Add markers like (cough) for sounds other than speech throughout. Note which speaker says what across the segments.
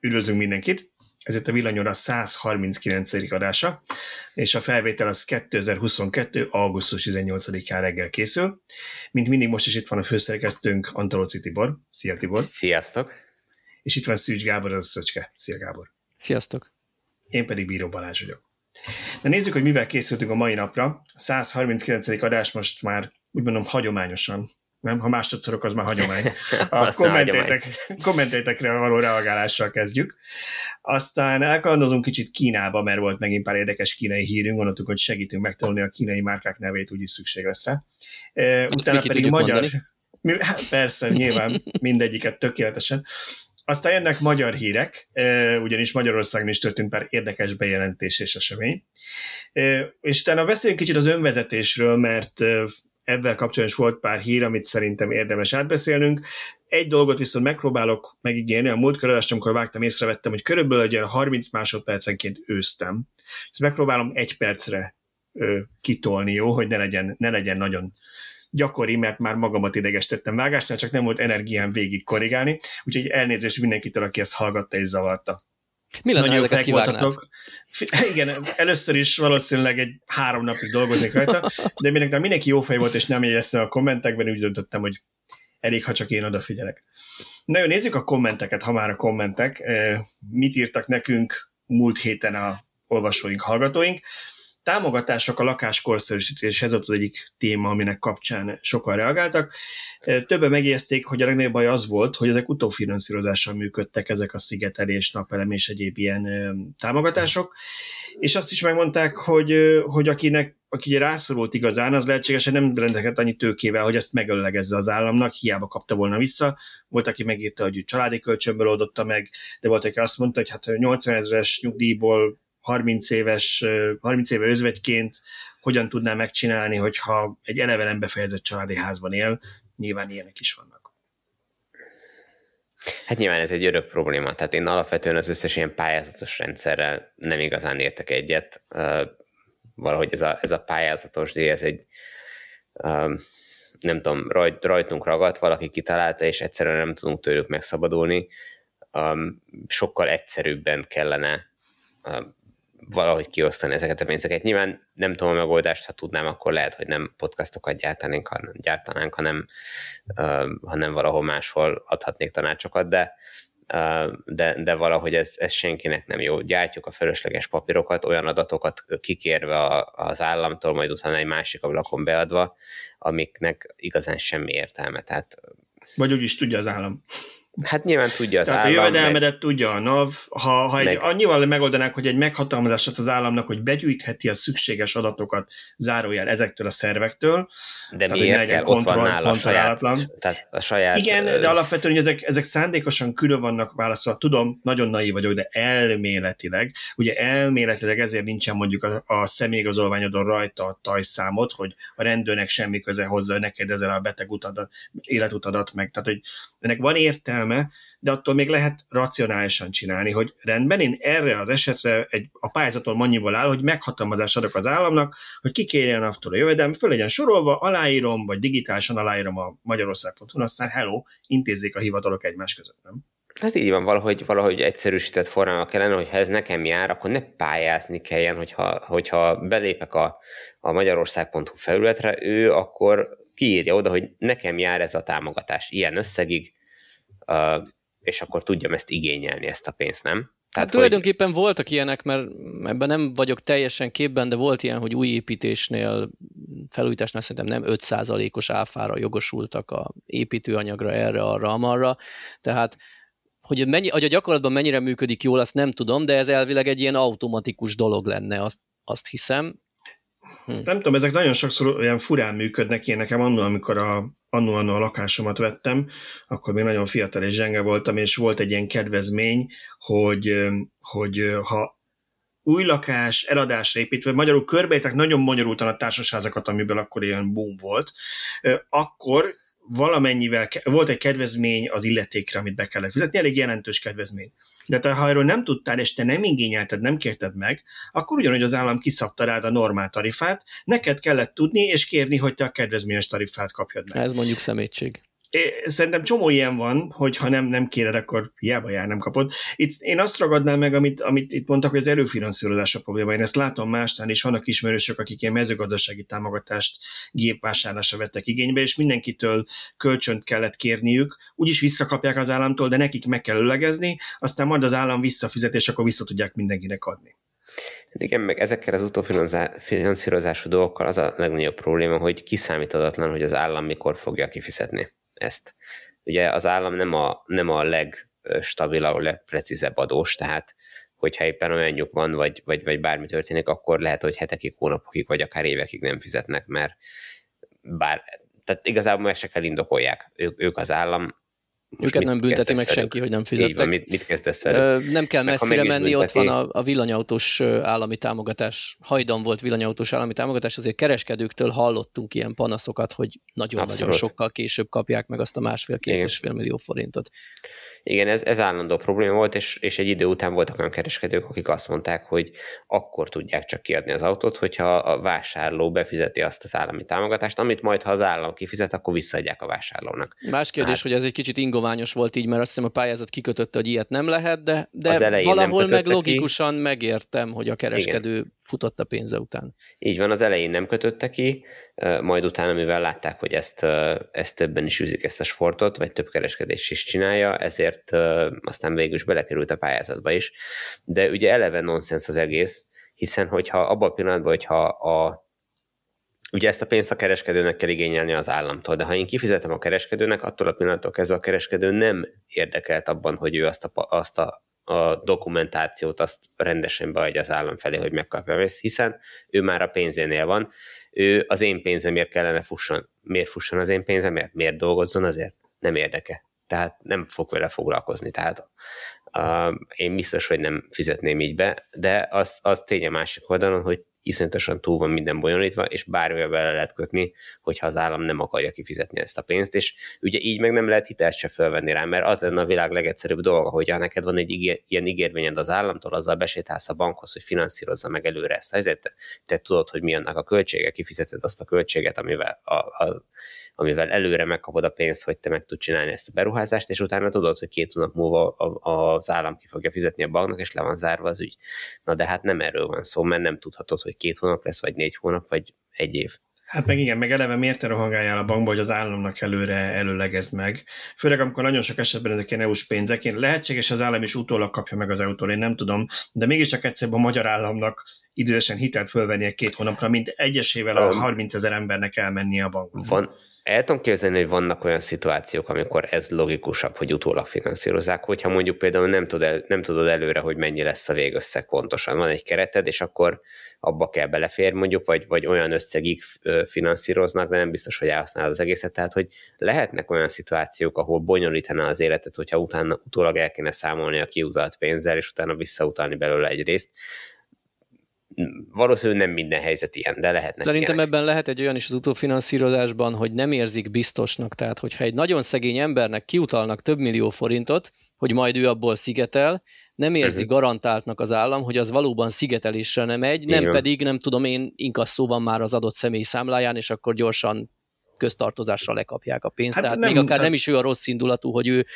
Speaker 1: Üdvözlünk mindenkit! Ez itt a Villanyóra 139. adása, és a felvétel az 2022. augusztus 18-án reggel készül. Mint mindig most is itt van a főszerkesztőnk Antalóci Tibor. Szia Tibor!
Speaker 2: Sziasztok!
Speaker 1: És itt van Szűcs Gábor, az a Szöcske. Szia Gábor!
Speaker 3: Sziasztok!
Speaker 1: Én pedig Bíró Balázs vagyok. Na nézzük, hogy mivel készültünk a mai napra. A 139. adás most már úgy mondom hagyományosan nem? Ha másodszorok, az már hagyomány. (laughs) A kommentétek, kommentétekre való reagálással kezdjük. Aztán elkalandozunk kicsit Kínába, mert volt megint pár érdekes kínai hírünk, gondoltuk, hogy segítünk megtanulni a kínai márkák nevét, úgyis szükség lesz rá. Utána pedig magyar... Mi, hát persze, nyilván mindegyiket tökéletesen. Aztán jönnek magyar hírek, ugyanis Magyarországon is történt pár érdekes bejelentés és esemény. És utána beszéljünk kicsit az önvezetésről, mert ebben kapcsolatban is volt pár hír, amit szerintem érdemes átbeszélnünk. Egy dolgot viszont megpróbálok megígérni, a múltkor adást, amikor vágtam, észrevettem, hogy körülbelül egy 30 másodpercenként őztem. És megpróbálom egy percre ö, kitolni, jó, hogy ne legyen, ne legyen nagyon gyakori, mert már magamat idegestettem vágásnál, csak nem volt energiám végig korrigálni, úgyhogy elnézést mindenkitől, aki ezt hallgatta és zavarta.
Speaker 3: Mi lenne, Nagyon ezeket voltatok. (laughs)
Speaker 1: Igen, először is valószínűleg egy három napig dolgoznék rajta, de mindenki, mindenki jó fej volt, és nem jegyezte a kommentekben, úgy döntöttem, hogy elég, ha csak én odafigyelek. Na jó, nézzük a kommenteket, ha már a kommentek. Mit írtak nekünk múlt héten a olvasóink, hallgatóink támogatások a lakáskorszerűsítéshez az egyik téma, aminek kapcsán sokan reagáltak. Többen megjegyezték, hogy a legnagyobb baj az volt, hogy ezek utófinanszírozással működtek ezek a szigetelés, napelem és egyéb ilyen támogatások, és azt is megmondták, hogy, hogy akinek aki rászorult igazán, az lehetségesen nem rendelkezett annyi tőkével, hogy ezt megöllegezze az államnak, hiába kapta volna vissza. Volt, aki megírta, hogy családi kölcsönből oldotta meg, de volt, aki azt mondta, hogy hát 80 ezeres nyugdíjból 30 éves, 30 éve özvegyként hogyan tudná megcsinálni, hogyha egy eleve nem befejezett családi házban él, nyilván ilyenek is vannak.
Speaker 2: Hát nyilván ez egy örök probléma, tehát én alapvetően az összes ilyen pályázatos rendszerrel nem igazán értek egyet. Valahogy ez a, ez a pályázatos díj, ez egy nem tudom, rajt, rajtunk ragadt, valaki kitalálta, és egyszerűen nem tudunk tőlük megszabadulni. Sokkal egyszerűbben kellene valahogy kiosztani ezeket a pénzeket. Nyilván nem tudom a megoldást, ha tudnám, akkor lehet, hogy nem podcastokat gyártanánk, hanem, gyártanánk, hanem, uh, hanem valahol máshol adhatnék tanácsokat, de, uh, de, de valahogy ez, ez senkinek nem jó. Gyártjuk a fölösleges papírokat, olyan adatokat kikérve a, az államtól, majd utána egy másik ablakon beadva, amiknek igazán semmi értelme. Tehát,
Speaker 1: Vagy úgy is tudja az állam.
Speaker 2: Hát nyilván tudja az
Speaker 1: Tehát
Speaker 2: állam.
Speaker 1: a jövedelmedet meg... tudja a NAV, ha, ha egy, meg... annyival megoldanák, hogy egy meghatalmazását az államnak, hogy begyűjtheti a szükséges adatokat zárójel ezektől a szervektől.
Speaker 2: De tehát, miért kell kontroll, ott van nála a saját, tehát a saját...
Speaker 1: Igen, de alapvetően, hogy ezek, ezek szándékosan külön vannak válaszolva. Tudom, nagyon naív vagyok, de elméletileg, ugye elméletileg ezért nincsen mondjuk a, a személyigazolványodon rajta a tajszámot, hogy a rendőrnek semmi köze hozzá, neked ezzel a beteg utadat, életutadat meg. Tehát, hogy ennek van értelme, de attól még lehet racionálisan csinálni, hogy rendben, én erre az esetre egy, a pályázaton annyiból áll, hogy meghatalmazást adok az államnak, hogy kikérjen attól a jövedelem, föl legyen sorolva, aláírom, vagy digitálisan aláírom a magyarország.hu, aztán hello, intézzék a hivatalok egymás között, nem?
Speaker 2: Hát így van, valahogy, valahogy egyszerűsített formában kellene, hogy ha ez nekem jár, akkor ne pályázni kelljen, hogyha, hogyha belépek a, a magyarország.hu felületre, ő akkor kiírja oda, hogy nekem jár ez a támogatás ilyen összegig, és akkor tudjam ezt igényelni, ezt a pénzt, nem?
Speaker 3: Tehát hát tulajdonképpen hogy... voltak ilyenek, mert ebben nem vagyok teljesen képben, de volt ilyen, hogy új építésnél, felújításnál szerintem nem 5%-os áfára jogosultak a építőanyagra, erre, arra, amarra. Tehát hogy, mennyi, hogy a gyakorlatban mennyire működik jól, azt nem tudom, de ez elvileg egy ilyen automatikus dolog lenne, azt, azt hiszem.
Speaker 1: Hm. Nem tudom, ezek nagyon sokszor olyan furán működnek. Én nekem annól, amikor a, annó, annó a lakásomat vettem, akkor még nagyon fiatal és zsenge voltam, és volt egy ilyen kedvezmény, hogy, hogy ha új lakás eladásra építve, magyarul körbeértek nagyon magyarultan a társasházakat, amiből akkor ilyen boom volt, akkor valamennyivel, volt egy kedvezmény az illetékre, amit be kellett fizetni, elég jelentős kedvezmény. De te, ha erről nem tudtál, és te nem igényelted, nem kérted meg, akkor ugyanúgy az állam kiszabta rád a normál tarifát, neked kellett tudni és kérni, hogy te a kedvezményes tarifát kapjad meg.
Speaker 3: Ez mondjuk szemétség.
Speaker 1: Szerintem csomó ilyen van, hogy ha nem, nem kéred, akkor hiába jár, nem kapod. Itt én azt ragadnám meg, amit, amit itt mondtak, hogy az előfinanszírozás a probléma. Én ezt látom másnál is, vannak ismerősök, akik ilyen mezőgazdasági támogatást gépvásárlásra vettek igénybe, és mindenkitől kölcsönt kellett kérniük, úgyis visszakapják az államtól, de nekik meg kell ölegezni, aztán majd az állam visszafizet, és akkor vissza tudják mindenkinek adni.
Speaker 2: Igen, meg ezekkel az utófinanszírozású dolgokkal az a legnagyobb probléma, hogy kiszámíthatatlan, hogy az állam mikor fogja kifizetni ezt. Ugye az állam nem a, nem a legstabilabb, a legprecízebb adós, tehát hogyha éppen olyan nyug van, vagy, vagy, vagy bármi történik, akkor lehet, hogy hetekig, hónapokig, vagy akár évekig nem fizetnek, mert bár, tehát igazából meg se kell indokolják. Ők, ők az állam,
Speaker 3: most Őket nem bünteti meg senki, hogy nem fizettek. Így van,
Speaker 2: mit, mit kezdesz velük?
Speaker 3: Nem kell meg messzire menni, bünteti. ott van a, a villanyautós állami támogatás, hajdan volt villanyautós állami támogatás, azért kereskedőktől hallottunk ilyen panaszokat, hogy nagyon-nagyon sokkal később kapják meg azt a másfél-két és fél millió forintot.
Speaker 2: Igen, ez, ez állandó probléma volt, és, és egy idő után voltak olyan kereskedők, akik azt mondták, hogy akkor tudják csak kiadni az autót, hogyha a vásárló befizeti azt az állami támogatást, amit majd, ha az állam kifizet, akkor visszaadják a vásárlónak.
Speaker 3: Más kérdés, hát, hogy ez egy kicsit ingoványos volt így, mert azt hiszem a pályázat kikötötte, hogy ilyet nem lehet, de, de valahol meg logikusan ki. megértem, hogy a kereskedő Igen. Futott a pénze után.
Speaker 2: Így van, az elején nem kötötte ki, majd utána, mivel látták, hogy ezt, ezt többen is űzik ezt a sportot, vagy több kereskedés is csinálja, ezért aztán végül is belekerült a pályázatba is. De ugye eleve nonsens az egész, hiszen hogyha abban a pillanatban, hogyha a Ugye ezt a pénzt a kereskedőnek kell igényelni az államtól, de ha én kifizetem a kereskedőnek, attól a pillanattól kezdve a kereskedő nem érdekelt abban, hogy ő azt a, azt a a dokumentációt azt rendesen beadja az állam felé, hogy megkapja ezt, hiszen ő már a pénzénél van, ő az én pénzemért kellene fusson. Miért fusson az én pénzemért? Miért dolgozzon azért? Nem érdeke. Tehát nem fog vele foglalkozni. Tehát uh, én biztos, hogy nem fizetném így be, de az, az tény a másik oldalon, hogy iszonyatosan túl van minden bonyolítva, és bármivel bele lehet kötni, hogyha az állam nem akarja kifizetni ezt a pénzt, és ugye így meg nem lehet hitelt se fölvenni rá, mert az lenne a világ legegyszerűbb dolga, hogy ha neked van egy ilyen ígérvényed az államtól, azzal besétálsz a bankhoz, hogy finanszírozza meg előre ezt a helyzetet, te tudod, hogy mi annak a költsége, kifizeted azt a költséget, amivel a, a amivel előre megkapod a pénzt, hogy te meg tud csinálni ezt a beruházást, és utána tudod, hogy két hónap múlva az állam ki fogja fizetni a banknak, és le van zárva az ügy. Na de hát nem erről van szó, mert nem tudhatod, hogy két hónap lesz, vagy négy hónap, vagy egy év.
Speaker 1: Hát meg igen, meg eleve miért rohangáljál a bankba, hogy az államnak előre előlegezd meg. Főleg amikor nagyon sok esetben ezek ilyen EU-s pénzek, én lehetséges az állam is utólag kapja meg az EU-tól, én nem tudom, de mégiscsak egyszerűen a magyar államnak idősen hitelt fölvennie két hónapra, mint egyesével a 30 ezer embernek elmennie a bankba.
Speaker 2: Van, el tudom képzelni, hogy vannak olyan szituációk, amikor ez logikusabb, hogy utólag finanszírozzák, hogyha mondjuk például nem, tud el, nem tudod előre, hogy mennyi lesz a végösszeg pontosan. Van egy kereted, és akkor abba kell belefér mondjuk, vagy, vagy olyan összegig finanszíroznak, de nem biztos, hogy elhasználod az egészet. Tehát, hogy lehetnek olyan szituációk, ahol bonyolítaná az életet, hogyha utána utólag el kéne számolni a kiutalt pénzzel, és utána visszautalni belőle egy részt valószínűleg nem minden helyzet ilyen, de lehetnek
Speaker 3: Szerintem
Speaker 2: ilyenek.
Speaker 3: ebben lehet egy olyan is az utófinanszírozásban, hogy nem érzik biztosnak. Tehát, hogyha egy nagyon szegény embernek kiutalnak több millió forintot, hogy majd ő abból szigetel, nem érzi uh-huh. garantáltnak az állam, hogy az valóban szigetelésre nem megy, nem Igen. pedig, nem tudom én, inkasszó van már az adott személy számláján, és akkor gyorsan köztartozásra lekapják a pénzt. Hát Tehát nem, még akár nem is ő a rossz indulatú, hogy ő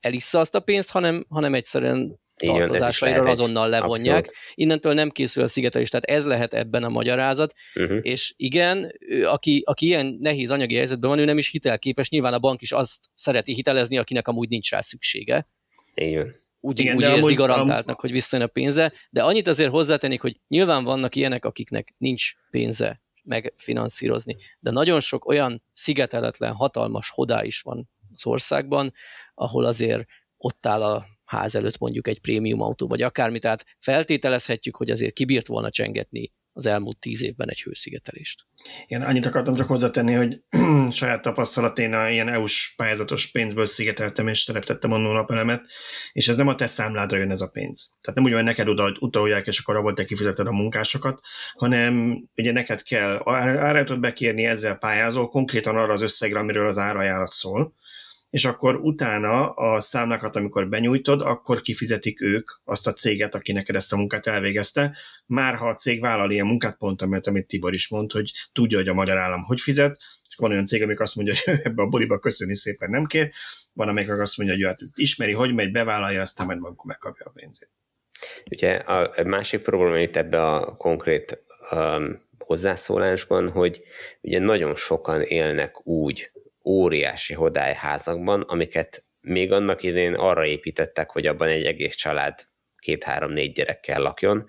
Speaker 3: elissza azt a pénzt, hanem, hanem egyszerűen tartozásaira azonnal levonják. Abszolút. Innentől nem készül a szigetelés, tehát ez lehet ebben a magyarázat, uh-huh. és igen, ő, aki, aki ilyen nehéz anyagi helyzetben van, ő nem is hitelképes, nyilván a bank is azt szereti hitelezni, akinek amúgy nincs rá szüksége.
Speaker 2: Igen.
Speaker 3: Úgy, igen, úgy érzi amúgy, garantáltnak, am... hogy visszajön a pénze, de annyit azért hozzátennék, hogy nyilván vannak ilyenek, akiknek nincs pénze megfinanszírozni, de nagyon sok olyan szigeteletlen, hatalmas hodá is van az országban, ahol azért ott áll a ház előtt mondjuk egy prémium autó, vagy akármi, tehát feltételezhetjük, hogy azért kibírt volna csengetni az elmúlt tíz évben egy hőszigetelést.
Speaker 1: Én annyit akartam csak hozzátenni, hogy (clears throat) saját tapasztalat én a ilyen EU-s pályázatos pénzből szigeteltem és teleptettem a napelemet, és ez nem a te számládra jön ez a pénz. Tehát nem úgy, hogy neked oda utalják, és akkor abból te kifizeted a munkásokat, hanem ugye neked kell áratot bekérni, ezzel pályázol, konkrétan arra az összegre, amiről az árajárat szól, és akkor utána a számlákat, amikor benyújtod, akkor kifizetik ők azt a céget, aki neked ezt a munkát elvégezte. Már ha a cég vállal ilyen munkát, pont amit, amit Tibor is mond, hogy tudja, hogy a magyar állam hogy fizet, és van olyan cég, amik azt mondja, hogy (laughs) ebbe a boliba köszönni szépen nem kér, van, amelyik azt mondja, hogy hát ismeri, hogy megy, bevállalja, aztán majd maguk megkapja a pénzét.
Speaker 2: Ugye a másik probléma itt ebbe a konkrét um, hozzászólásban, hogy ugye nagyon sokan élnek úgy óriási hodályházakban, amiket még annak idején arra építettek, hogy abban egy egész család két-három-négy gyerekkel lakjon.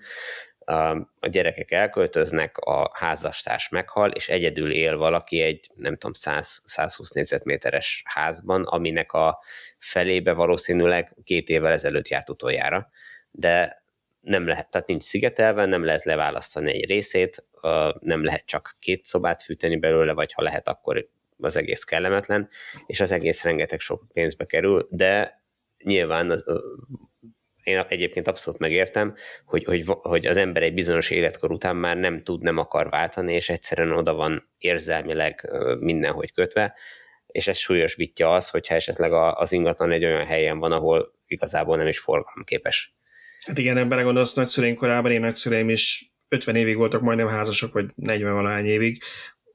Speaker 2: A gyerekek elköltöznek, a házastárs meghal, és egyedül él valaki egy, nem tudom, 100, 120 négyzetméteres házban, aminek a felébe valószínűleg két évvel ezelőtt járt utoljára. De nem lehet, tehát nincs szigetelve, nem lehet leválasztani egy részét, nem lehet csak két szobát fűteni belőle, vagy ha lehet, akkor az egész kellemetlen, és az egész rengeteg sok pénzbe kerül, de nyilván az, én egyébként abszolút megértem, hogy, hogy, hogy az ember egy bizonyos életkor után már nem tud, nem akar váltani, és egyszerűen oda van érzelmileg mindenhogy kötve, és ez súlyosbítja az, hogyha esetleg az ingatlan egy olyan helyen van, ahol igazából nem is forgalomképes.
Speaker 1: Hát igen, ebben gondolsz nagyszüleim korában, én nagyszüleim is 50 évig voltak majdnem házasok, vagy 40 valahány évig,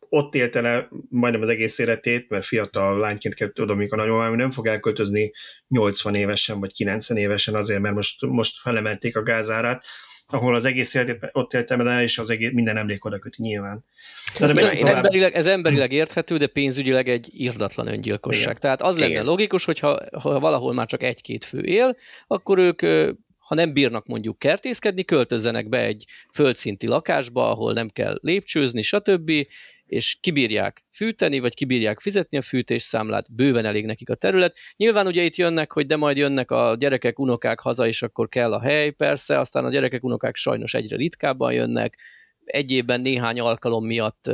Speaker 1: ott élte le majdnem az egész életét, mert fiatal lányként került oda, amikor nagymamám nem fog elköltözni 80 évesen vagy 90 évesen azért, mert most, most felemelték a gázárát, ahol az egész életét ott éltem el, és az egész, minden emlék oda köti nyilván.
Speaker 3: De ez, emberileg, ez emberileg érthető, de pénzügyileg egy irdatlan öngyilkosság. Igen. Tehát az lenne Igen. logikus, hogyha ha valahol már csak egy-két fő él, akkor ők ha nem bírnak mondjuk kertészkedni, költözzenek be egy földszinti lakásba, ahol nem kell lépcsőzni, stb., és kibírják fűteni, vagy kibírják fizetni a fűtésszámlát, bőven elég nekik a terület. Nyilván ugye itt jönnek, hogy de majd jönnek a gyerekek, unokák haza, és akkor kell a hely, persze, aztán a gyerekek, unokák sajnos egyre ritkábban jönnek, egy évben néhány alkalom miatt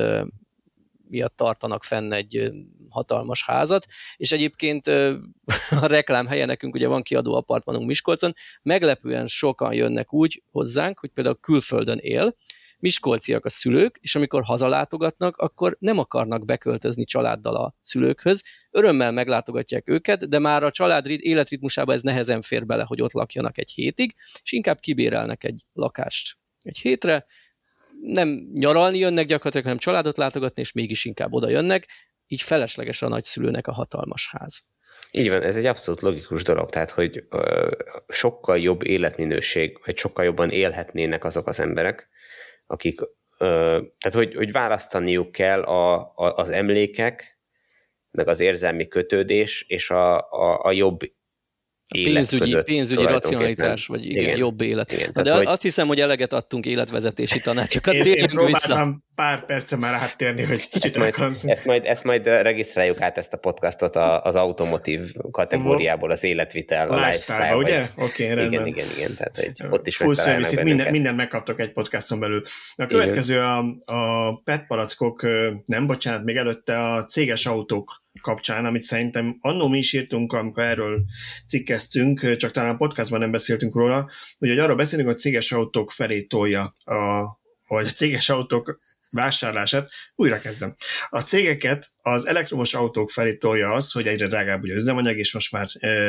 Speaker 3: miatt tartanak fenn egy hatalmas házat, és egyébként (laughs) a reklám helye nekünk ugye van kiadó apartmanunk Miskolcon, meglepően sokan jönnek úgy hozzánk, hogy például külföldön él, miskolciak a szülők, és amikor hazalátogatnak, akkor nem akarnak beköltözni családdal a szülőkhöz, örömmel meglátogatják őket, de már a család életritmusába ez nehezen fér bele, hogy ott lakjanak egy hétig, és inkább kibérelnek egy lakást egy hétre, nem nyaralni jönnek gyakorlatilag, hanem családot látogatni, és mégis inkább oda jönnek, így felesleges a nagyszülőnek a hatalmas ház.
Speaker 2: Így van, ez egy abszolút logikus dolog, tehát hogy ö, sokkal jobb életminőség, vagy sokkal jobban élhetnének azok az emberek, akik, tehát hogy, hogy választaniuk kell a, a, az emlékek, meg az érzelmi kötődés, és a, a, a jobb
Speaker 3: élet pénzügyi, között. Pénzügyi racionalitás, vagy igen, igen, jobb élet. Igen, de hogy... azt hiszem, hogy eleget adtunk életvezetési (laughs) tanácsokat.
Speaker 1: Én, én vissza. pár perce már áttérni, hogy kicsit ezt
Speaker 2: majd, ezt, majd, ezt majd regisztráljuk át ezt a podcastot az automotív kategóriából, az életvitel,
Speaker 1: a lifestyle, ugye? Oké, okay,
Speaker 2: rendben. Igen, igen, igen, tehát hogy ott is
Speaker 1: Full service, minden, minden megkaptok egy podcaston belül. A következő a, a PET palackok, nem bocsánat, még előtte a céges autók kapcsán, amit szerintem annó mi is írtunk, amikor erről cikkeztünk, csak talán a podcastban nem beszéltünk róla, hogy, hogy arról beszélünk, hogy céges autók felé tolja a, vagy a céges autók vásárlását, újra kezdem. A cégeket az elektromos autók felé tolja az, hogy egyre drágább ugye üzemanyag, és most már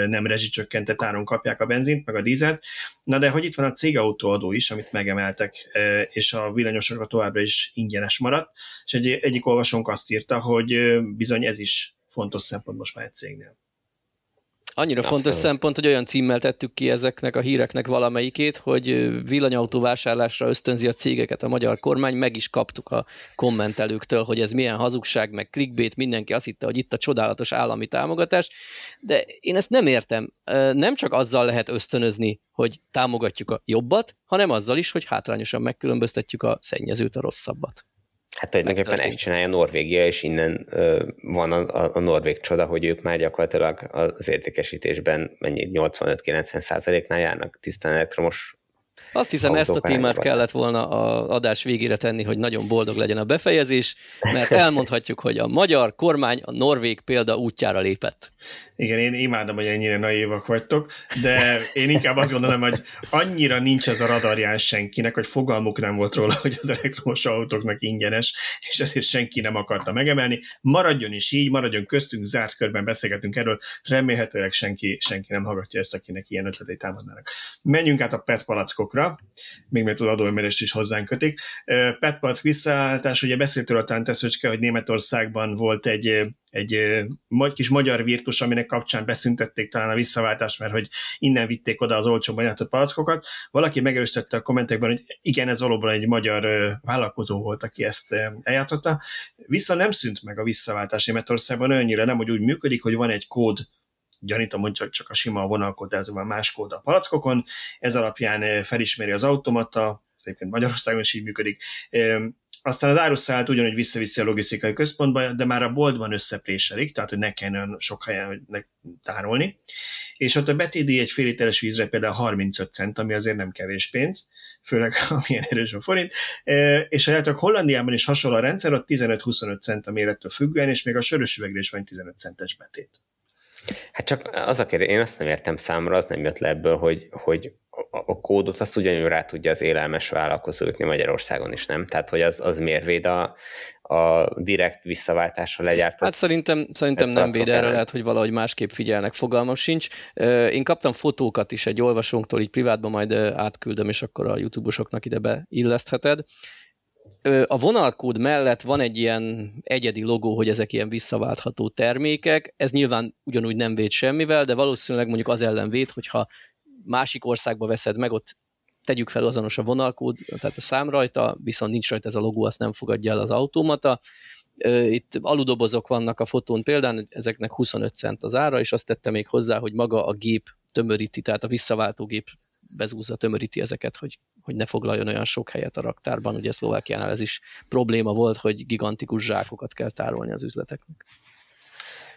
Speaker 1: nem rezsicsökkentett áron kapják a benzint, meg a dízelt. Na de hogy itt van a cégautóadó is, amit megemeltek, és a villanyosokra továbbra is ingyenes maradt, és egy, egyik olvasónk azt írta, hogy bizony ez is fontos szempont most már egy cégnél.
Speaker 3: Annyira Abszolút. fontos szempont, hogy olyan címmel tettük ki ezeknek a híreknek valamelyikét, hogy villanyautó vásárlásra ösztönzi a cégeket a magyar kormány, meg is kaptuk a kommentelőktől, hogy ez milyen hazugság, meg clickbait, mindenki azt hitte, hogy itt a csodálatos állami támogatás, de én ezt nem értem. Nem csak azzal lehet ösztönözni, hogy támogatjuk a jobbat, hanem azzal is, hogy hátrányosan megkülönböztetjük a szennyezőt a rosszabbat.
Speaker 2: Hát tulajdonképpen ezt csinálja Norvégia, és innen van a, a, a norvég csoda, hogy ők már gyakorlatilag az értékesítésben mennyi 85-90 százaléknál járnak tisztán elektromos
Speaker 3: azt hiszem, ezt a témát kellett volna a adás végére tenni, hogy nagyon boldog legyen a befejezés, mert (laughs) elmondhatjuk, hogy a magyar kormány a norvég példa útjára lépett.
Speaker 1: Igen, én imádom, hogy ennyire naívak vagytok, de én inkább azt gondolom, hogy annyira nincs ez a radarján senkinek, hogy fogalmuk nem volt róla, hogy az elektromos autóknak ingyenes, és ezért senki nem akarta megemelni. Maradjon is így, maradjon köztünk, zárt körben beszélgetünk erről, remélhetőleg senki, senki nem hallgatja ezt, akinek ilyen ötletei támadnának. Menjünk át a PET palackok autókra, még mert az adóemelést is hozzánk kötik. Petpalc visszaálltás, ugye beszéltél a Teszöcske, hogy Németországban volt egy, egy kis magyar virtus, aminek kapcsán beszüntették talán a visszaváltást, mert hogy innen vitték oda az olcsó bányátott palackokat. Valaki megerősítette a kommentekben, hogy igen, ez valóban egy magyar vállalkozó volt, aki ezt eljátszotta. Vissza nem szűnt meg a visszaváltás Németországban, olyannyira nem, hogy úgy működik, hogy van egy kód gyanítom, hogy csak, a sima vonalkód, tehát van más kód a palackokon, ez alapján felismeri az automata, ez egyébként Magyarországon is így működik, aztán az áruszállat ugyanúgy visszaviszi a logisztikai központba, de már a boltban összepréselik, tehát hogy ne kelljen sok helyen hogy ne tárolni. És ott a betédi egy fél literes vízre például 35 cent, ami azért nem kevés pénz, főleg (laughs) amilyen erős a forint. És a Hollandiában is hasonló a rendszer, ott 15-25 cent a mérettől függően, és még a sörös üvegre is van 15 centes betét.
Speaker 2: Hát csak az a kérdés, én azt nem értem számra, az nem jött le ebből, hogy, hogy a kódot azt ugyanúgy rá tudja az élelmes vállalkozó ütni Magyarországon is, nem? Tehát, hogy az, az miért véd a, a direkt visszaváltásra legyártott?
Speaker 3: Hát szerintem, szerintem nem véd erre, lehet, hogy valahogy másképp figyelnek, fogalmam sincs. Én kaptam fotókat is egy olvasónktól, így privátban majd átküldöm, és akkor a YouTube-osoknak ide beillesztheted a vonalkód mellett van egy ilyen egyedi logó, hogy ezek ilyen visszaváltható termékek. Ez nyilván ugyanúgy nem véd semmivel, de valószínűleg mondjuk az ellen véd, hogyha másik országba veszed meg, ott tegyük fel azonos a vonalkód, tehát a szám rajta, viszont nincs rajta ez a logó, azt nem fogadja el az automata. Itt aludobozok vannak a fotón például, ezeknek 25 cent az ára, és azt tette még hozzá, hogy maga a gép tömöríti, tehát a visszaváltó gép bezúzza, tömöríti ezeket, hogy, hogy ne foglaljon olyan sok helyet a raktárban. Ugye Szlovákiánál ez is probléma volt, hogy gigantikus zsákokat kell tárolni az üzleteknek.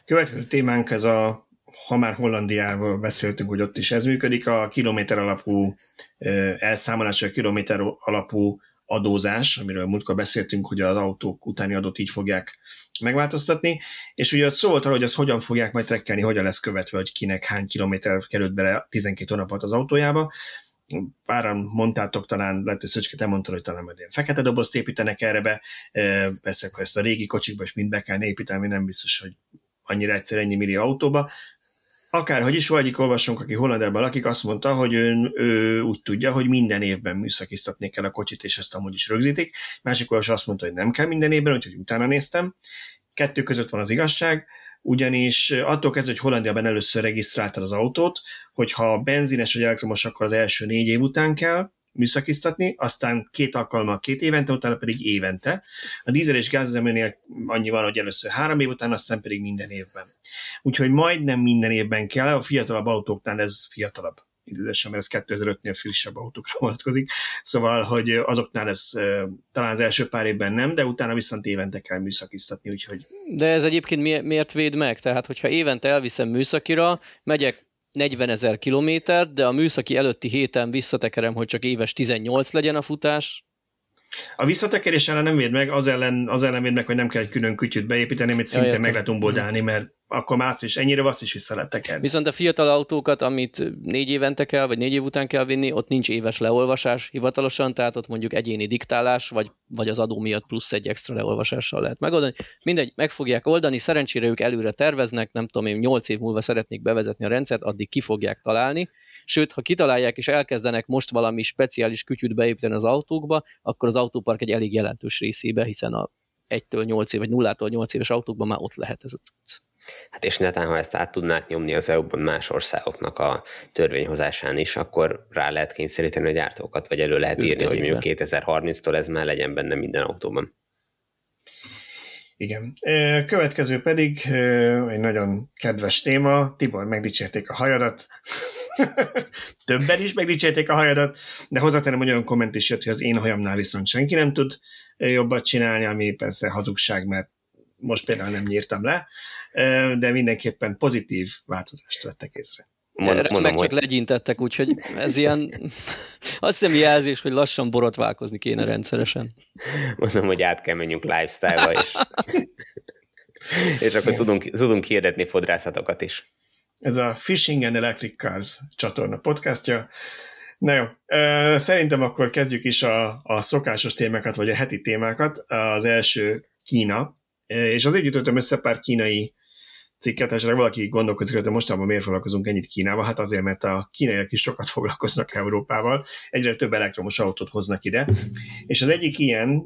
Speaker 1: Következő témánk ez a, ha már Hollandiával beszéltünk, hogy ott is ez működik, a kilométer alapú elszámolás, a kilométer alapú adózás, amiről múltkor beszéltünk, hogy az autók utáni adót így fogják megváltoztatni, és ugye ott szó volt arra, hogy ezt hogyan fogják majd trekkelni, hogyan lesz követve, hogy kinek hány kilométer került bele 12 hónapot az autójába. Páran mondtátok, talán lehet, hogy Szöcske, te mondtad, hogy talán majd ilyen fekete dobozt építenek erre be, persze, akkor ezt a régi kocsikba is mind be kell építeni, nem biztos, hogy annyira egyszer ennyi millió autóba, akárhogy is vagy, olvasunk, aki Hollandában lakik, azt mondta, hogy ő, ő úgy tudja, hogy minden évben műszakiztatni kell a kocsit, és ezt amúgy is rögzítik. Másik olvasó azt mondta, hogy nem kell minden évben, úgyhogy utána néztem. Kettő között van az igazság, ugyanis attól kezdve, hogy Hollandiában először regisztráltad az autót, hogyha benzines vagy elektromos, akkor az első négy év után kell, műszakiztatni, aztán két alkalommal két évente, utána pedig évente. A dízel és gázüzeműnél annyi van, hogy először három év után, aztán pedig minden évben. Úgyhogy majdnem minden évben kell, a fiatalabb autóknál ez fiatalabb idősen, mert ez 2005-nél frissebb autókra vonatkozik. Szóval, hogy azoknál ez talán az első pár évben nem, de utána viszont évente kell műszakiztatni, úgyhogy...
Speaker 3: De ez egyébként miért véd meg? Tehát, hogyha évente elviszem műszakira, megyek 40 ezer kilométert, de a műszaki előtti héten visszatekerem, hogy csak éves 18 legyen a futás.
Speaker 1: A visszatekerés ellen nem véd meg, az ellen, az ellen véd meg, hogy nem kell egy külön kütyüt beépíteni, amit szinte ja, meg lehet umboldálni, mert akkor más is, ennyire azt is vissza lehet tekerni.
Speaker 3: Viszont a fiatal autókat, amit négy évente kell, vagy négy év után kell vinni, ott nincs éves leolvasás hivatalosan, tehát ott mondjuk egyéni diktálás, vagy, vagy az adó miatt plusz egy extra leolvasással lehet megoldani. Mindegy, meg fogják oldani, szerencsére ők előre terveznek, nem tudom én, nyolc év múlva szeretnék bevezetni a rendszert, addig ki fogják találni, Sőt, ha kitalálják és elkezdenek most valami speciális kütyűt beépíteni az autókba, akkor az autópark egy elég jelentős részébe, hiszen a 1-től 8 év, vagy 0-tól 8 éves autókban már ott lehet ez a tudsz.
Speaker 2: Hát és netán, ha ezt át tudnák nyomni az EU-ban más országoknak a törvényhozásán is, akkor rá lehet kényszeríteni a gyártókat, vagy elő lehet írni, hogy mondjuk 2030-tól ez már legyen benne minden autóban.
Speaker 1: Igen. Következő pedig egy nagyon kedves téma. Tibor, megdicsérték a hajadat. (laughs) Többen is megdicsérték a hajadat, de hozzátenem, hogy olyan komment is jött, hogy az én hajamnál viszont senki nem tud jobbat csinálni, ami persze hazugság, mert most például nem nyírtam le, de mindenképpen pozitív változást vettek észre.
Speaker 3: Mond, mondom, meg csak hogy... legyintettek, úgyhogy ez ilyen, (laughs) azt hiszem jelzés, hogy lassan borotválkozni kéne rendszeresen.
Speaker 2: Mondom, hogy át kell menjünk lifestyle-ba is. (laughs) és akkor tudunk, tudunk hirdetni fodrászatokat is.
Speaker 1: Ez a Fishing and Electric Cars csatorna podcastja. Na jó, szerintem akkor kezdjük is a, a szokásos témákat, vagy a heti témákat. Az első Kína, és azért gyűjtöttem össze pár kínai cikket, esetleg valaki gondolkozik, hogy mostában miért foglalkozunk ennyit Kínába, hát azért, mert a kínaiak is sokat foglalkoznak Európával, egyre több elektromos autót hoznak ide, és az egyik ilyen,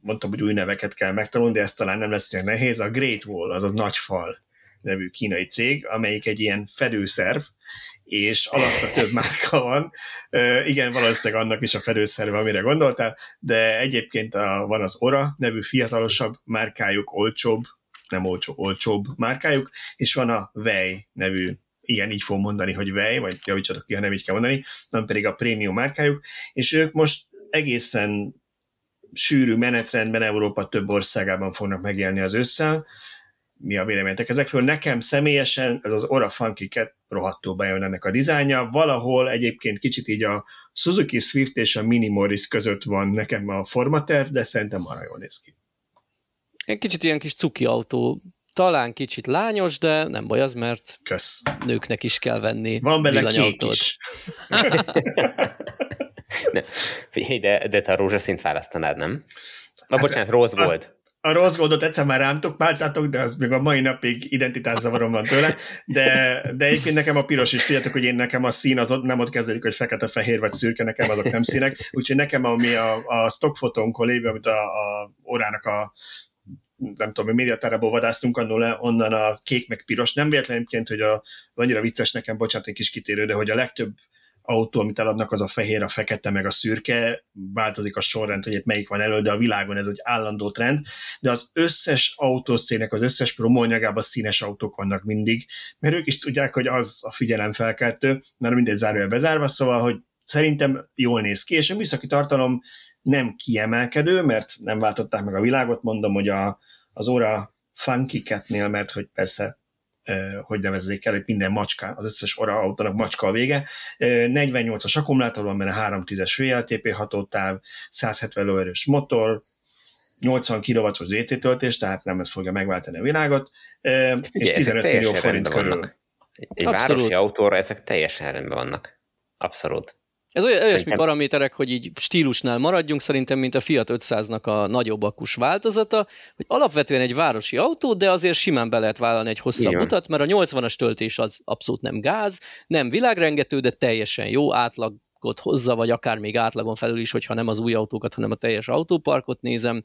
Speaker 1: mondtam, hogy új neveket kell megtanulni, de ez talán nem lesz olyan nehéz, a Great Wall, azaz nagy fal nevű kínai cég, amelyik egy ilyen fedőszerv, és alatta több márka van. Igen, valószínűleg annak is a fedőszerve, amire gondoltál, de egyébként a, van az Ora nevű fiatalosabb márkájuk, olcsóbb, nem olcsó, olcsóbb márkájuk, és van a Vej nevű igen, így fogom mondani, hogy Vej, vagy javítsatok ki, ha nem így kell mondani, nem pedig a prémium márkájuk, és ők most egészen sűrű menetrendben Európa több országában fognak megjelenni az ősszel, mi a véleményetek ezekről. Nekem személyesen ez az Ora Funky Cat rohadtul bejön ennek a dizájnja. Valahol egyébként kicsit így a Suzuki Swift és a Mini Morris között van nekem a formaterv, de szerintem arra jól néz ki.
Speaker 3: Egy kicsit ilyen kis cuki autó. Talán kicsit lányos, de nem baj az, mert
Speaker 1: Kösz.
Speaker 3: nőknek is kell venni
Speaker 1: Van benne kék is. (laughs)
Speaker 2: de, de, de te a rózsaszint választanád, nem? Na, hát, bocsánat, rose gold.
Speaker 1: A rossz goldot egyszer már rám páltátok, de az még a mai napig identitászavarom van tőle, de, de egyébként nekem a piros is, tudjátok, hogy én nekem a szín az ott, nem ott kezdődik, hogy fekete, fehér vagy szürke, nekem azok nem színek, úgyhogy nekem ami a, a stockfotónkon lévő, amit a, a órának a nem tudom, médiatárából vadásztunk annól le, onnan a kék meg piros. Nem véletlenként, hogy a, annyira vicces nekem, bocsánat, egy kis kitérő, de hogy a legtöbb autó, amit eladnak, az a fehér, a fekete, meg a szürke, változik a sorrend, hogy melyik van elő, de a világon ez egy állandó trend, de az összes autószének, az összes promóanyagában színes autók vannak mindig, mert ők is tudják, hogy az a figyelemfelkeltő, mert mindegy zárja bezárva, szóval, hogy szerintem jól néz ki, és a műszaki tartalom nem kiemelkedő, mert nem váltották meg a világot, mondom, hogy a, az óra funky mert hogy persze hogy nevezzék el, hogy minden macska, az összes ora autónak macska a vége. 48-as akkumulátor van benne, 310-es VLTP hatótáv, 170 lóerős motor, 80 kW-os DC töltés, tehát nem ez fogja megváltani a világot, Figyelj, és 15 millió forint körül.
Speaker 2: Vannak. Egy Abszolút. városi autóra ezek teljesen rendben vannak. Abszolút.
Speaker 3: Ez olyan, olyasmi Szerintem... paraméterek, hogy így stílusnál maradjunk, szerintem, mint a Fiat 500-nak a nagyobb akus változata, hogy alapvetően egy városi autó, de azért simán be lehet vállalni egy hosszabb Igen. utat, mert a 80-as töltés az abszolút nem gáz, nem világrengető, de teljesen jó, átlagot hozza, vagy akár még átlagon felül is, hogyha nem az új autókat, hanem a teljes autóparkot nézem.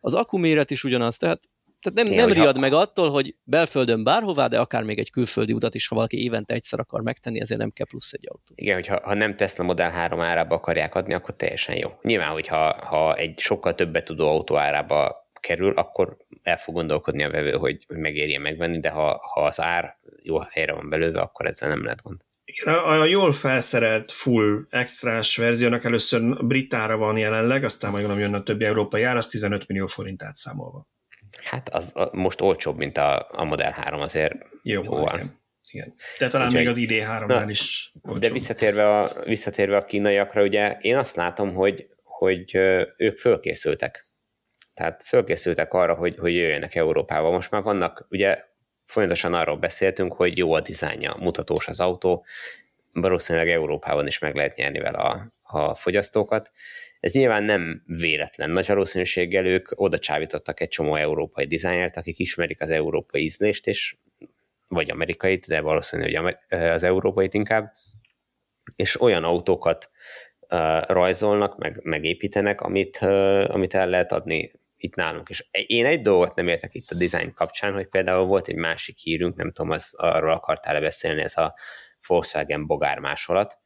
Speaker 3: Az akkuméret is ugyanaz, tehát tehát nem, nem riad ha... meg attól, hogy belföldön bárhová, de akár még egy külföldi utat is, ha valaki évente egyszer akar megtenni, ezért nem kell plusz egy autó.
Speaker 2: Igen, hogyha ha nem Tesla Model 3 árába akarják adni, akkor teljesen jó. Nyilván, hogyha ha egy sokkal többet tudó autó árába kerül, akkor el fog gondolkodni a vevő, hogy, hogy megérje megvenni, de ha, ha az ár jó helyre van belőve, akkor ezzel nem lehet gond.
Speaker 1: Igen, a, a jól felszerelt full extrás verziónak először britára van jelenleg, aztán majd gondolom jön a többi európai ár, az 15 millió forint átszámolva.
Speaker 2: Hát az a, most olcsóbb, mint a, a Model 3 azért
Speaker 1: jó, jóval. Igen. igen. De talán Úgyhogy, még az ID3-nál is olcsóbb.
Speaker 2: De visszatérve a, visszatérve a kínaiakra, ugye én azt látom, hogy, hogy ők fölkészültek. Tehát fölkészültek arra, hogy, hogy jöjjenek Európába. Most már vannak, ugye folyamatosan arról beszéltünk, hogy jó a dizájnja, mutatós az autó, valószínűleg Európában is meg lehet nyerni vele a, a fogyasztókat, ez nyilván nem véletlen. Nagy valószínűséggel ők oda csábítottak egy csomó európai dizájnert, akik ismerik az európai ízlést, és vagy amerikait, de valószínű, hogy az európait inkább, és olyan autókat uh, rajzolnak, meg, megépítenek, amit, uh, amit el lehet adni itt nálunk. És én egy dolgot nem értek itt a design kapcsán, hogy például volt egy másik hírünk, nem tudom, az, arról akartál-e beszélni, ez a Volkswagen bogár másolat,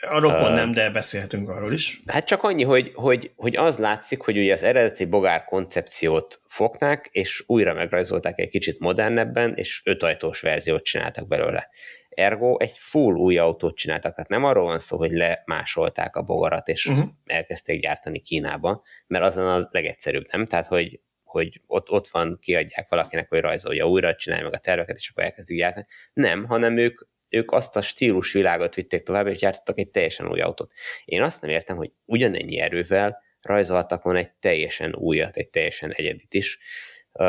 Speaker 1: Arról pont uh, nem, de beszélhetünk arról is.
Speaker 2: Hát csak annyi, hogy, hogy, hogy az látszik, hogy ugye az eredeti bogár koncepciót fogták, és újra megrajzolták egy kicsit modernebben, és ötajtós verziót csináltak belőle. Ergo egy full új autót csináltak, tehát nem arról van szó, hogy lemásolták a bogarat, és uh-huh. elkezdték gyártani Kínába, mert az a legegyszerűbb, nem? Tehát, hogy hogy ott, ott van, kiadják valakinek, hogy rajzolja újra, csinálja meg a terveket, és akkor elkezdik gyártani. Nem, hanem ők ők azt a stílusvilágot vitték tovább, és gyártottak egy teljesen új autót. Én azt nem értem, hogy ugyanennyi erővel rajzoltak volna egy teljesen újat, egy teljesen egyedit is,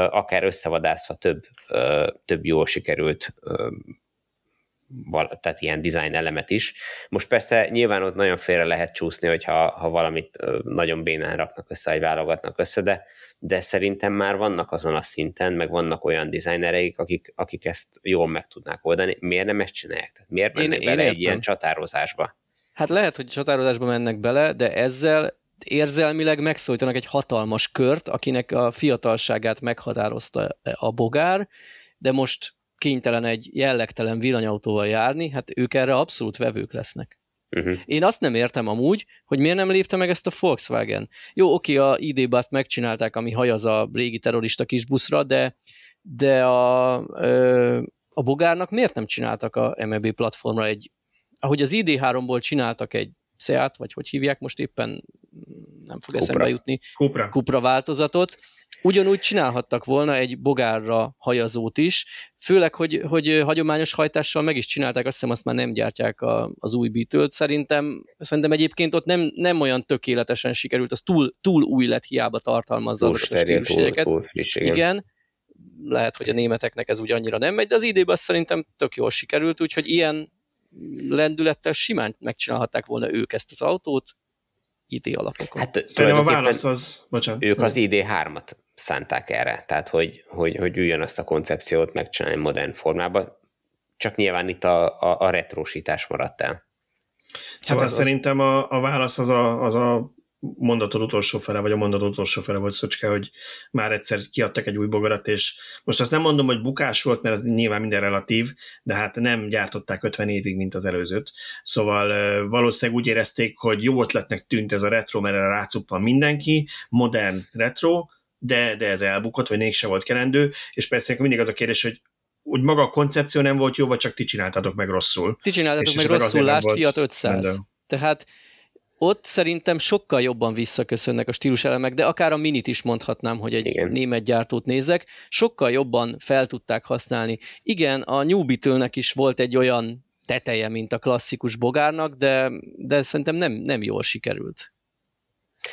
Speaker 2: akár összevadászva több, több jól sikerült tehát ilyen design elemet is. Most persze nyilván ott nagyon félre lehet csúszni, hogyha ha valamit nagyon bénán raknak össze, vagy válogatnak össze, de, de szerintem már vannak azon a szinten, meg vannak olyan designereik, akik, akik ezt jól meg tudnák oldani. Miért nem ezt csinálják? Tehát miért mennek én, bele én egy ilyen csatározásba?
Speaker 3: Hát lehet, hogy csatározásba mennek bele, de ezzel érzelmileg megszólítanak egy hatalmas kört, akinek a fiatalságát meghatározta a bogár, de most kénytelen egy jellegtelen villanyautóval járni, hát ők erre abszolút vevők lesznek. Uh-huh. Én azt nem értem amúgy, hogy miért nem lépte meg ezt a Volkswagen. Jó, oké, a id t megcsinálták, ami hajaz a régi terrorista kisbuszra, de, de a, a Bogárnak miért nem csináltak a MEB platformra egy, ahogy az ID3-ból csináltak egy Seat, vagy hogy hívják most éppen, nem fog Cupra. eszembe jutni,
Speaker 1: Cupra.
Speaker 3: Cupra változatot, Ugyanúgy csinálhattak volna egy bogárra hajazót is, főleg, hogy, hogy hagyományos hajtással meg is csinálták, azt hiszem azt már nem gyártják a, az új beetle Szerintem, szerintem egyébként ott nem, nem olyan tökéletesen sikerült, az túl, túl új lett, hiába tartalmazza
Speaker 2: túl azokat a stílusjegyeket. Túl, túl friss, igen.
Speaker 3: igen. Lehet, hogy a németeknek ez úgy annyira nem megy, de az idében szerintem tök jól sikerült, úgyhogy ilyen lendülettel simán megcsinálhatták volna ők ezt az autót, ID alapokon.
Speaker 1: Hát Szerintem a válasz az, bocsánat.
Speaker 2: Ők az ID3-at szánták erre, tehát hogy, hogy, hogy üljön azt a koncepciót megcsinálni modern formában, csak nyilván itt a, a, a retrósítás maradt el.
Speaker 1: Szóval hát az... szerintem a, a válasz az a, az a mondatod utolsó fele, vagy a mondatod utolsó fele volt Szöcske, hogy már egyszer kiadtak egy új bogarat, és most azt nem mondom, hogy bukás volt, mert ez nyilván minden relatív, de hát nem gyártották 50 évig, mint az előzőt. Szóval valószínűleg úgy érezték, hogy jó ötletnek tűnt ez a retro, mert erre rácuppan mindenki, modern retro, de, de ez elbukott, vagy mégse volt kelendő, és persze mindig az a kérdés, hogy úgy maga a koncepció nem volt jó, vagy csak ti csináltatok meg rosszul.
Speaker 3: Ti csináltatok meg rosszul, lásd Fiat 500. Minden. Tehát ott szerintem sokkal jobban visszaköszönnek a stíluselemek, de akár a minit is mondhatnám, hogy egy Igen. német gyártót nézek, sokkal jobban fel tudták használni. Igen, a New Beetle-nek is volt egy olyan teteje, mint a klasszikus bogárnak, de, de szerintem nem, nem jól sikerült.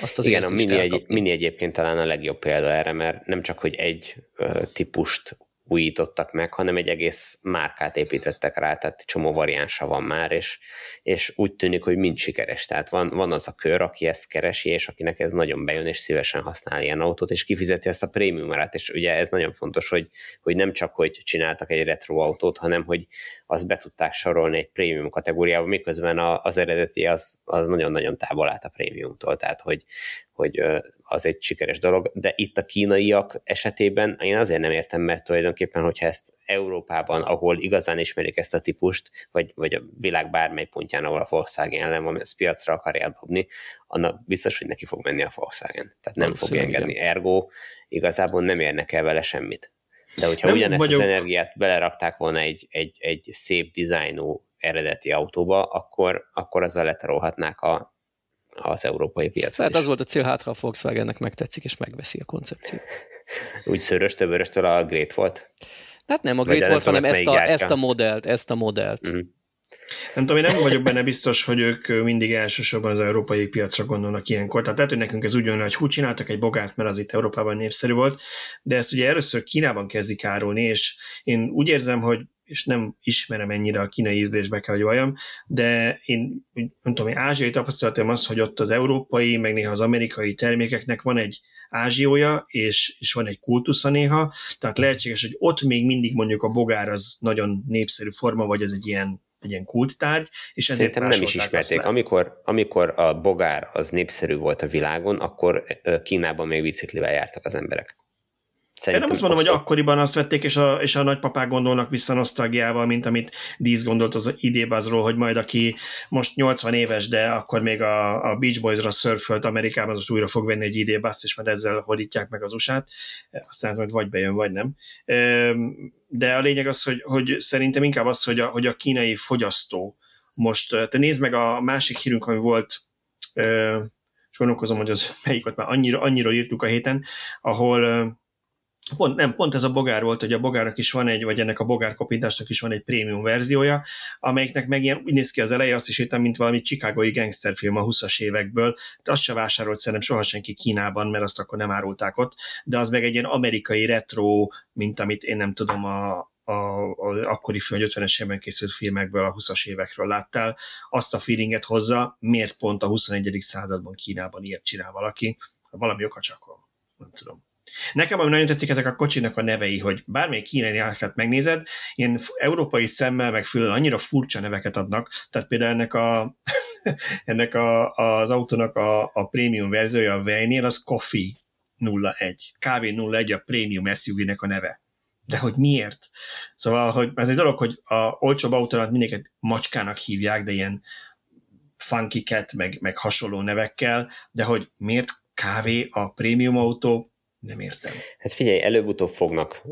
Speaker 2: Azt az Igen, a mini, egy, mini egyébként talán a legjobb példa erre, mert nem csak, hogy egy uh, típust újítottak meg, hanem egy egész márkát építettek rá, tehát csomó variánsa van már, és, és úgy tűnik, hogy mind sikeres. Tehát van, van az a kör, aki ezt keresi, és akinek ez nagyon bejön, és szívesen használ ilyen autót, és kifizeti ezt a prémiumát, és ugye ez nagyon fontos, hogy, hogy nem csak, hogy csináltak egy retro autót, hanem, hogy azt be tudták sorolni egy prémium kategóriába, miközben az eredeti az, az nagyon-nagyon távol állt a prémiumtól, tehát hogy, hogy az egy sikeres dolog, de itt a kínaiak esetében én azért nem értem, mert tulajdonképpen, hogyha ezt Európában, ahol igazán ismerik ezt a típust, vagy, vagy a világ bármely pontján, ahol a Volkswagen ellen van, ezt piacra akarják dobni, annak biztos, hogy neki fog menni a Volkswagen. Tehát nem fog engedni. Igen. Ergo igazából nem érnek el vele semmit. De hogyha nem ugyanezt vagyok... az energiát belerakták volna egy, egy, egy szép dizájnú eredeti autóba, akkor, akkor azzal letarolhatnák a, az európai piacon
Speaker 3: Hát az volt a cél, hát ha a Volkswagennek megtetszik, és megveszi a koncepciót.
Speaker 2: Úgy szörös többöröstől a Great volt?
Speaker 3: Hát nem a Great volt, hanem ezt a, ezt a modellt, ezt a modellt.
Speaker 1: Uh-huh. Nem tudom, én nem vagyok benne biztos, hogy ők mindig elsősorban az európai piacra gondolnak ilyenkor. Tehát lehet, hogy nekünk ez úgy jön, hogy hú, csináltak egy bogárt, mert az itt Európában népszerű volt, de ezt ugye először Kínában kezdik árulni, és én úgy érzem, hogy és nem ismerem ennyire a kínai ízlésbe kell, hogy valljam, de én nem tudom, én ázsiai tapasztalatom az, hogy ott az európai, meg néha az amerikai termékeknek van egy ázsiója, és, és van egy kultusza néha, tehát lehetséges, hogy ott még mindig mondjuk a bogár az nagyon népszerű forma, vagy ez egy ilyen egy ilyen kulttárgy, és ezért
Speaker 2: Szerintem nem is ismerték. Amikor, amikor a bogár az népszerű volt a világon, akkor Kínában még biciklivel jártak az emberek.
Speaker 1: Szerintem Én nem azt mondom, hogy akkoriban azt vették, és a, és a nagypapák gondolnak vissza nosztalgiával, mint amit Dísz gondolt az idébázról, hogy majd aki most 80 éves, de akkor még a, a Beach Boys-ra szörfölt Amerikában, az újra fog venni egy idébázt, és majd ezzel hodítják meg az USA-t. Aztán ez majd vagy bejön, vagy nem. De a lényeg az, hogy, hogy szerintem inkább az, hogy a, hogy a kínai fogyasztó most, te nézd meg a másik hírünk, ami volt, és gondolkozom, hogy az melyik már annyira, annyira írtuk a héten, ahol Pont, nem, pont ez a bogár volt, hogy a bogárnak is van egy, vagy ennek a bogár kopintásnak is van egy prémium verziója, amelyiknek meg ilyen úgy néz ki az eleje, azt is értem, mint valami chicagói gangsterfilm a 20-as évekből. De azt se vásárolt szerintem soha senki Kínában, mert azt akkor nem árulták ott, de az meg egy ilyen amerikai retro, mint amit én nem tudom, a, az akkori film, 50-es évben készült filmekből, a 20-as évekről láttál, azt a feelinget hozza, miért pont a 21. században Kínában ilyet csinál valaki, valami oka csak van, nem tudom. Nekem ami nagyon tetszik ezek a kocsinak a nevei, hogy bármelyik kínai járkát megnézed, ilyen európai szemmel meg fülön annyira furcsa neveket adnak, tehát például ennek, a, (laughs) ennek a, az autónak a, a prémium verziója a Vejnél, az Coffee 01, KV 01 a prémium SUV-nek a neve. De hogy miért? Szóval, hogy ez egy dolog, hogy a olcsóbb autónat mindenket macskának hívják, de ilyen funky cat, meg, meg hasonló nevekkel, de hogy miért kávé a prémium autó, nem értem.
Speaker 2: Hát figyelj, előbb-utóbb fognak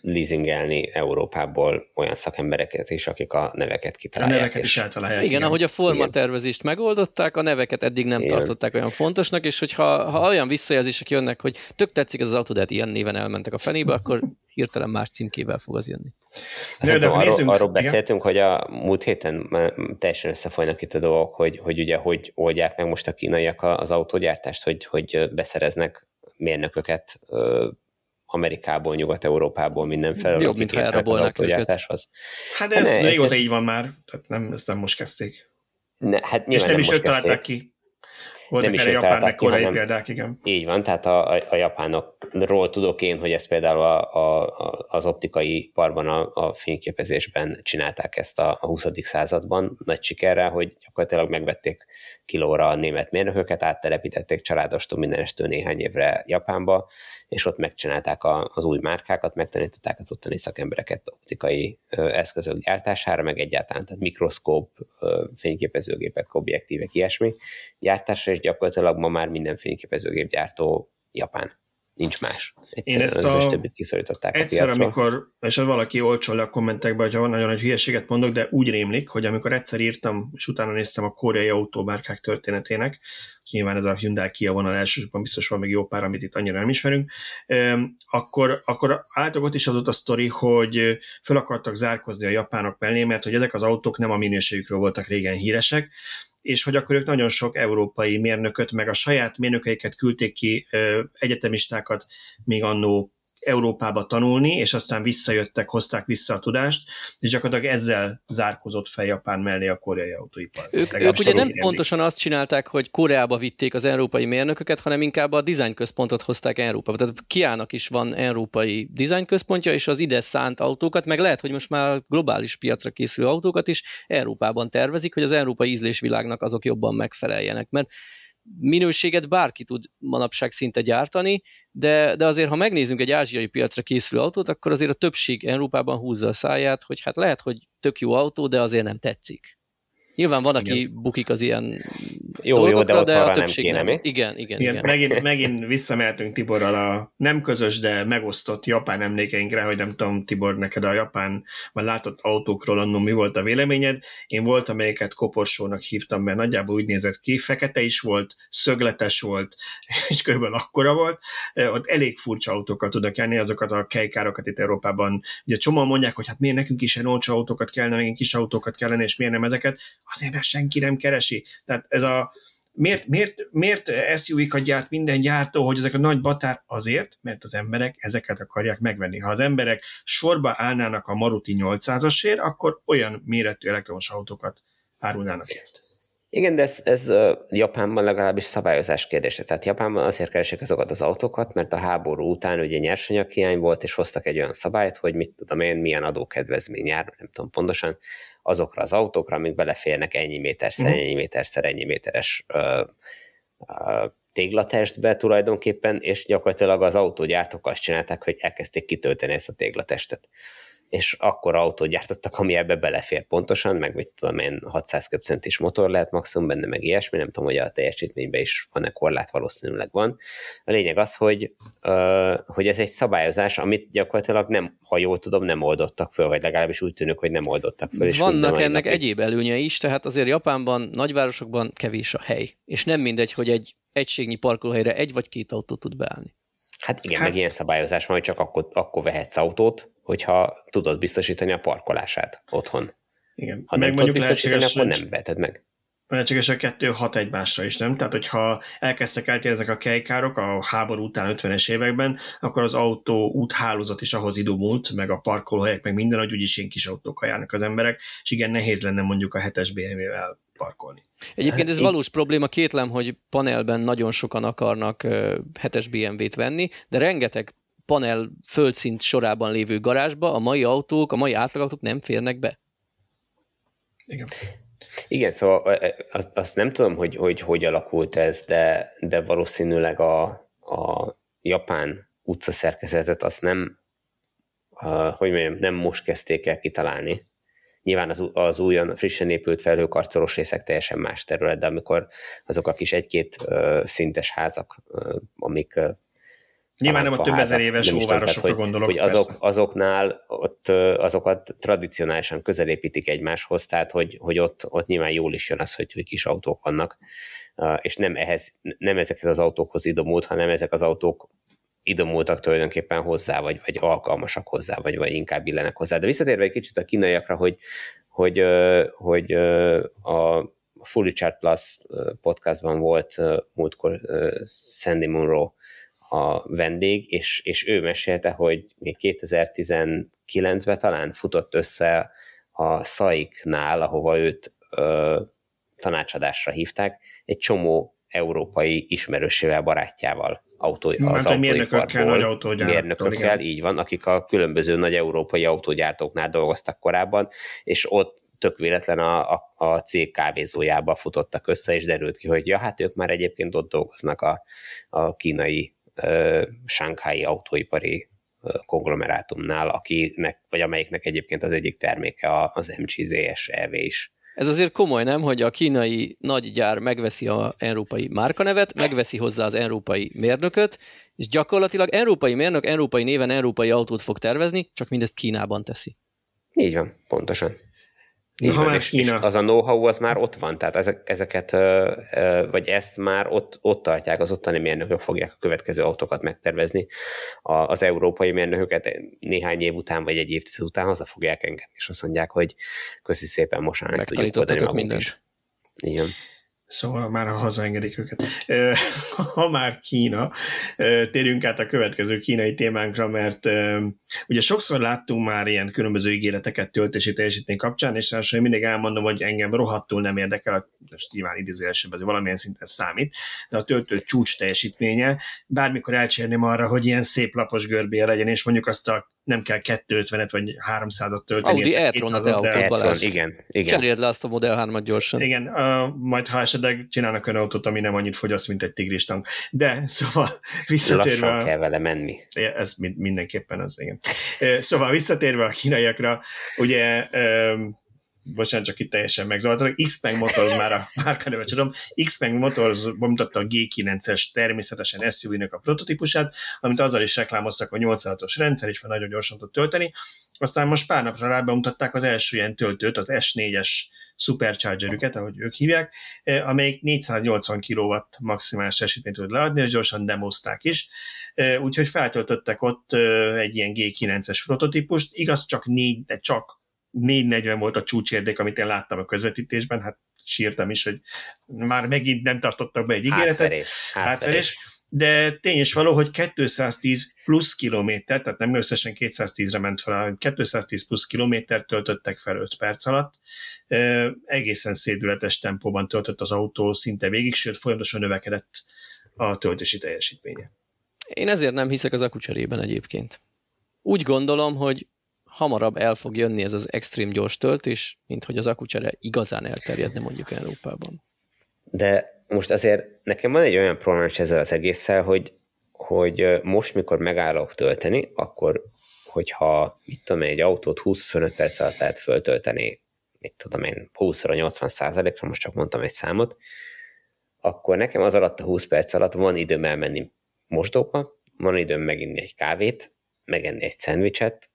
Speaker 2: leasingelni Európából olyan szakembereket is, akik a neveket kitalálják.
Speaker 1: A neveket is eltalálják.
Speaker 3: Igen, igen, ahogy a formatervezést megoldották, a neveket eddig nem igen. tartották olyan fontosnak, és hogyha ha olyan visszajelzések jönnek, hogy tök tetszik ez az autó, de hát ilyen néven elmentek a fenébe, akkor hirtelen más címkével fog az jönni.
Speaker 2: Azt de, de arról, nézzünk, arról beszéltünk, igen. hogy a múlt héten teljesen összefolynak itt a dolgok, hogy, hogy ugye hogy oldják meg most a kínaiak az autógyártást, hogy, hogy beszereznek mérnököket Amerikából, Nyugat-Európából, mindenfelől.
Speaker 3: Jobb, mintha elrabolnák őket.
Speaker 1: Hát ez ne, régóta így van már, tehát nem, ezt nem most kezdték.
Speaker 2: Ne, hát
Speaker 1: És nem, nem is ők találták ki. Voltak nem is erre japán meg koreai hanem, példák, igen.
Speaker 2: Így van, tehát a, a, a japánokról tudok én, hogy ezt például a, a, az optikai parban, a, a fényképezésben csinálták ezt a, a 20. században nagy sikerrel, hogy gyakorlatilag megvették kilóra a német mérnököket, áttelepítették családostól mindenestől néhány évre Japánba, és ott megcsinálták a, az új márkákat, megtanították az ottani szakembereket optikai ö, eszközök gyártására, meg egyáltalán, tehát mikroszkóp, ö, fényképezőgépek, objektívek, ilyesmi gyártásra, és gyakorlatilag ma már minden fényképezőgép gyártó Japán nincs más. Egyszerűen Én ezt az a... többit kiszorították
Speaker 1: Egyszer, a amikor, és valaki olcsol le a kommentekbe, hogyha van nagyon nagy hülyeséget mondok, de úgy rémlik, hogy amikor egyszer írtam, és utána néztem a koreai autómárkák történetének, és nyilván ez a Hyundai Kia vonal elsősorban biztos van még jó pár, amit itt annyira nem ismerünk, akkor, akkor általában ott is az ott a sztori, hogy föl akartak zárkozni a japánok mellé, mert hogy ezek az autók nem a minőségükről voltak régen híresek, és hogy akkor ők nagyon sok európai mérnököt, meg a saját mérnökeiket küldték ki egyetemistákat még annó Európába tanulni, és aztán visszajöttek, hozták vissza a tudást, és gyakorlatilag ezzel zárkozott fel Japán mellé a koreai autóipar.
Speaker 3: Ők, ők ugye nem pontosan azt csinálták, hogy Koreába vitték az európai mérnököket, hanem inkább a design központot hozták Európába. Tehát Kiának is van európai design központja, és az ide szánt autókat, meg lehet, hogy most már globális piacra készülő autókat is Európában tervezik, hogy az európai ízlésvilágnak azok jobban megfeleljenek. Mert minőséget bárki tud manapság szinte gyártani, de, de azért, ha megnézzünk egy ázsiai piacra készülő autót, akkor azért a többség Európában húzza a száját, hogy hát lehet, hogy tök jó autó, de azért nem tetszik. Nyilván van, aki igen. bukik az ilyen
Speaker 2: jó, dolgokra, jó, de, ott de a többség nem. Kéne,
Speaker 3: nem. Igen, igen,
Speaker 1: igen. igen. Megint, megint visszamehetünk Tiborral a nem közös, de megosztott japán emlékeinkre, hogy nem tudom, Tibor, neked a japán, vagy látott autókról annól mi volt a véleményed. Én volt, amelyiket koporsónak hívtam, mert nagyjából úgy nézett ki, fekete is volt, szögletes volt, (laughs) és körülbelül akkora volt. Ott elég furcsa autókat tudnak járni, azokat a kejkárokat itt Európában. Ugye csomóan mondják, hogy hát miért nekünk is ilyen olcsó autókat kellene, meg kis autókat kellene, és miért nem ezeket azért mert senki nem keresi. Tehát ez a, miért, miért, miért SUV-kat gyárt minden gyártó, hogy ezek a nagy batár? Azért, mert az emberek ezeket akarják megvenni. Ha az emberek sorba állnának a Maruti 800-asért, akkor olyan méretű elektromos autókat árulnának ért.
Speaker 2: Igen, de ez, ez Japánban legalábbis szabályozás kérdése. Tehát Japánban azért keresik azokat az autókat, mert a háború után ugye nyersanyaghiány volt, és hoztak egy olyan szabályt, hogy mit tudom én, milyen adókedvezmény jár, nem tudom pontosan, azokra az autókra, amik beleférnek ennyi méterszer, uh-huh. ennyi méterszer, ennyi méteres uh, uh, téglatestbe tulajdonképpen, és gyakorlatilag az autógyártók azt csinálták, hogy elkezdték kitölteni ezt a téglatestet és akkor autót gyártottak, ami ebbe belefér pontosan, meg vagy tudom én 600 köbcentis motor lehet maximum benne, meg ilyesmi, nem tudom, hogy a teljesítményben is van-e korlát, valószínűleg van. A lényeg az, hogy, hogy ez egy szabályozás, amit gyakorlatilag nem, ha jól tudom, nem oldottak föl, vagy legalábbis úgy tűnik, hogy nem oldottak föl.
Speaker 3: És Vannak ennek napig... egyéb előnyei is, tehát azért Japánban, nagyvárosokban kevés a hely, és nem mindegy, hogy egy egységnyi parkolóhelyre egy vagy két autó tud beállni.
Speaker 2: Hát igen, hát... meg ilyen szabályozás van, hogy csak akkor, akkor vehetsz autót, hogyha tudod biztosítani a parkolását otthon.
Speaker 1: Igen.
Speaker 2: Ha meg nem tudod biztosítani, akkor nem veheted meg.
Speaker 1: Lehetséges a kettő hat egymásra is, nem? Tehát, hogyha elkezdtek eltérni ezek a kejkárok a háború után 50-es években, akkor az autó úthálózat is ahhoz idomult, meg a parkolóhelyek, meg minden, hogy úgyis ilyen kis autókkal járnak az emberek, és igen, nehéz lenne mondjuk a 7-es BMW-vel parkolni.
Speaker 3: Egyébként ez valós probléma, kétlem, hogy panelben nagyon sokan akarnak 7-es BMW-t venni, de rengeteg panel földszint sorában lévő garázsba a mai autók, a mai átlagautók nem férnek be.
Speaker 1: Igen.
Speaker 2: Igen, szóval azt, azt nem tudom, hogy, hogy hogy alakult ez, de, de valószínűleg a, a japán utcaszerkezetet azt nem, a, hogy mondjam, nem most kezdték el kitalálni. Nyilván az, az újon, frissen épült felhőkarcolós részek teljesen más terület, de amikor azok a kis egy-két szintes házak, amik
Speaker 1: Nyilván nem a több ezer éves óvárosokra
Speaker 2: hogy,
Speaker 1: gondolok.
Speaker 2: Hogy azok, azoknál ott, azokat tradicionálisan közelépítik egymáshoz, tehát hogy, hogy ott, ott nyilván jól is jön az, hogy, hogy kis autók vannak, és nem, ehhez, nem ezekhez az autókhoz idomult, hanem ezek az autók idomultak tulajdonképpen hozzá, vagy, vagy alkalmasak hozzá, vagy, vagy inkább illenek hozzá. De visszatérve egy kicsit a kínaiakra, hogy, hogy, hogy a Fully Chart Plus podcastban volt múltkor Sandy Munro a vendég, és, és ő mesélte, hogy még 2019-ben talán futott össze a Szaiknál, ahova őt ö, tanácsadásra hívták, egy csomó európai ismerősével, barátjával autó,
Speaker 1: az hát mérnökökkel, nagy.
Speaker 2: Mérnökökkel, így van, akik a különböző nagy európai autógyártóknál dolgoztak korábban, és ott tök véletlen a, a, a cég kávézójába futottak össze, és derült ki, hogy ja, hát ők már egyébként ott dolgoznak a, a kínai Sánkhái autóipari konglomerátumnál, akinek, vagy amelyiknek egyébként az egyik terméke az MGZS EV is.
Speaker 3: Ez azért komoly, nem, hogy a kínai nagy gyár megveszi a európai márkanevet, megveszi hozzá az európai mérnököt, és gyakorlatilag európai mérnök európai néven európai autót fog tervezni, csak mindezt Kínában teszi.
Speaker 2: Így van, pontosan. Így ha van, és, és az a know-how az már ott van, tehát ezek, ezeket, vagy ezt már ott, ott tartják, az ottani mérnökök fogják a következő autókat megtervezni. Az európai mérnököket néhány év után, vagy egy évtized után haza fogják engedni, és azt mondják, hogy köszi szépen, most már tudjuk oldani mindent. Is. Igen.
Speaker 1: Szóval már ha hazaengedik őket. (laughs) Ha már Kína, térjünk át a következő kínai témánkra, mert ugye sokszor láttunk már ilyen különböző ígéreteket töltési teljesítmény kapcsán, és ráadásul mindig elmondom, hogy engem rohadtul nem érdekel, most nyilván idézőjelesebb, ez valamilyen szinten számít, de a töltő csúcs teljesítménye, bármikor elcsérném arra, hogy ilyen szép lapos görbéje legyen, és mondjuk azt a nem kell 250-et vagy 300-at tölteni.
Speaker 3: Audi e-tron az
Speaker 2: autó, Igen, igen.
Speaker 3: Cseréld le azt a Model 3-at gyorsan.
Speaker 1: Igen, uh, majd ha esetleg csinálnak olyan autót, ami nem annyit fogyaszt, mint egy tigristank. De, szóval (laughs) visszatérve...
Speaker 2: Lassan kell vele menni.
Speaker 1: Ez mindenképpen az, igen. Szóval visszatérve a kínaiakra, ugye bocsánat, csak itt teljesen megzavartak, Xpeng Motors már a márkanevet tudom, Xpeng Motors bemutatta a G9-es természetesen SUV-nek a prototípusát, amit azzal is reklámoztak, hogy 86-os rendszer, és már nagyon gyorsan tud tölteni. Aztán most pár napra rá bemutatták az első ilyen töltőt, az S4-es superchargerüket, ahogy ők hívják, eh, amelyik 480 kW maximális teljesítményt tud leadni, és gyorsan demozták is. Eh, úgyhogy feltöltöttek ott eh, egy ilyen G9-es prototípust, igaz csak négy, de csak 440 volt a csúcsérdék, amit én láttam a közvetítésben, hát sírtam is, hogy már megint nem tartottak be egy ígéretet.
Speaker 2: Hátverés. Hátverés.
Speaker 1: De tény is való, hogy 210 plusz kilométer, tehát nem összesen 210-re ment fel, hanem 210 plusz kilométer töltöttek fel 5 perc alatt. E, egészen szédületes tempóban töltött az autó szinte végig, sőt folyamatosan növekedett a töltési teljesítménye.
Speaker 3: Én ezért nem hiszek az akucserében egyébként. Úgy gondolom, hogy hamarabb el fog jönni ez az extrém gyors töltés, mint hogy az akucsere igazán elterjedne mondjuk Európában.
Speaker 2: De most azért nekem van egy olyan problémám ezzel az egésszel, hogy, hogy most, mikor megállok tölteni, akkor hogyha, mit tudom én, egy autót 20-25 perc alatt lehet föltölteni, mit tudom én, 20-ra 80 százalékra, most csak mondtam egy számot, akkor nekem az alatt a 20 perc alatt van időm elmenni mosdóba, van időm meginni egy kávét, megenni egy szendvicset,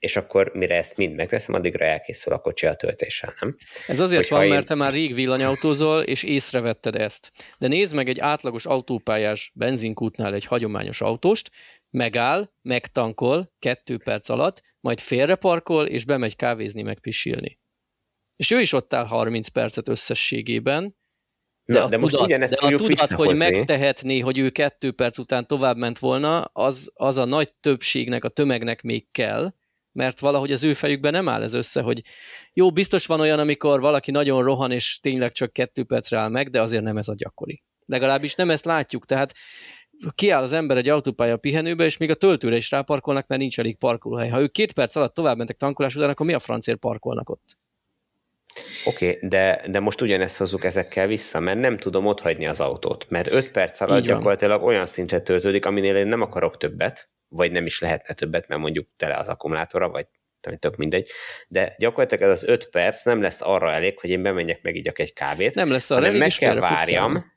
Speaker 2: és akkor mire ezt mind megteszem, addigra elkészül a kocsi a töltéssel, nem?
Speaker 3: Ez azért Hogyha van, én... mert te már rég villanyautózol, és észrevetted ezt. De nézd meg egy átlagos autópályás benzinkútnál egy hagyományos autóst, megáll, megtankol kettő perc alatt, majd félreparkol, és bemegy kávézni, meg pisilni. és ő is ott áll 30 percet összességében, de,
Speaker 2: Na,
Speaker 3: a
Speaker 2: de most
Speaker 3: tudat,
Speaker 2: ugyanezt
Speaker 3: de a tudat hogy megtehetné, hogy ő kettő perc után tovább ment volna, az, az a nagy többségnek, a tömegnek még kell, mert valahogy az ő fejükben nem áll ez össze, hogy jó, biztos van olyan, amikor valaki nagyon rohan, és tényleg csak kettő percre áll meg, de azért nem ez a gyakori. Legalábbis nem ezt látjuk, tehát kiáll az ember egy autópálya pihenőbe, és még a töltőre is ráparkolnak, mert nincs elég parkolóhely. Ha ők két perc alatt tovább mentek tankolás után, akkor mi a francért parkolnak ott?
Speaker 2: Oké, okay, de, de most ugyanezt hozzuk ezekkel vissza, mert nem tudom otthagyni az autót, mert 5 perc alatt
Speaker 3: Így van.
Speaker 2: gyakorlatilag olyan szintre töltődik, aminél én nem akarok többet, vagy nem is lehetne többet, mert mondjuk tele az akkumulátora, vagy tök mindegy, de gyakorlatilag ez az 5 perc nem lesz arra elég, hogy én bemenjek, megígyak egy kávét,
Speaker 3: Nem lesz arra elég,
Speaker 2: meg kell várjam,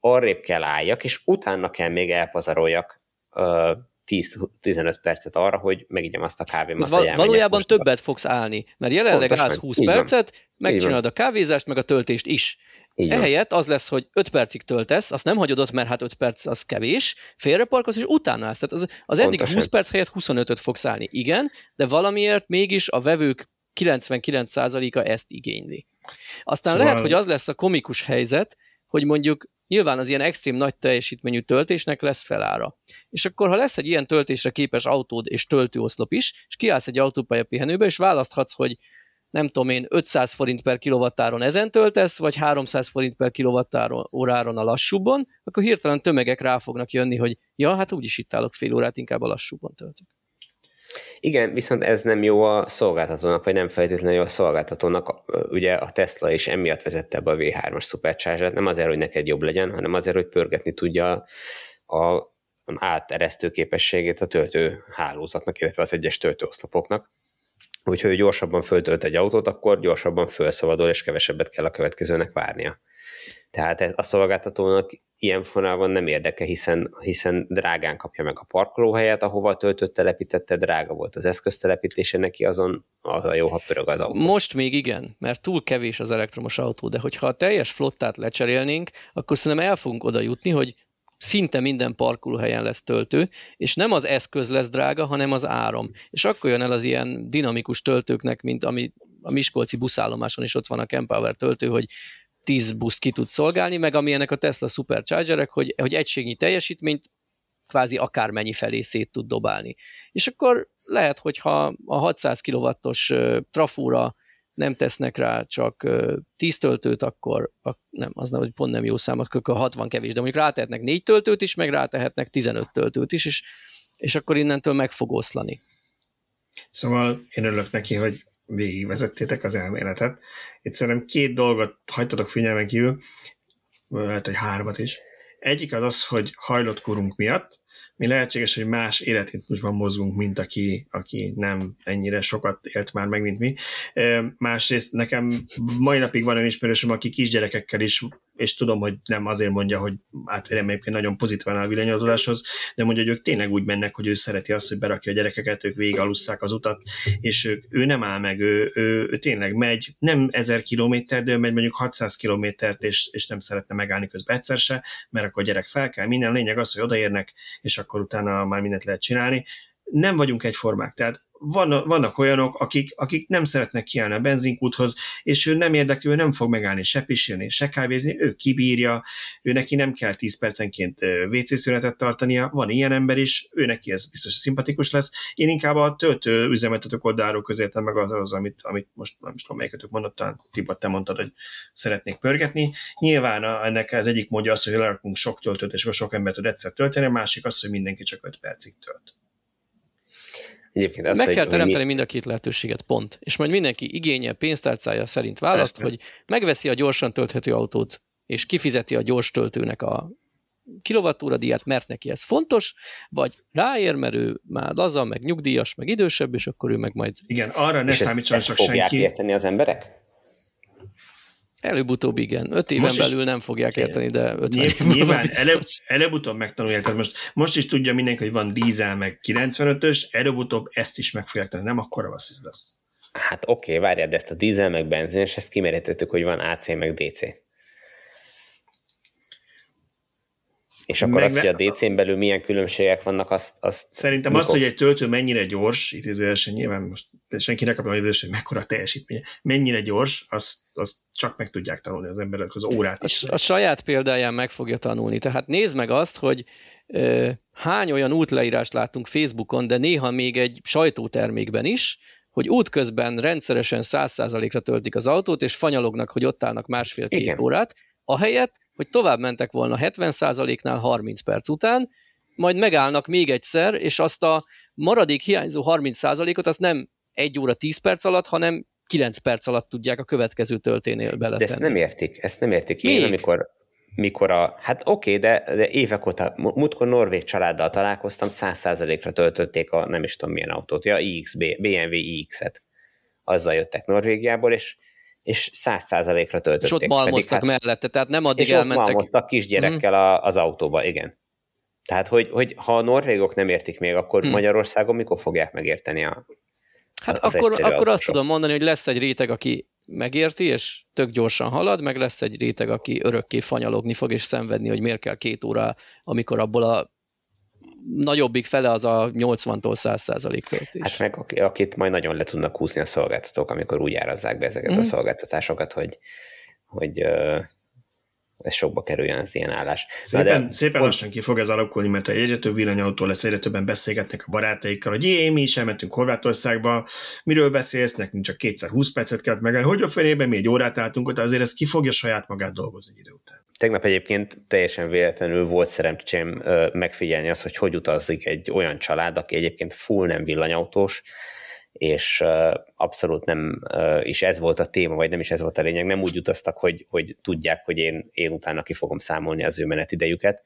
Speaker 2: arrébb kell álljak, és utána kell még elpazaroljak uh, 10-15 percet arra, hogy megígyem azt a kávémat.
Speaker 3: Val- valójában
Speaker 2: mostoba.
Speaker 3: többet fogsz állni, mert jelenleg
Speaker 2: Pontosan,
Speaker 3: állsz 20
Speaker 2: így van.
Speaker 3: percet, megcsinálod a kávézást, meg a töltést is.
Speaker 2: Így.
Speaker 3: Ehelyett az lesz, hogy 5 percig töltesz, azt nem hagyod ott, mert hát 5 perc az kevés, félreparkolsz, és utána állsz. Tehát az, az eddig
Speaker 2: Pontosan.
Speaker 3: 20 perc helyett 25-öt fogsz állni. Igen, de valamiért mégis a vevők 99%-a ezt igényli. Aztán
Speaker 1: Szóval-
Speaker 3: lehet, hogy az lesz a komikus helyzet, hogy mondjuk nyilván az ilyen extrém nagy teljesítményű töltésnek lesz felára. És akkor, ha lesz egy ilyen töltésre képes autód és töltőoszlop is, és kiállsz egy autópálya pihenőbe, és választhatsz, hogy nem tudom én, 500 forint per kilovattáron ezen töltesz, vagy 300 forint per kilovattáron óráron a lassúbban, akkor hirtelen tömegek rá fognak jönni, hogy ja, hát úgyis itt állok fél órát, inkább a lassúban töltök.
Speaker 2: Igen, viszont ez nem jó a szolgáltatónak, vagy nem feltétlenül jó a szolgáltatónak. Ugye a Tesla is emiatt vezette be a V3-as supercharger nem azért, hogy neked jobb legyen, hanem azért, hogy pörgetni tudja a áteresztő képességét a töltő hálózatnak, illetve az egyes töltőoszlopoknak. Úgyhogy hogy gyorsabban föltölt egy autót, akkor gyorsabban felszabadul, és kevesebbet kell a következőnek várnia. Tehát ez a szolgáltatónak ilyen fonalban nem érdeke, hiszen, hiszen drágán kapja meg a parkolóhelyet, ahova a töltőt telepítette, drága volt az eszköztelepítése neki, azon az a jó, ha pörög az autó.
Speaker 3: Most még igen, mert túl kevés az elektromos autó, de hogyha a teljes flottát lecserélnénk, akkor szerintem el fogunk oda jutni, hogy szinte minden parkolóhelyen lesz töltő, és nem az eszköz lesz drága, hanem az áram. És akkor jön el az ilyen dinamikus töltőknek, mint ami a Miskolci buszállomáson is ott van a Kempower töltő, hogy 10 buszt ki tud szolgálni, meg amilyenek a Tesla Superchargerek, hogy, hogy egységnyi teljesítményt kvázi akármennyi felé szét tud dobálni. És akkor lehet, hogyha a 600 kW-os trafóra nem tesznek rá csak 10 töltőt, akkor a, nem, az nem, hogy pont nem jó szám, akkor 60 kevés, de mondjuk rátehetnek 4 töltőt is, meg rátehetnek 15 töltőt is, és, és akkor innentől meg fog oszlani.
Speaker 1: Szóval én örülök neki, hogy végigvezettétek az elméletet. Itt szerintem két dolgot hagytatok figyelmen kívül, lehet, hogy hármat is. Egyik az az, hogy hajlott korunk miatt, mi lehetséges, hogy más életritmusban mozgunk, mint aki, aki nem ennyire sokat élt már meg, mint mi. Másrészt nekem mai napig van olyan ismerősöm, aki kisgyerekekkel is, és tudom, hogy nem azért mondja, hogy átverem egyébként nagyon pozitívan a villanyautózáshoz, de mondja, hogy ők tényleg úgy mennek, hogy ő szereti azt, hogy berakja a gyerekeket, ők végigalusszák az utat, és ők, ő nem áll meg, ő, ő, ő tényleg megy, nem 1000 kilométer, de ő megy mondjuk 600 kilométert, és, és nem szeretne megállni közben egyszer se, mert akkor a gyerek fel kell, minden lényeg az, hogy odaérnek, és akkor utána már mindent lehet csinálni. Nem vagyunk egyformák, tehát van, vannak olyanok, akik, akik nem szeretnek kiállni a benzinkúthoz, és ő nem érdekli, ő nem fog megállni se pisilni, se kávézni, ő kibírja, ő neki nem kell 10 percenként WC szünetet tartania, van ilyen ember is, ő neki ez biztos szimpatikus lesz. Én inkább a töltő üzemeltetők oldaláról közéltem meg az, az amit, amit most nem is tudom, melyikötök mondott, talán Tibot, te mondtad, hogy szeretnék pörgetni. Nyilván a, ennek az egyik módja az, hogy lerakunk sok töltőt, és sok embert tud egyszer tölteni, a másik az, hogy mindenki csak 5 percig tölt.
Speaker 2: Egyébként
Speaker 3: az, Meg kell teremteni mi... mind a két lehetőséget, pont. És majd mindenki igénye, pénztárcája szerint választ, Persze. hogy megveszi a gyorsan tölthető autót, és kifizeti a gyors töltőnek a kilovattúra díját, mert neki ez fontos, vagy ráér, mert ő már laza, meg nyugdíjas, meg idősebb, és akkor ő meg majd...
Speaker 1: Igen, arra ne számítson csak
Speaker 2: fogják
Speaker 1: senki.
Speaker 2: érteni az emberek?
Speaker 3: Előbb-utóbb igen. Öt éven most belül nem fogják érteni, de öt
Speaker 1: Nyilván előbb, előbb-utóbb megtanulják. Tehát most, most is tudja mindenki, hogy van dízel, meg 95-ös, előbb-utóbb ezt is meg fogják tenni. Nem akkora vasszisz lesz.
Speaker 2: Hát oké, okay, várjad, de ezt a dízel meg benzin, és ezt kimérhetettük, hogy van AC meg DC. És akkor Meg, az, hogy a DC-n belül milyen különbségek vannak, azt... azt
Speaker 1: Szerintem mikor... az, hogy egy töltő mennyire gyors, idézőjelesen nyilván most senki ne kapja hogy mekkora teljesítménye, mennyire gyors, azt, azt csak meg tudják tanulni az emberek az órát
Speaker 3: is. A, a saját példáján meg fogja tanulni. Tehát nézd meg azt, hogy ö, hány olyan útleírást látunk Facebookon, de néha még egy sajtótermékben is, hogy útközben rendszeresen 100%-ra töltik az autót, és fanyalognak, hogy ott állnak másfél-két órát, ahelyett, hogy tovább mentek volna 70%-nál 30 perc után, majd megállnak még egyszer, és azt a maradék hiányzó 30%-ot azt nem 1 óra 10 perc alatt, hanem 9 perc alatt tudják a következő tölténél beletenni.
Speaker 2: De ezt nem értik, ezt nem értik. Még? Én, amikor, mikor a, hát oké, okay, de, de évek óta, múltkor norvég családdal találkoztam, 100%-ra töltötték a nem is tudom milyen autót, ja, iX, BMW iX-et. Azzal jöttek Norvégiából, és és száz százalékra töltötték. És
Speaker 3: ott malmoztak hát, mellette, tehát nem addig
Speaker 2: és elmentek. És malmoztak kisgyerekkel mm. a, az autóba, igen. Tehát, hogy, hogy ha a norvégok nem értik még, akkor mm. Magyarországon mikor fogják megérteni a
Speaker 3: Hát az akkor, akkor azt tudom mondani, hogy lesz egy réteg, aki megérti, és tök gyorsan halad, meg lesz egy réteg, aki örökké fanyalogni fog, és szenvedni, hogy miért kell két óra, amikor abból a nagyobbik fele az a 80-tól 100 százalék töltés.
Speaker 2: Hát meg akit majd nagyon le tudnak húzni a szolgáltatók, amikor úgy árazzák be ezeket mm. a mhm. szolgáltatásokat, hogy, hogy ez sokba kerüljön az ilyen állás.
Speaker 1: Szépen, de, szépen pont... lassan ki fog ez alakulni, mert egyre több villanyautó lesz, egyre többen beszélgetnek a barátaikkal, hogy jé, mi is elmentünk Horvátországba, miről beszélsz, nekünk csak kétszer 20 percet kellett meg, hogy a fenében mi egy órát álltunk ott, azért ez ki fogja saját magát dolgozni idő után.
Speaker 2: Tegnap egyébként teljesen véletlenül volt szerencsém megfigyelni azt, hogy hogy utazik egy olyan család, aki egyébként full nem villanyautós, és abszolút nem is ez volt a téma, vagy nem is ez volt a lényeg, nem úgy utaztak, hogy, hogy tudják, hogy én, én utána ki fogom számolni az ő menetidejüket,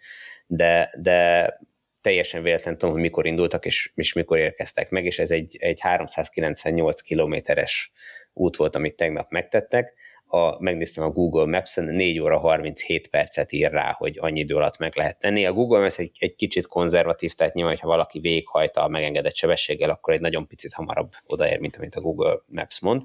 Speaker 2: de, de teljesen véletlen tudom, hogy mikor indultak, és, és mikor érkeztek meg, és ez egy, egy 398 kilométeres út volt, amit tegnap megtettek, a, megnéztem a Google Maps-en, 4 óra 37 percet ír rá, hogy annyi idő alatt meg lehet tenni. A Google Maps egy, egy kicsit konzervatív, tehát nyilván, ha valaki véghajta a megengedett sebességgel, akkor egy nagyon picit hamarabb odaér, mint amit a Google Maps mond.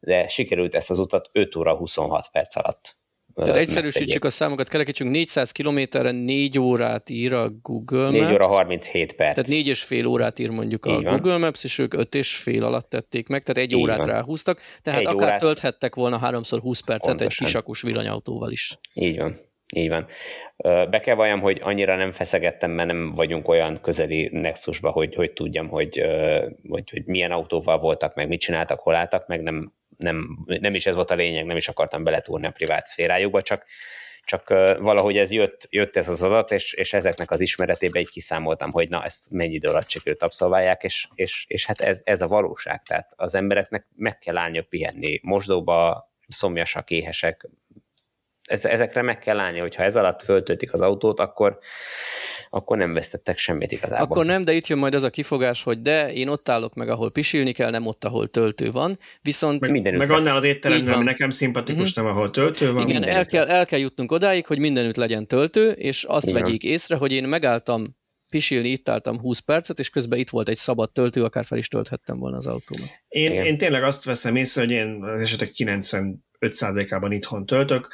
Speaker 2: De sikerült ezt az utat 5 óra 26 perc alatt
Speaker 3: tehát egyszerűsítsük a számokat, kerekítsünk 400 kilométerre 4 órát ír a Google Maps.
Speaker 2: 4 óra 37 perc.
Speaker 3: Tehát 4 és fél órát ír mondjuk Így a van. Google Maps, és ők 5 és fél alatt tették meg, tehát egy Így órát van. ráhúztak, tehát egy akár órát... tölthettek volna 3x20 percet Pontosan. egy kisakus villanyautóval is.
Speaker 2: Így van. Így van. Be kell valljam, hogy annyira nem feszegettem, mert nem vagyunk olyan közeli nexusba, hogy, hogy tudjam, hogy, hogy, hogy milyen autóval voltak, meg mit csináltak, hol álltak, meg nem nem, nem is ez volt a lényeg, nem is akartam beletúrni a privát szférájukba, csak, csak valahogy ez jött, jött ez az adat, és, és ezeknek az ismeretébe így kiszámoltam, hogy na, ezt mennyi idő alatt sikerült abszolválják, és, és, és hát ez, ez a valóság, tehát az embereknek meg kell állniuk pihenni, mosdóba, szomjasak, éhesek, ez, ezekre meg kell állni, hogyha ez alatt föltöltik az autót, akkor, akkor nem vesztettek semmit igazából.
Speaker 3: Akkor nem, de itt jön majd az a kifogás, hogy de én ott állok meg, ahol pisilni kell, nem ott, ahol töltő van, viszont...
Speaker 1: Meg, meg annál az étteremben, ami nekem szimpatikus, uh-huh. nem ahol töltő van.
Speaker 3: Igen, el kell, el kell jutnunk odáig, hogy mindenütt legyen töltő, és azt Igen. vegyék észre, hogy én megálltam pisilni, itt álltam 20 percet, és közben itt volt egy szabad töltő, akár fel is tölthettem volna az autómat.
Speaker 1: Én, én tényleg azt veszem észre, hogy én az esetek 90 5%-ában itthon töltök.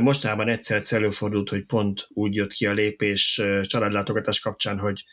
Speaker 1: Mostában egyszer előfordult, hogy pont úgy jött ki a lépés családlátogatás kapcsán, hogy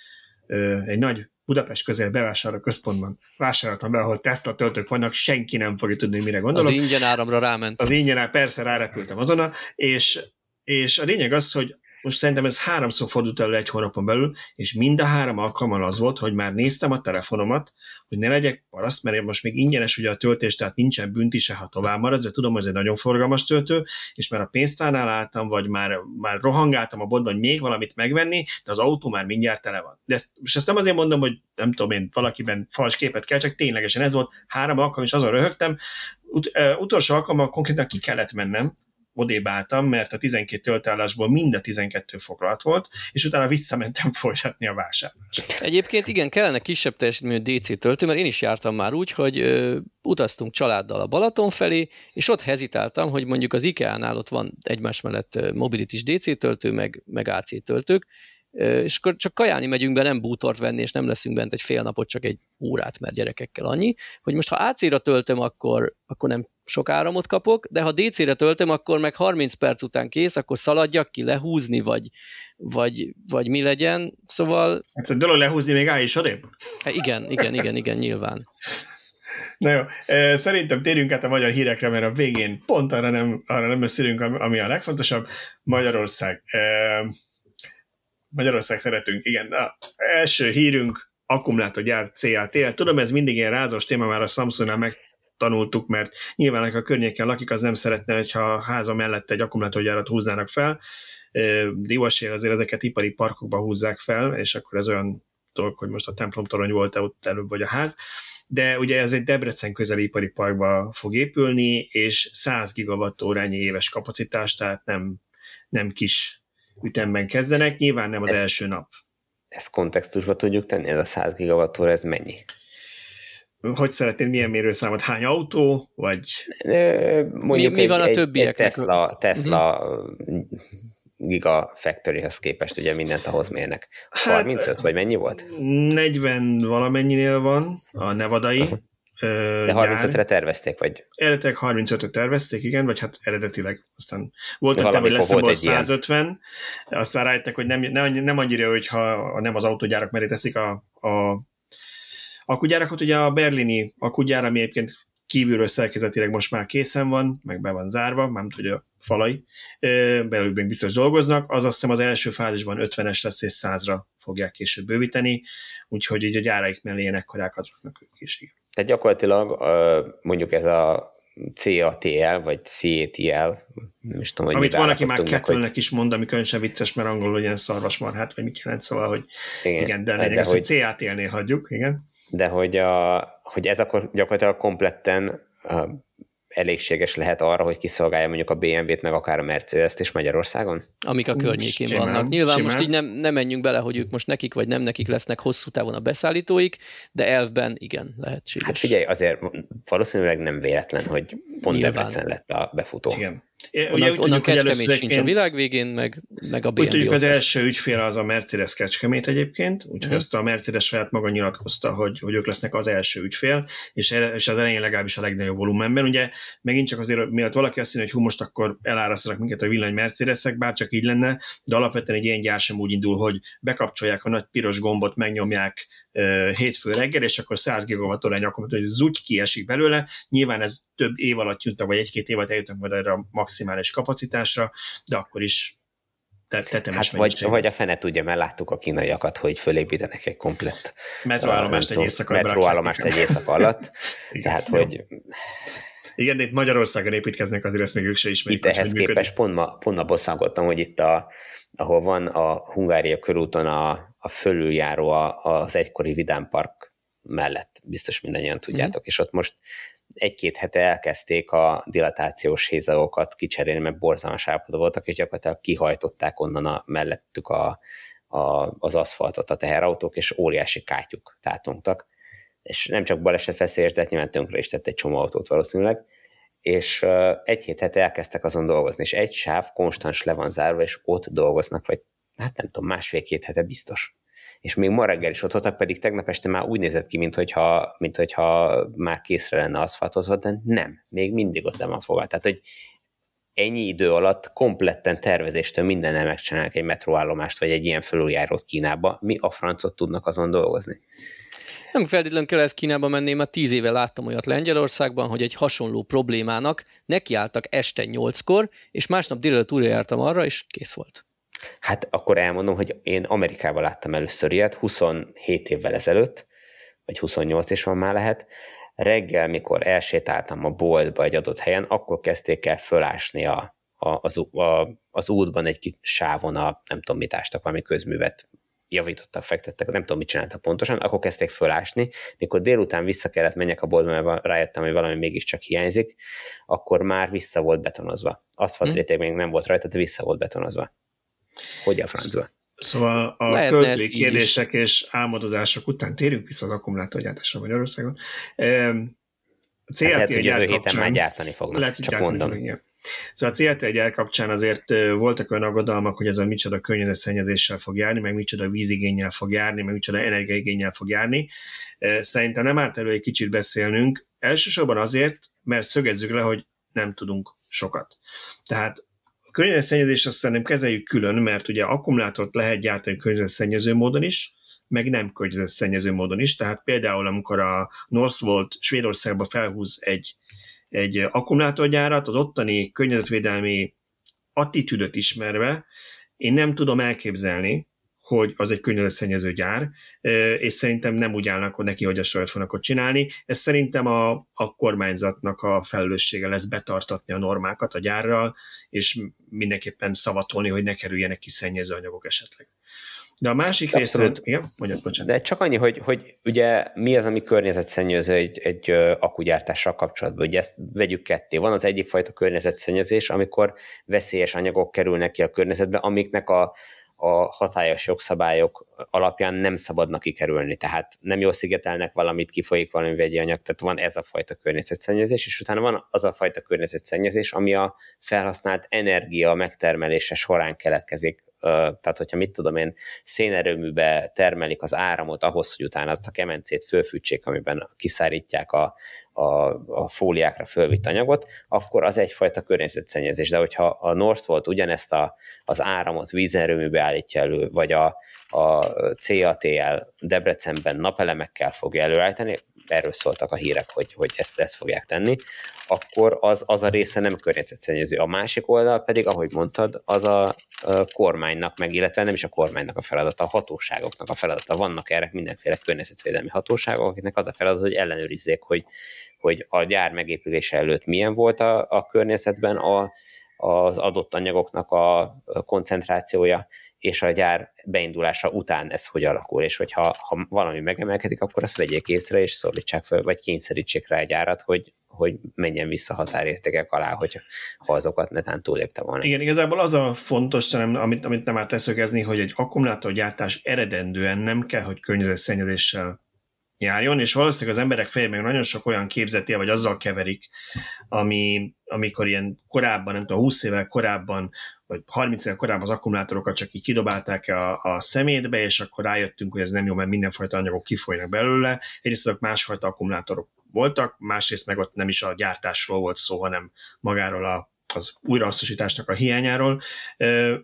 Speaker 1: egy nagy Budapest közel bevásárló központban vásároltam be, ahol Tesla töltők vannak, senki nem fogja tudni, mire gondolok.
Speaker 3: Az ingyen áramra ráment.
Speaker 1: Az ingyen áram, persze rárepültem azonnal, és, és a lényeg az, hogy most szerintem ez háromszor fordult elő egy hónapon belül, és mind a három alkalommal az volt, hogy már néztem a telefonomat, hogy ne legyek paraszt, mert most még ingyenes ugye a töltés, tehát nincsen bünti se, ha tovább marad, de tudom, hogy ez egy nagyon forgalmas töltő, és már a pénztárnál álltam, vagy már, már rohangáltam a bodban, hogy még valamit megvenni, de az autó már mindjárt tele van. De ezt, most ezt nem azért mondom, hogy nem tudom én, valakiben fals képet kell, csak ténylegesen ez volt három alkalom, és azon röhögtem. Ut- utolsó alkalommal konkrétan ki kellett mennem, odébb mert a 12 töltállásból mind a 12 foglalt volt, és utána visszamentem (laughs) folytatni a vásárlást.
Speaker 3: Egyébként igen, kellene kisebb teljesítményű DC töltő, mert én is jártam már úgy, hogy ö, utaztunk családdal a Balaton felé, és ott hezitáltam, hogy mondjuk az IKEA-nál ott van egymás mellett mobilitis DC töltő, meg, meg AC töltők, és akkor csak kajálni megyünk be, nem bútort venni, és nem leszünk bent egy fél napot, csak egy órát, mert gyerekekkel annyi, hogy most ha AC-ra töltöm, akkor, akkor nem sok áramot kapok, de ha DC-re töltöm, akkor meg 30 perc után kész, akkor szaladjak ki, lehúzni, vagy, vagy, vagy mi legyen, szóval...
Speaker 1: Hát a dolog lehúzni még áll is odébb?
Speaker 3: Igen, igen, igen, igen, nyilván.
Speaker 1: Na jó, szerintem térjünk át a magyar hírekre, mert a végén pont arra nem, arra nem beszélünk, ami a legfontosabb. Magyarország. Magyarország szeretünk, igen. A első hírünk, akkumulátorgyár CATL. Tudom, ez mindig ilyen rázos téma, már a Samsungnál megtanultuk, mert nyilván, a környéken lakik, az nem szeretne, hogyha a háza mellett egy akkumulátorgyárat húznának fel. Divasér azért ezeket ipari parkokba húzzák fel, és akkor ez olyan dolog, hogy most a templom torony volt-e ott előbb, vagy a ház de ugye ez egy Debrecen közeli ipari parkba fog épülni, és 100 gigawattórányi éves kapacitás, tehát nem, nem kis ütemben kezdenek, nyilván nem az ezt, első nap.
Speaker 2: Ezt kontextusba tudjuk tenni, ez a 100 gigawattóra, ez mennyi?
Speaker 1: Hogy szeretnél, milyen mérőszámot, hány autó, vagy...
Speaker 2: Mondjuk mi, mi egy, van a többieknek? Egy Tesla, Tesla uh-huh. Gigafactory-hez képest ugye mindent ahhoz mérnek. Hát, 35, vagy mennyi volt?
Speaker 1: 40 valamennyinél van a nevadai. Uh-huh.
Speaker 2: De 35-re tervezték, vagy?
Speaker 1: Eredetileg 35-re tervezték, igen, vagy hát eredetileg. Aztán volt egy hogy lesz volt egy 150, ilyen. aztán rájöttek, hogy nem, nem, nem annyira, hogyha nem az autógyárak mellé teszik a, a akugyárakat, ugye a berlini akugyár, ami egyébként kívülről szerkezetileg most már készen van, meg be van zárva, nem tudja a falai, belül még biztos dolgoznak, az azt hiszem az első fázisban 50-es lesz és 100-ra fogják később bővíteni, úgyhogy így a gyáraik mellé ilyen ekkorákat raknak ők is.
Speaker 2: Tehát gyakorlatilag mondjuk ez a CATL, vagy CATL, nem is tudom, hogy
Speaker 1: Amit van, aki már kettőnek hogy... is mond, ami különösen vicces, mert angolul ilyen szarvasmarhát, vagy mit jelent, szóval, hogy igen, igen de lényeg de hogy, hogy CATL-nél hagyjuk, igen.
Speaker 2: De hogy, a, hogy ez akkor gyakorlatilag kompletten elégséges lehet arra, hogy kiszolgálja mondjuk a BMW-t, meg akár a Mercedes-t is Magyarországon?
Speaker 3: Amik a környékén simán, vannak. Nyilván simán. most így nem, nem menjünk bele, hogy ők most nekik vagy nem nekik lesznek hosszú távon a beszállítóik, de elvben igen, lehetséges.
Speaker 2: Hát figyelj, azért valószínűleg nem véletlen, hogy pont Nyilván. Debrecen lett a befutó.
Speaker 1: Igen.
Speaker 3: Onnan, ugye, onnan Kecskemét sincs a világ végén, meg, meg a BMW. Úgy tudjuk,
Speaker 1: az első ügyfél az a Mercedes Kecskemét egyébként, úgyhogy uh-huh. azt a Mercedes saját maga nyilatkozta, hogy, hogy ők lesznek az első ügyfél, és, és az elején legalábbis a legnagyobb volumenben. Ugye megint csak azért, miatt valaki azt mondja, hogy hú, most akkor elárasztanak minket a villany Mercedesek, bár csak így lenne, de alapvetően egy ilyen gyár sem úgy indul, hogy bekapcsolják a nagy piros gombot, megnyomják hétfő reggel, és akkor 100 gigawattórányi akkor hogy zúgy kiesik belőle. Nyilván ez több év alatt jutnak, vagy egy-két év alatt eljutnak majd erre a maximális kapacitásra, de akkor is tetemes
Speaker 2: hát vagy, vagy a fene tudja, mert láttuk a kínaiakat, hogy fölépítenek egy komplett
Speaker 1: metroállomást egy éjszaka
Speaker 2: metroállomást egy éjszaka alatt. (laughs) Igen, tehát, jó. hogy
Speaker 1: igen, de itt Magyarországon építkeznek, azért ezt még ők se ismerik.
Speaker 2: Itt ehhez képest pont ma, pont ma bosszankodtam, hogy itt, a, ahol van a Hungária körúton a, a fölüljáró az egykori Vidám Park mellett, biztos mindannyian tudjátok, mm. és ott most egy-két hete elkezdték a dilatációs hézagokat kicserélni, mert borzalmas állapotban voltak, és gyakorlatilag kihajtották onnan a, mellettük a, a, az aszfaltot a teherautók, és óriási kátyuk tátongtak. És nem csak baleset veszélyes, de hát nyilván tönkre is tett egy csomó autót valószínűleg. És egy hét hete elkezdtek azon dolgozni, és egy sáv konstans le van zárva, és ott dolgoznak, vagy hát nem tudom, másfél-két hete biztos és még ma reggel is ott voltak, pedig tegnap este már úgy nézett ki, mint hogyha, mint hogyha már készre lenne aszfaltozva, de nem, még mindig ott le van fogva. Tehát, hogy ennyi idő alatt kompletten tervezéstől mindennel megcsinálnak egy metróállomást, vagy egy ilyen felüljárót Kínába. Mi a francot tudnak azon dolgozni?
Speaker 3: Nem feltétlenül kell ezt Kínába menni, mert tíz éve láttam olyat Lengyelországban, hogy egy hasonló problémának nekiálltak este nyolckor, és másnap délelőtt újra jártam arra, és kész volt.
Speaker 2: Hát akkor elmondom, hogy én Amerikában láttam először ilyet, 27 évvel ezelőtt, vagy 28 is van már lehet, reggel, mikor elsétáltam a boltba egy adott helyen, akkor kezdték el fölásni a, a, az, a, az útban egy kis sávon a, nem tudom mit ástak, valami közművet javítottak, fektettek, nem tudom, mit csináltak pontosan, akkor kezdték fölásni, mikor délután vissza kellett menjek a boltba, mert rájöttem, hogy valami mégiscsak hiányzik, akkor már vissza volt betonozva. Aszfaltréteg hmm. még nem volt rajta, de vissza volt betonozva. Hogy a francba?
Speaker 1: Szóval a Lehetne költői kérdések és álmodozások után térünk vissza az akkumulátorgyártásra Magyarországon.
Speaker 2: A CLT hát lehet, hogy jövő héten már gyártani fognak, lehet, csak mondom. Fognak, igen.
Speaker 1: Szóval a CLT gyár kapcsán azért voltak olyan aggodalmak, hogy ez a micsoda környezetszennyezéssel fog járni, meg micsoda vízigényel fog járni, meg micsoda energiaigényel fog járni. Szerintem nem árt elő egy kicsit beszélnünk. Elsősorban azért, mert szögezzük le, hogy nem tudunk sokat. Tehát a környezetszennyezést azt szerintem kezeljük külön, mert ugye akkumulátort lehet gyártani környezetszennyező módon is, meg nem környezetszennyező módon is. Tehát például, amikor a Northvolt Svédországba felhúz egy, egy akkumulátorgyárat, az ottani környezetvédelmi attitűdöt ismerve, én nem tudom elképzelni, hogy az egy környezetszennyező gyár, és szerintem nem úgy állnak hogy neki, hogy a saját fognak csinálni. Ez szerintem a, a kormányzatnak a felelőssége lesz betartatni a normákat a gyárral, és mindenképpen szavatolni, hogy ne kerüljenek ki szennyező anyagok esetleg. De a másik része... Igen, mondjad, bocsánat.
Speaker 2: De csak annyi, hogy, hogy ugye mi az, ami környezetszennyező egy, egy akugyártással kapcsolatban. Ugye ezt vegyük ketté. Van az egyik fajta környezetszennyezés, amikor veszélyes anyagok kerülnek ki a környezetbe, amiknek a, a hatályos jogszabályok alapján nem szabadna kikerülni. Tehát nem jól szigetelnek valamit, kifolyik valami vegyi anyag, tehát van ez a fajta környezetszennyezés, és utána van az a fajta környezetszennyezés, ami a felhasznált energia megtermelése során keletkezik tehát hogyha mit tudom én, szénerőműbe termelik az áramot ahhoz, hogy utána azt a kemencét fölfűtsék, amiben kiszárítják a, a, a fóliákra fölvitt anyagot, akkor az egyfajta környezetszennyezés. De hogyha a Northvolt ugyanezt a, az áramot vízerőműbe állítja elő, vagy a, a CATL Debrecenben napelemekkel fogja előállítani, erről szóltak a hírek, hogy, hogy ezt, ezt fogják tenni, akkor az, az a része nem környezetszennyező. A másik oldal pedig, ahogy mondtad, az a, a kormánynak, meg illetve nem is a kormánynak a feladata, a hatóságoknak a feladata. Vannak erre mindenféle környezetvédelmi hatóságok, akiknek az a feladat, hogy ellenőrizzék, hogy, hogy a gyár megépülése előtt milyen volt a, a környezetben a, az adott anyagoknak a koncentrációja, és a gyár beindulása után ez hogy alakul, és hogyha ha valami megemelkedik, akkor azt vegyék észre, és szólítsák fel, vagy kényszerítsék rá egy gyárat, hogy, hogy menjen vissza határértékek alá, hogy ha azokat netán túlépte volna.
Speaker 1: Igen, igazából az a fontos, amit, amit nem árt leszögezni, hogy egy akkumulátorgyártás eredendően nem kell, hogy környezetszennyezéssel járjon, és valószínűleg az emberek fejében nagyon sok olyan képzetél, vagy azzal keverik, ami, amikor ilyen korábban, nem tudom, 20 évvel korábban, vagy 30 évvel korábban az akkumulátorokat csak így kidobálták a, a szemétbe, és akkor rájöttünk, hogy ez nem jó, mert mindenfajta anyagok kifolynak belőle. Egyrészt azok másfajta akkumulátorok voltak, másrészt meg ott nem is a gyártásról volt szó, hanem magáról a az újrahasznosításnak a hiányáról.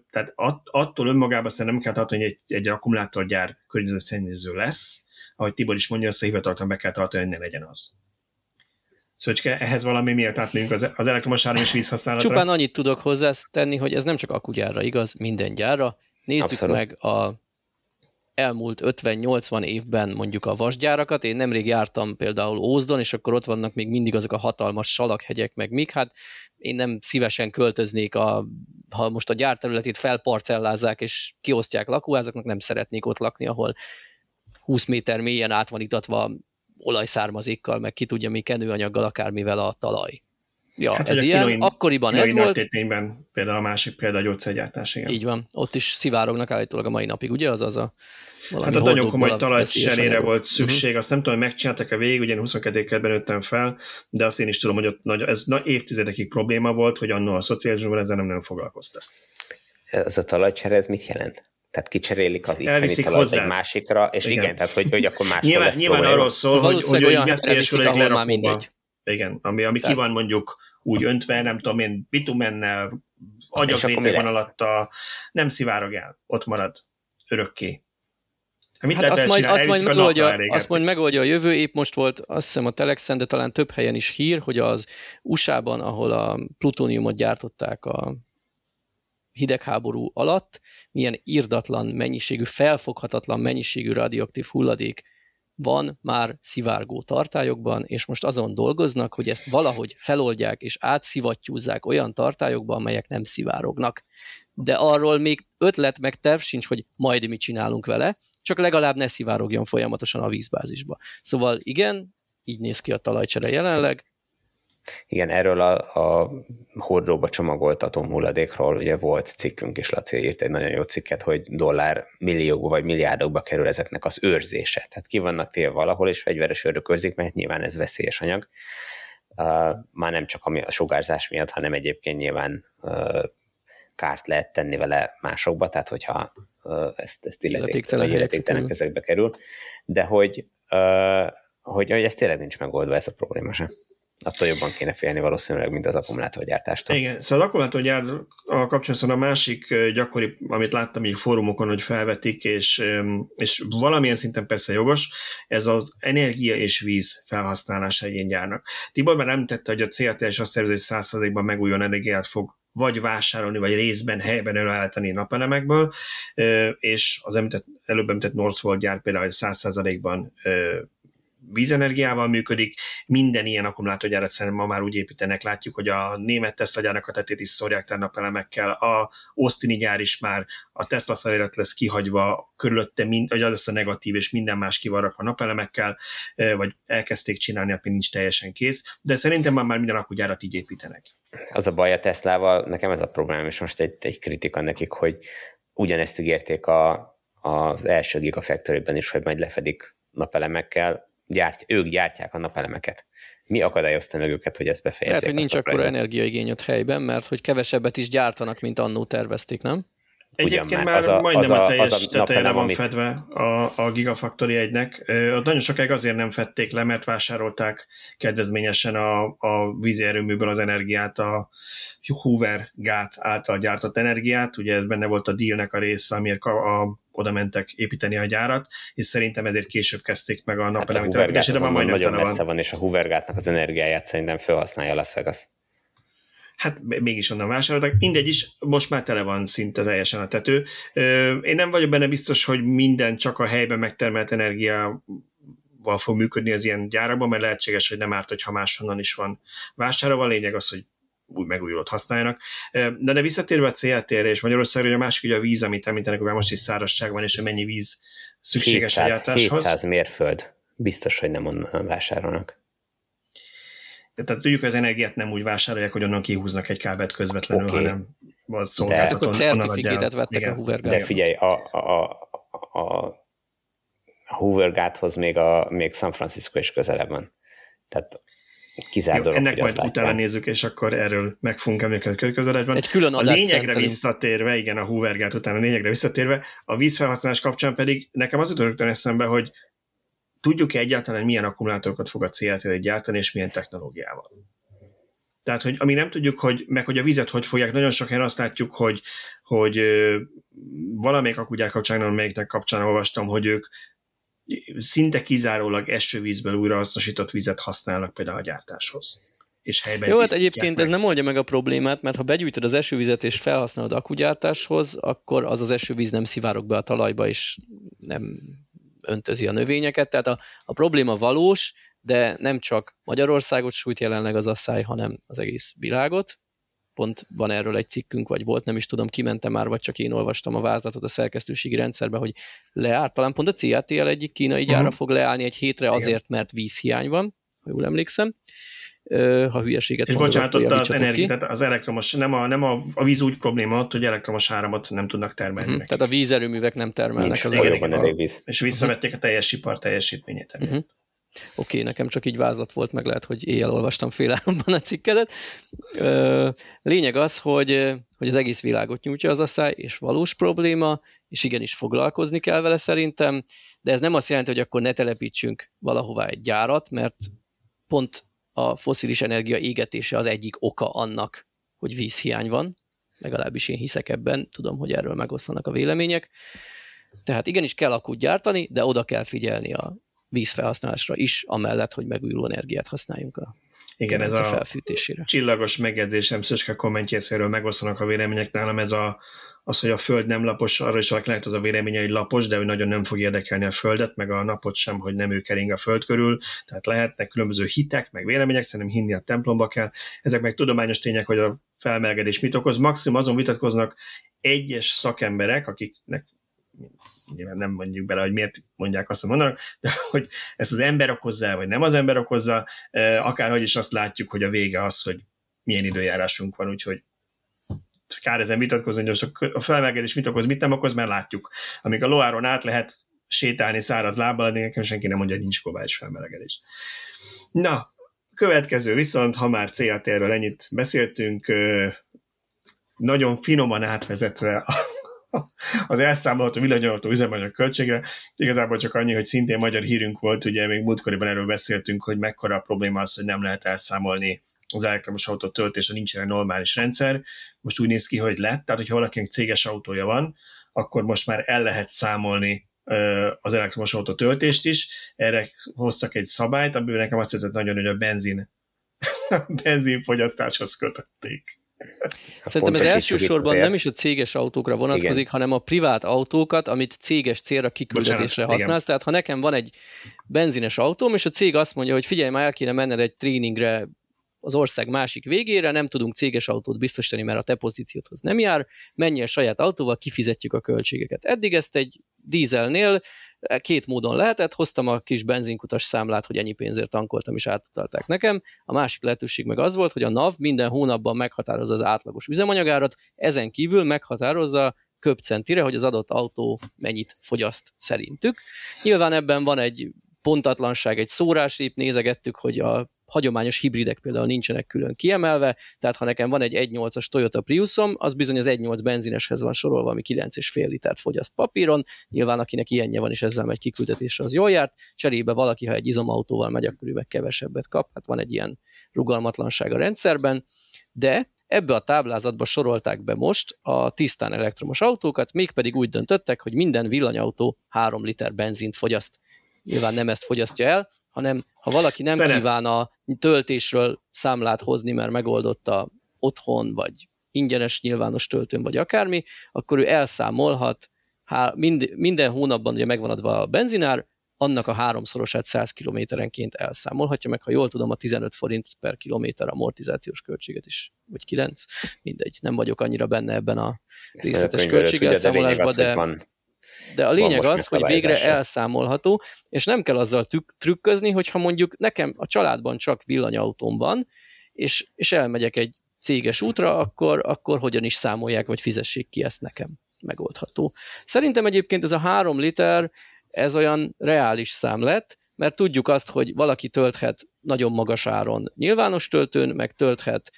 Speaker 1: Tehát attól önmagában szerintem nem kell tartani, hogy egy, egy akkumulátorgyár környezetszennyező lesz, ahogy Tibor is mondja, azt a hivataltan be kell tartani, hogy ne legyen az. Szöcske, ehhez valami miért átmegyünk az, az elektromos áram és vízhasználatra?
Speaker 3: Csupán annyit tudok hozzátenni, hogy ez nem csak akugyárra igaz, minden gyárra. Nézzük Abszolút. meg a elmúlt 50-80 évben mondjuk a vasgyárakat. Én nemrég jártam például Ózdon, és akkor ott vannak még mindig azok a hatalmas salakhegyek, meg mik. Hát én nem szívesen költöznék, a, ha most a gyárterületét felparcellázzák és kiosztják lakóházaknak, nem szeretnék ott lakni, ahol 20 méter mélyen át van itatva olajszármazékkal, meg ki tudja mi kenőanyaggal, akármivel a talaj. Ja, hát, ez ilyen, kinoin, akkoriban ez volt.
Speaker 1: például a másik példa a gyógyszergyártás, igen.
Speaker 3: Így van, ott is szivárognak állítólag a mai napig, ugye? Az az a
Speaker 1: Hát a nagyon komoly talajcserére volt mhm. szükség, uh-huh. azt nem tudom, hogy megcsináltak a végig, ugye 22 kertben nőttem fel, de azt én is tudom, hogy ott nagy, ez na, évtizedekig probléma volt, hogy annól a szocializmusban ezzel nem nagyon foglalkoztak.
Speaker 2: Ez a talajcsere, ez mit jelent? Tehát kicserélik az itteni talajt egy másikra, és igen, igen tehát hogy, hogy akkor máshol
Speaker 1: nyilván,
Speaker 2: lesz
Speaker 1: Nyilván arról szól, hogy, hogy, hogy veszélyesül egy lerakóba. Igen, ami, ami tehát. ki van mondjuk úgy öntve, nem tudom én, bitumennel, agyagréteg van alatta, nem szivárog el, ott marad örökké.
Speaker 3: Hát, hát azt, majd, azt, majd megoldja, azt majd megoldja a jövő, épp most volt azt hiszem a Telexen, de talán több helyen is hír, hogy az USA-ban, ahol a plutóniumot gyártották a hidegháború alatt, milyen irdatlan mennyiségű, felfoghatatlan mennyiségű radioaktív hulladék van már szivárgó tartályokban, és most azon dolgoznak, hogy ezt valahogy feloldják és átszivattyúzzák olyan tartályokba, amelyek nem szivárognak. De arról még ötlet meg terv sincs, hogy majd mit csinálunk vele, csak legalább ne szivárogjon folyamatosan a vízbázisba. Szóval igen, így néz ki a talajcsere jelenleg,
Speaker 2: igen, erről a, a hordóba csomagolt atomhulladékról ugye volt cikkünk, és Laci írt egy nagyon jó cikket, hogy dollár milliókba vagy milliárdokba kerül ezeknek az őrzése. Tehát ki vannak téve valahol, és fegyveres őrök őrzik, mert nyilván ez veszélyes anyag. Uh, már nem csak a sugárzás miatt, hanem egyébként nyilván uh, kárt lehet tenni vele másokba, tehát hogyha uh, ezt, ezt illetéktelen, illetéktelen kezekbe kerül. De hogy uh, hogy, hogy ez tényleg nincs megoldva ez a probléma sem attól jobban kéne félni valószínűleg, mint az akkumulátorgyártástól.
Speaker 1: Igen, szóval az akkumulátorgyár a kapcsolatban a másik gyakori, amit láttam így fórumokon, hogy felvetik, és, és valamilyen szinten persze jogos, ez az energia és víz felhasználása egy gyárnak. Tibor már említette, hogy a CLTS azt tervezi, hogy 100%-ban megújuló energiát fog vagy vásárolni, vagy részben helyben előállítani napelemekből, és az említett, előbb említett Northvolt gyár például 100%-ban vízenergiával működik, minden ilyen akkumulátorgyárat szerintem ma már úgy építenek, látjuk, hogy a német Tesla gyárnak a tetét is szórják tehát napelemekkel, a Austini gyár is már a Tesla felirat lesz kihagyva, körülötte, mind, hogy az lesz a negatív, és minden más kivarrak a napelemekkel, vagy elkezdték csinálni, ami nincs teljesen kész, de szerintem már, már minden akkugyárat így építenek.
Speaker 2: Az a baj a Teslával, nekem ez a problémám, és most egy, egy kritika nekik, hogy ugyanezt ígérték a, az első Gigafactory-ben is, hogy majd lefedik napelemekkel, gyárt, ők gyártják a napelemeket. Mi akadályozta meg őket, hogy ezt befejezzék?
Speaker 3: Lehet, hogy nincs akkora energiaigény ott helyben, mert hogy kevesebbet is gyártanak, mint annó tervezték, nem?
Speaker 1: Egyébként már, már a, majdnem a, a teljes az a tetejére van amit... fedve a, a Gigafactory egynek. Ott nagyon sokáig azért nem fették le, mert vásárolták kedvezményesen a, a vízi erőműből az energiát, a Hoover gát által gyártott energiát. Ugye ez benne volt a dealnek a része, amiért a, a oda mentek építeni a gyárat, és szerintem ezért később kezdték meg a napelemet hát
Speaker 2: telepítésére, de már nagyon messze van. van, és a Hoovergátnak az energiáját szerintem felhasználja Las Vegas
Speaker 1: hát mégis onnan vásároltak. Mindegy is, most már tele van szinte teljesen a tető. Én nem vagyok benne biztos, hogy minden csak a helyben megtermelt energiával fog működni az ilyen gyárakban, mert lehetséges, hogy nem árt, hogyha máshonnan is van vásárolva. A lényeg az, hogy új megújulót használjanak. De, de visszatérve a CLT-re és Magyarországra, hogy a másik ugye a víz, amit említenek, hogy most is szárazság van, és hogy mennyi víz szükséges 700, a gyártáshoz.
Speaker 2: 700 mérföld. Biztos, hogy nem onnan vásárolnak.
Speaker 1: Tehát tudjuk, hogy az energiát nem úgy vásárolják, hogy onnan kihúznak egy kábelt közvetlenül, okay. hanem
Speaker 3: az szolgáltatón. De akkor certifikétet vettek Igen. a Hoover
Speaker 2: De figyelj, a, a, a, a Hoover gáthoz még, a, még San Francisco is közelebb van. Tehát
Speaker 1: kizárt dolog, Ennek majd utána nézzük, és akkor erről meg fogunk emlékezni a.
Speaker 3: Egy külön
Speaker 1: a lényegre szentelünk. visszatérve, igen, a Hoover gát után a lényegre visszatérve, a vízfelhasználás kapcsán pedig nekem az jutott eszembe, hogy tudjuk-e egyáltalán, milyen akkumulátorokat fog a CLT gyártani, és milyen technológiával. Tehát, hogy ami nem tudjuk, hogy, meg hogy a vizet hogy fogják, nagyon sok helyen azt látjuk, hogy, hogy valamelyik akkugyár kapcsán, amelyiknek kapcsán olvastam, hogy ők szinte kizárólag esővízből újrahasznosított vizet használnak például a gyártáshoz. És helyben
Speaker 3: Jó, hát egyébként meg. ez nem oldja meg a problémát, mert ha begyűjtöd az esővizet és felhasználod akkugyártáshoz, akkor az az esővíz nem szivárok be a talajba, és nem öntözi a növényeket, tehát a, a probléma valós, de nem csak Magyarországot sújt jelenleg az asszály, hanem az egész világot. Pont van erről egy cikkünk, vagy volt, nem is tudom, kimentem már, vagy csak én olvastam a vázlatot a szerkesztőségi rendszerbe, hogy leállt. Talán pont a CATL egyik kínai gyára uh-huh. fog leállni egy hétre azért, mert vízhiány van, ha jól emlékszem ha hülyeséget
Speaker 1: És ott az energia, tehát az elektromos, nem a, nem a, a víz úgy probléma ott, hogy elektromos áramot nem tudnak termelni. Uh-huh.
Speaker 3: Tehát a vízerőművek nem termelnek. Nincs
Speaker 2: az folyóban elég víz.
Speaker 1: És visszavették a teljes ipar teljesítményét. Uh-huh. Oké,
Speaker 3: okay, nekem csak így vázlat volt, meg lehet, hogy éjjel olvastam fél államban a cikkedet. Lényeg az, hogy, hogy az egész világot nyújtja az asszály, és valós probléma, és igenis foglalkozni kell vele szerintem, de ez nem azt jelenti, hogy akkor ne telepítsünk valahová egy gyárat, mert pont a foszilis energia égetése az egyik oka annak, hogy vízhiány van, legalábbis én hiszek ebben, tudom, hogy erről megosztanak a vélemények. Tehát igenis kell akut gyártani, de oda kell figyelni a vízfelhasználásra is, amellett, hogy megújuló energiát használjunk a
Speaker 1: igen, ez a felfűtésére. csillagos megjegyzésem, Szöske kommentjészéről megosztanak a vélemények nálam, ez a az, hogy a Föld nem lapos, arra is lehet az a véleménye, hogy lapos, de hogy nagyon nem fog érdekelni a Földet, meg a napot sem, hogy nem ő kering a Föld körül, tehát lehetnek különböző hitek, meg vélemények, szerintem hinni a templomba kell. Ezek meg tudományos tények, hogy a felmelegedés mit okoz. Maximum azon vitatkoznak egyes szakemberek, akiknek nyilván nem mondjuk bele, hogy miért mondják azt, hogy mondanak, de hogy ezt az ember okozza, vagy nem az ember okozza, akárhogy is azt látjuk, hogy a vége az, hogy milyen időjárásunk van, úgyhogy kár ezen vitatkozni, hogy most a felmelegedés mit okoz, mit nem okoz, mert látjuk. Amíg a loáron át lehet sétálni száraz lábbal, de nekem senki nem mondja, hogy nincs globális felmelegedés. Na, következő viszont, ha már CAT-ről ennyit beszéltünk, nagyon finoman átvezetve (laughs) az elszámolható villanyautó üzemanyag költségre. Igazából csak annyi, hogy szintén magyar hírünk volt, ugye még múltkoriban erről beszéltünk, hogy mekkora a probléma az, hogy nem lehet elszámolni az elektromos autó töltésre nincsen egy normális rendszer. Most úgy néz ki, hogy lett, tehát hogyha valakinek céges autója van, akkor most már el lehet számolni az elektromos autó töltést is. Erre hoztak egy szabályt, amiből nekem azt tetszett nagyon, hogy a benzin (laughs) benzinfogyasztáshoz kötötték.
Speaker 3: Szerintem ez elsősorban nem is a céges autókra vonatkozik, igen. hanem a privát autókat, amit céges célra kiküldetésre Bocsánat, használsz. Igen. Tehát ha nekem van egy benzines autóm, és a cég azt mondja, hogy figyelj, már el kéne menned egy tréningre az ország másik végére, nem tudunk céges autót biztosítani, mert a te pozíciódhoz nem jár, menjél saját autóval, kifizetjük a költségeket. Eddig ezt egy dízelnél két módon lehetett, hoztam a kis benzinkutas számlát, hogy ennyi pénzért tankoltam, és átutalták nekem. A másik lehetőség meg az volt, hogy a NAV minden hónapban meghatározza az átlagos üzemanyagárat, ezen kívül meghatározza köpcentire, hogy az adott autó mennyit fogyaszt szerintük. Nyilván ebben van egy pontatlanság, egy szórásrép, nézegettük, hogy a hagyományos hibridek például nincsenek külön kiemelve, tehát ha nekem van egy 1.8-as Toyota Priusom, az bizony az 1.8 benzineshez van sorolva, ami 9,5 litert fogyaszt papíron, nyilván akinek ilyenje van és ezzel megy kiküldetésre, az jól járt, cserébe valaki, ha egy izomautóval megy, akkor ő kevesebbet kap, hát van egy ilyen rugalmatlanság a rendszerben, de ebbe a táblázatba sorolták be most a tisztán elektromos autókat, mégpedig úgy döntöttek, hogy minden villanyautó 3 liter benzint fogyaszt. Nyilván nem ezt fogyasztja el, hanem ha valaki nem Szeret. kíván a töltésről számlát hozni, mert megoldotta otthon, vagy ingyenes nyilvános töltőn, vagy akármi, akkor ő elszámolhat, há, mind, minden hónapban ugye megvan adva a benzinár, annak a háromszorosát 100 kilométerenként elszámolhatja, meg ha jól tudom, a 15 forint per kilométer amortizációs költséget is, vagy 9, mindegy, nem vagyok annyira benne ebben a részletes költségelszámolásban, de, de, de a lényeg az, hogy végre elszámolható, és nem kell azzal trükközni, hogyha mondjuk nekem a családban csak villanyautóm van, és, és elmegyek egy céges útra, akkor, akkor hogyan is számolják, vagy fizessék ki ezt nekem. Megoldható. Szerintem egyébként ez a három liter, ez olyan reális szám lett, mert tudjuk azt, hogy valaki tölthet nagyon magas áron nyilvános töltőn, meg tölthet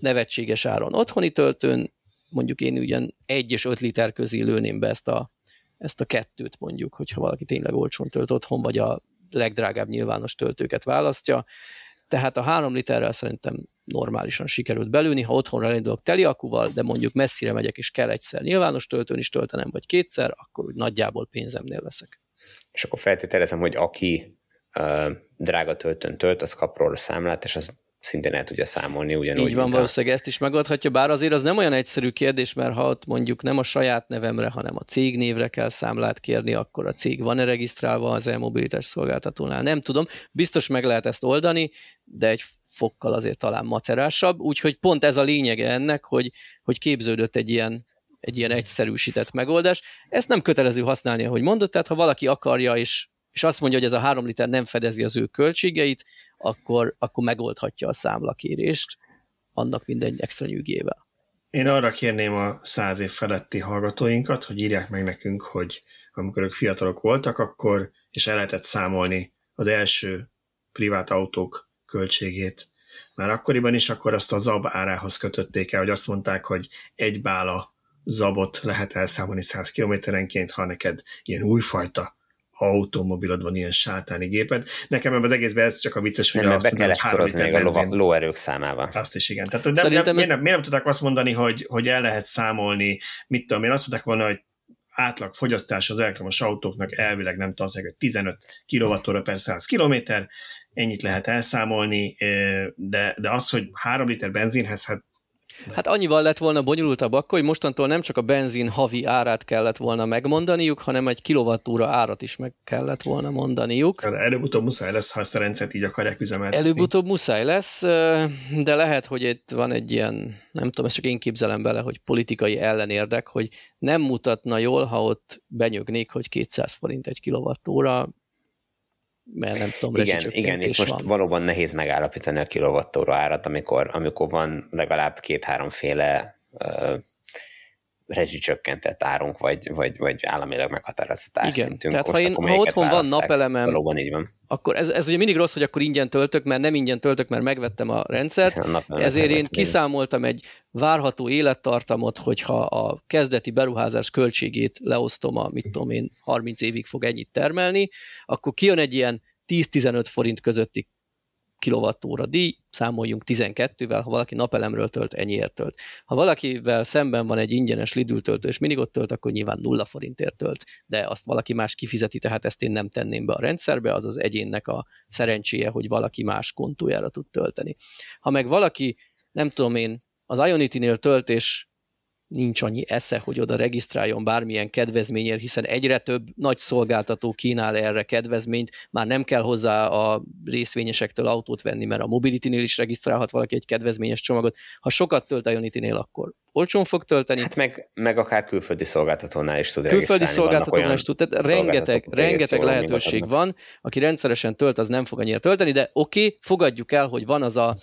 Speaker 3: nevetséges áron otthoni töltőn, mondjuk én ugyan egy és öt liter közé lőném be ezt a ezt a kettőt mondjuk, hogyha valaki tényleg olcsón tölt otthon, vagy a legdrágább nyilvános töltőket választja. Tehát a három literrel szerintem normálisan sikerült belülni, ha otthonra elindulok teli akuval, de mondjuk messzire megyek, és kell egyszer nyilvános töltőn is töltenem, vagy kétszer, akkor úgy nagyjából pénzemnél leszek.
Speaker 2: És akkor feltételezem, hogy aki uh, drága töltőn tölt, az kap róla számlát, és az szintén el tudja számolni ugyanúgy.
Speaker 3: Így van, valószínűleg ezt is megadhatja, bár azért az nem olyan egyszerű kérdés, mert ha ott mondjuk nem a saját nevemre, hanem a cég névre kell számlát kérni, akkor a cég van-e regisztrálva az e-mobilitás szolgáltatónál? Nem tudom, biztos meg lehet ezt oldani, de egy fokkal azért talán macerásabb, úgyhogy pont ez a lényege ennek, hogy, hogy képződött egy ilyen egy ilyen egyszerűsített megoldás. Ezt nem kötelező használni, ahogy mondott, tehát ha valaki akarja és és azt mondja, hogy ez a három liter nem fedezi az ő költségeit, akkor, akkor megoldhatja a számlakérést annak minden extra nyűgével.
Speaker 1: Én arra kérném a száz év feletti hallgatóinkat, hogy írják meg nekünk, hogy amikor ők fiatalok voltak, akkor, és el lehetett számolni az első privát autók költségét. Már akkoriban is akkor azt a zab árához kötötték el, hogy azt mondták, hogy egy bála zabot lehet elszámolni 100 kilométerenként, ha neked ilyen újfajta automobilod van ilyen sátáni géped. Nekem ebben az egészben ez csak a vicces,
Speaker 2: hogy nem, azt be kellett szorozni még a lóerők számával.
Speaker 1: Azt is igen. Tehát nem, nem, miért, nem, miért nem tudták azt mondani, hogy, hogy el lehet számolni, mit tudom én, azt mondták volna, hogy átlag fogyasztás az elektromos autóknak elvileg nem tudom, hogy 15 kWh per 100 km, ennyit lehet elszámolni, de, de az, hogy 3 liter benzinhez, hát
Speaker 3: Hát annyival lett volna bonyolultabb akkor, hogy mostantól nem csak a benzin havi árát kellett volna megmondaniuk, hanem egy kilovattúra árat is meg kellett volna mondaniuk.
Speaker 1: Előbb-utóbb muszáj lesz, ha ezt a rendszert így akarják üzemeltetni.
Speaker 3: Előbb-utóbb muszáj lesz, de lehet, hogy itt van egy ilyen, nem tudom, ezt csak én képzelem bele, hogy politikai ellenérdek, hogy nem mutatna jól, ha ott benyögnék, hogy 200 forint egy kilovattóra, mert nem tudom,
Speaker 2: igen, igen, itt most van. valóban nehéz megállapítani a kilovattóra árat, amikor, amikor van legalább két-háromféle uh, rezsicsökkentett árunk, vagy, vagy, vagy államilag meghatározott árszintünk.
Speaker 3: Igen, tehát ha, én, ha otthon van napelemem,
Speaker 2: valóban így van.
Speaker 3: akkor ez, ez ugye mindig rossz, hogy akkor ingyen töltök, mert nem ingyen töltök, mert megvettem a rendszert, (laughs) a ezért én kiszámoltam egy várható élettartamot, hogyha a kezdeti beruházás költségét leosztom a, mit tudom én, 30 évig fog ennyit termelni, akkor kijön egy ilyen 10-15 forint közötti kilovattóra díj, számoljunk 12-vel, ha valaki napelemről tölt, ennyiért tölt. Ha valakivel szemben van egy ingyenes Lidl töltő és minigot tölt, akkor nyilván nulla forintért tölt, de azt valaki más kifizeti, tehát ezt én nem tenném be a rendszerbe, az az egyénnek a szerencséje, hogy valaki más kontójára tud tölteni. Ha meg valaki, nem tudom én, az Ionity-nél tölt, és nincs annyi esze, hogy oda regisztráljon bármilyen kedvezményért, hiszen egyre több nagy szolgáltató kínál erre kedvezményt, már nem kell hozzá a részvényesektől autót venni, mert a Mobility-nél is regisztrálhat valaki egy kedvezményes csomagot. Ha sokat tölt a Unity-nél, akkor olcsón fog tölteni.
Speaker 2: Hát meg, meg akár külföldi szolgáltatónál is tud
Speaker 3: Külföldi szolgáltatónál is tud, tehát rengeteg, rengeteg lehetőség van, aki rendszeresen tölt, az nem fog annyira tölteni, de oké, okay, fogadjuk el, hogy van az a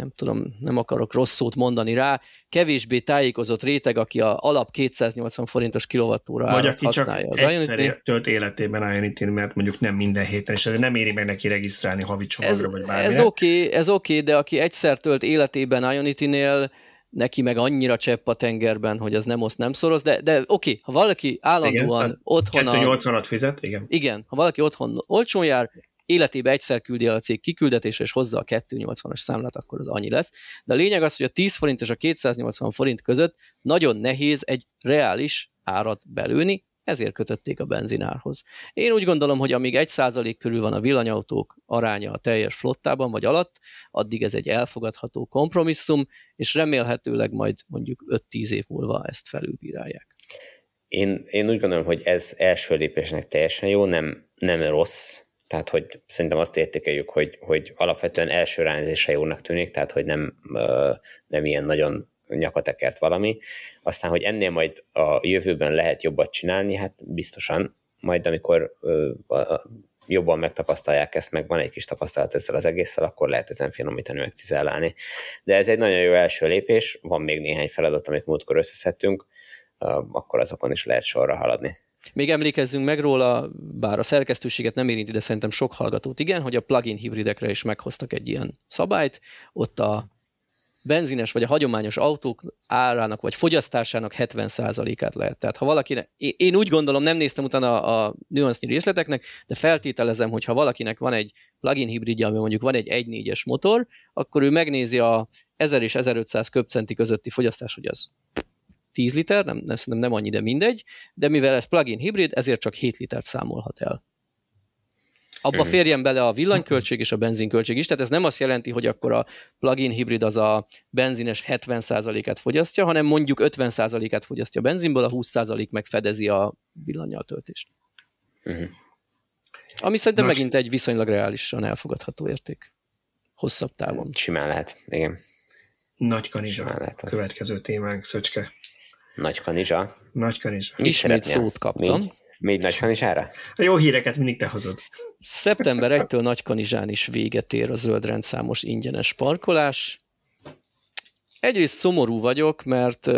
Speaker 3: nem tudom, nem akarok rossz szót mondani rá, kevésbé tájékozott réteg, aki a alap 280 forintos kilovattóra
Speaker 1: Vagy aki használja. csak az egyszer Ionity. tölt életében ionity mert mondjuk nem minden héten, és ezért nem éri meg neki regisztrálni havi csomagra,
Speaker 3: ez,
Speaker 1: vagy bármire.
Speaker 3: Ez oké, okay, ez oké, okay, de aki egyszer tölt életében Ionity-nél, neki meg annyira csepp a tengerben, hogy az nem oszt, nem szoroz, de, de oké, okay, ha valaki állandóan igen, otthon...
Speaker 1: 280-at fizet, igen.
Speaker 3: Igen, ha valaki otthon olcsón jár, életébe egyszer küldi el a cég kiküldetése, és hozza a 280-as számlát, akkor az annyi lesz. De a lényeg az, hogy a 10 forint és a 280 forint között nagyon nehéz egy reális árat belőni, ezért kötötték a benzinárhoz. Én úgy gondolom, hogy amíg 1% körül van a villanyautók aránya a teljes flottában vagy alatt, addig ez egy elfogadható kompromisszum, és remélhetőleg majd mondjuk 5-10 év múlva ezt felülbírálják.
Speaker 2: Én, én úgy gondolom, hogy ez első lépésnek teljesen jó, nem, nem rossz, tehát, hogy szerintem azt értékeljük, hogy, hogy alapvetően első ránézésre jónak tűnik, tehát, hogy nem, nem ilyen nagyon nyakatekert valami. Aztán, hogy ennél majd a jövőben lehet jobbat csinálni, hát biztosan, majd amikor jobban megtapasztalják ezt, meg van egy kis tapasztalat ezzel az egésszel, akkor lehet ezen finomítani, meg cizellálni. De ez egy nagyon jó első lépés, van még néhány feladat, amit múltkor összeszedtünk, akkor azokon is lehet sorra haladni.
Speaker 3: Még emlékezzünk meg róla, bár a szerkesztőséget nem érinti, de szerintem sok hallgatót igen, hogy a plugin hibridekre is meghoztak egy ilyen szabályt. Ott a benzines vagy a hagyományos autók árának vagy fogyasztásának 70%-át lehet. Tehát ha valakinek, én úgy gondolom, nem néztem utána a nüansznyi részleteknek, de feltételezem, hogy ha valakinek van egy plugin hibridja, ami mondjuk van egy 1.4-es motor, akkor ő megnézi a 1000 és 1500 köbcenti közötti fogyasztás, hogy az 10 liter, nem, nem, szerintem nem annyi, de mindegy, de mivel ez plug-in hibrid, ezért csak 7 litert számolhat el. Abba férjen bele a villanyköltség és a benzinköltség is, tehát ez nem azt jelenti, hogy akkor a plug-in hibrid az a benzines 70%-át fogyasztja, hanem mondjuk 50%-át fogyasztja a benzinből, a 20% meg fedezi a villanyjal töltést. Uh-huh. Ami szerintem Nagy... megint egy viszonylag reálisan elfogadható érték. Hosszabb távon.
Speaker 2: Simán lehet, igen.
Speaker 1: Nagy kanizsa. Következő témánk, Szöcske.
Speaker 2: Nagy kanizsa.
Speaker 1: Nagy kanizsa.
Speaker 3: Ismét szót kaptam.
Speaker 2: Még, még nagy kanizsára?
Speaker 1: A jó híreket mindig te hozod.
Speaker 3: Szeptember 1-től Nagy Kanizsán is véget ér a zöld rendszámos ingyenes parkolás. Egyrészt szomorú vagyok, mert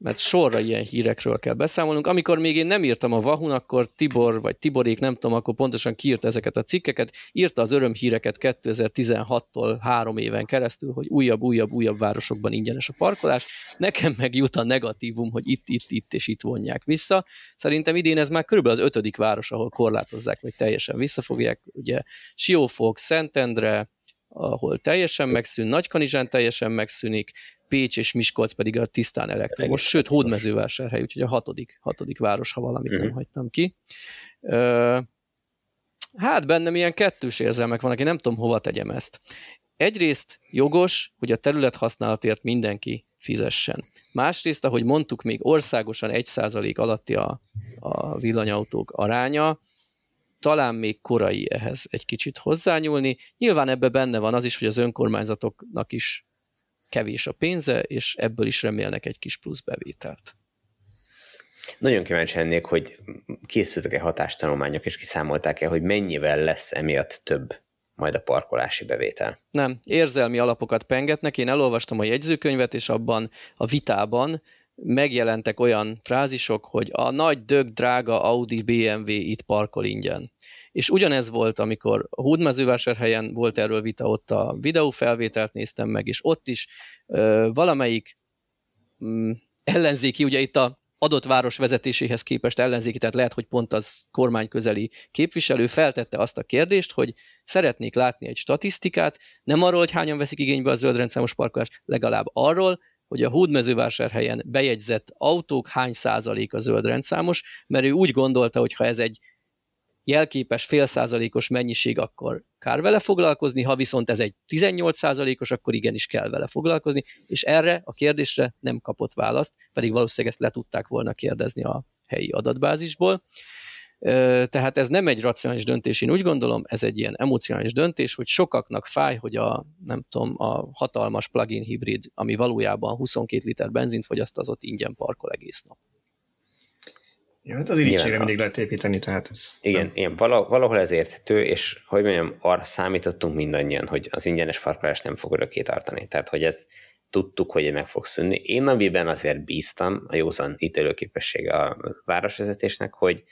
Speaker 3: mert sorra ilyen hírekről kell beszámolnunk. Amikor még én nem írtam a Vahun, akkor Tibor, vagy Tiborék, nem tudom, akkor pontosan kiírta ezeket a cikkeket, írta az örömhíreket 2016-tól három éven keresztül, hogy újabb, újabb, újabb városokban ingyenes a parkolás. Nekem meg jut a negatívum, hogy itt, itt, itt és itt vonják vissza. Szerintem idén ez már körülbelül az ötödik város, ahol korlátozzák, vagy teljesen visszafogják. Ugye Siófok, Szentendre, ahol teljesen megszűn, Nagykanizsán teljesen megszűnik, Pécs és Miskolc pedig a tisztán elektromos, sőt Hódmezővásárhely, úgyhogy a hatodik, hatodik város, ha valamit uh-huh. nem hagytam ki. Hát bennem ilyen kettős érzelmek van, aki nem tudom, hova tegyem ezt. Egyrészt jogos, hogy a terület használatért mindenki fizessen. Másrészt, ahogy mondtuk, még országosan 1% alatti a, a villanyautók aránya, talán még korai ehhez egy kicsit hozzányúlni. Nyilván ebbe benne van az is, hogy az önkormányzatoknak is kevés a pénze, és ebből is remélnek egy kis plusz bevételt.
Speaker 2: Nagyon kíváncsi lennék, hogy készültek-e hatástanulmányok, és kiszámolták-e, hogy mennyivel lesz emiatt több majd a parkolási bevétel.
Speaker 3: Nem, érzelmi alapokat pengetnek. Én elolvastam a jegyzőkönyvet, és abban a vitában megjelentek olyan frázisok, hogy a nagy dög drága Audi BMW itt parkol ingyen. És ugyanez volt, amikor a Hódmezővásárhelyen volt erről vita, ott a videófelvételt néztem meg, és ott is ö, valamelyik mm, ellenzéki, ugye itt a adott város vezetéséhez képest ellenzéki, tehát lehet, hogy pont az kormányközeli képviselő feltette azt a kérdést, hogy szeretnék látni egy statisztikát, nem arról, hogy hányan veszik igénybe a zöldrendszámos parkolást, legalább arról, hogy a Hódmezővásárhelyen bejegyzett autók hány százalék a zöldrendszámos, mert ő úgy gondolta, hogy ha ez egy jelképes fél százalékos mennyiség, akkor kár vele foglalkozni, ha viszont ez egy 18 százalékos, akkor igenis kell vele foglalkozni, és erre a kérdésre nem kapott választ, pedig valószínűleg ezt le tudták volna kérdezni a helyi adatbázisból. Tehát ez nem egy racionális döntés, én úgy gondolom, ez egy ilyen emocionális döntés, hogy sokaknak fáj, hogy a, nem tudom, a hatalmas plug-in hibrid, ami valójában 22 liter benzint fogyaszt, az ott ingyen parkol egész nap.
Speaker 1: Ja, hát az irítségre mindig lehet építeni, tehát ez...
Speaker 2: Igen, nem. igen valahol ez érthető, és hogy mondjam, arra számítottunk mindannyian, hogy az ingyenes parkolást nem fog örökké tartani. Tehát, hogy ez tudtuk, hogy meg fog szűnni. Én amiben azért bíztam a józan ítélőképessége a városvezetésnek, hogy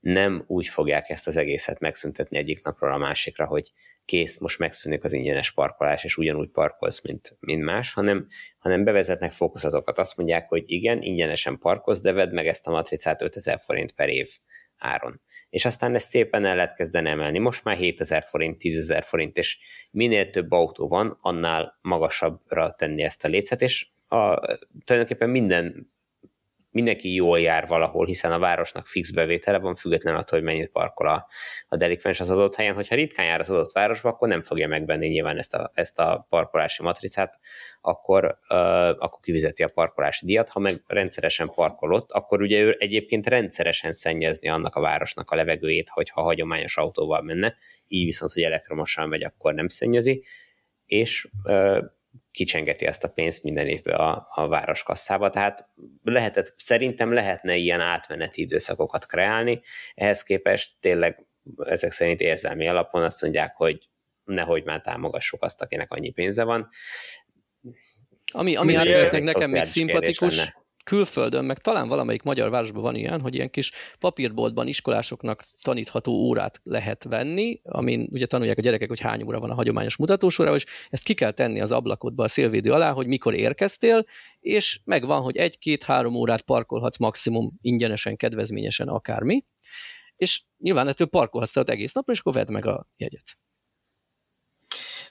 Speaker 2: nem úgy fogják ezt az egészet megszüntetni egyik napról a másikra, hogy kész, most megszűnik az ingyenes parkolás, és ugyanúgy parkolsz, mint, mint más, hanem, hanem bevezetnek fokozatokat. Azt mondják, hogy igen, ingyenesen parkolsz, de vedd meg ezt a matricát 5000 forint per év áron. És aztán ezt szépen el lehet kezdeni emelni. Most már 7000 forint, 10.000 forint, és minél több autó van, annál magasabbra tenni ezt a lécet, és a, tulajdonképpen minden mindenki jól jár valahol, hiszen a városnak fix bevétele van, független attól, hogy mennyit parkol a, a delikvens az adott helyen. Hogyha ritkán jár az adott városba, akkor nem fogja megvenni nyilván ezt a, ezt a parkolási matricát, akkor, uh, akkor kivizeti a parkolási díjat. Ha meg rendszeresen parkolott, akkor ugye ő egyébként rendszeresen szennyezni annak a városnak a levegőjét, hogyha hagyományos autóval menne, így viszont, hogy elektromosan megy, akkor nem szennyezi, és uh, kicsengeti ezt a pénzt minden évben a, a városkasszába, tehát lehetett, szerintem lehetne ilyen átmeneti időszakokat kreálni, ehhez képest tényleg ezek szerint érzelmi alapon azt mondják, hogy nehogy már támogassuk azt, akinek annyi pénze van.
Speaker 3: Ami, ami nekem még szimpatikus, külföldön, meg talán valamelyik magyar városban van ilyen, hogy ilyen kis papírboltban iskolásoknak tanítható órát lehet venni, amin ugye tanulják a gyerekek, hogy hány óra van a hagyományos mutatósóra, és ezt ki kell tenni az ablakodba a szélvédő alá, hogy mikor érkeztél, és megvan, hogy egy-két-három órát parkolhatsz maximum ingyenesen, kedvezményesen, akármi, és nyilván ettől parkolhatsz az egész napra, és akkor vedd meg a jegyet.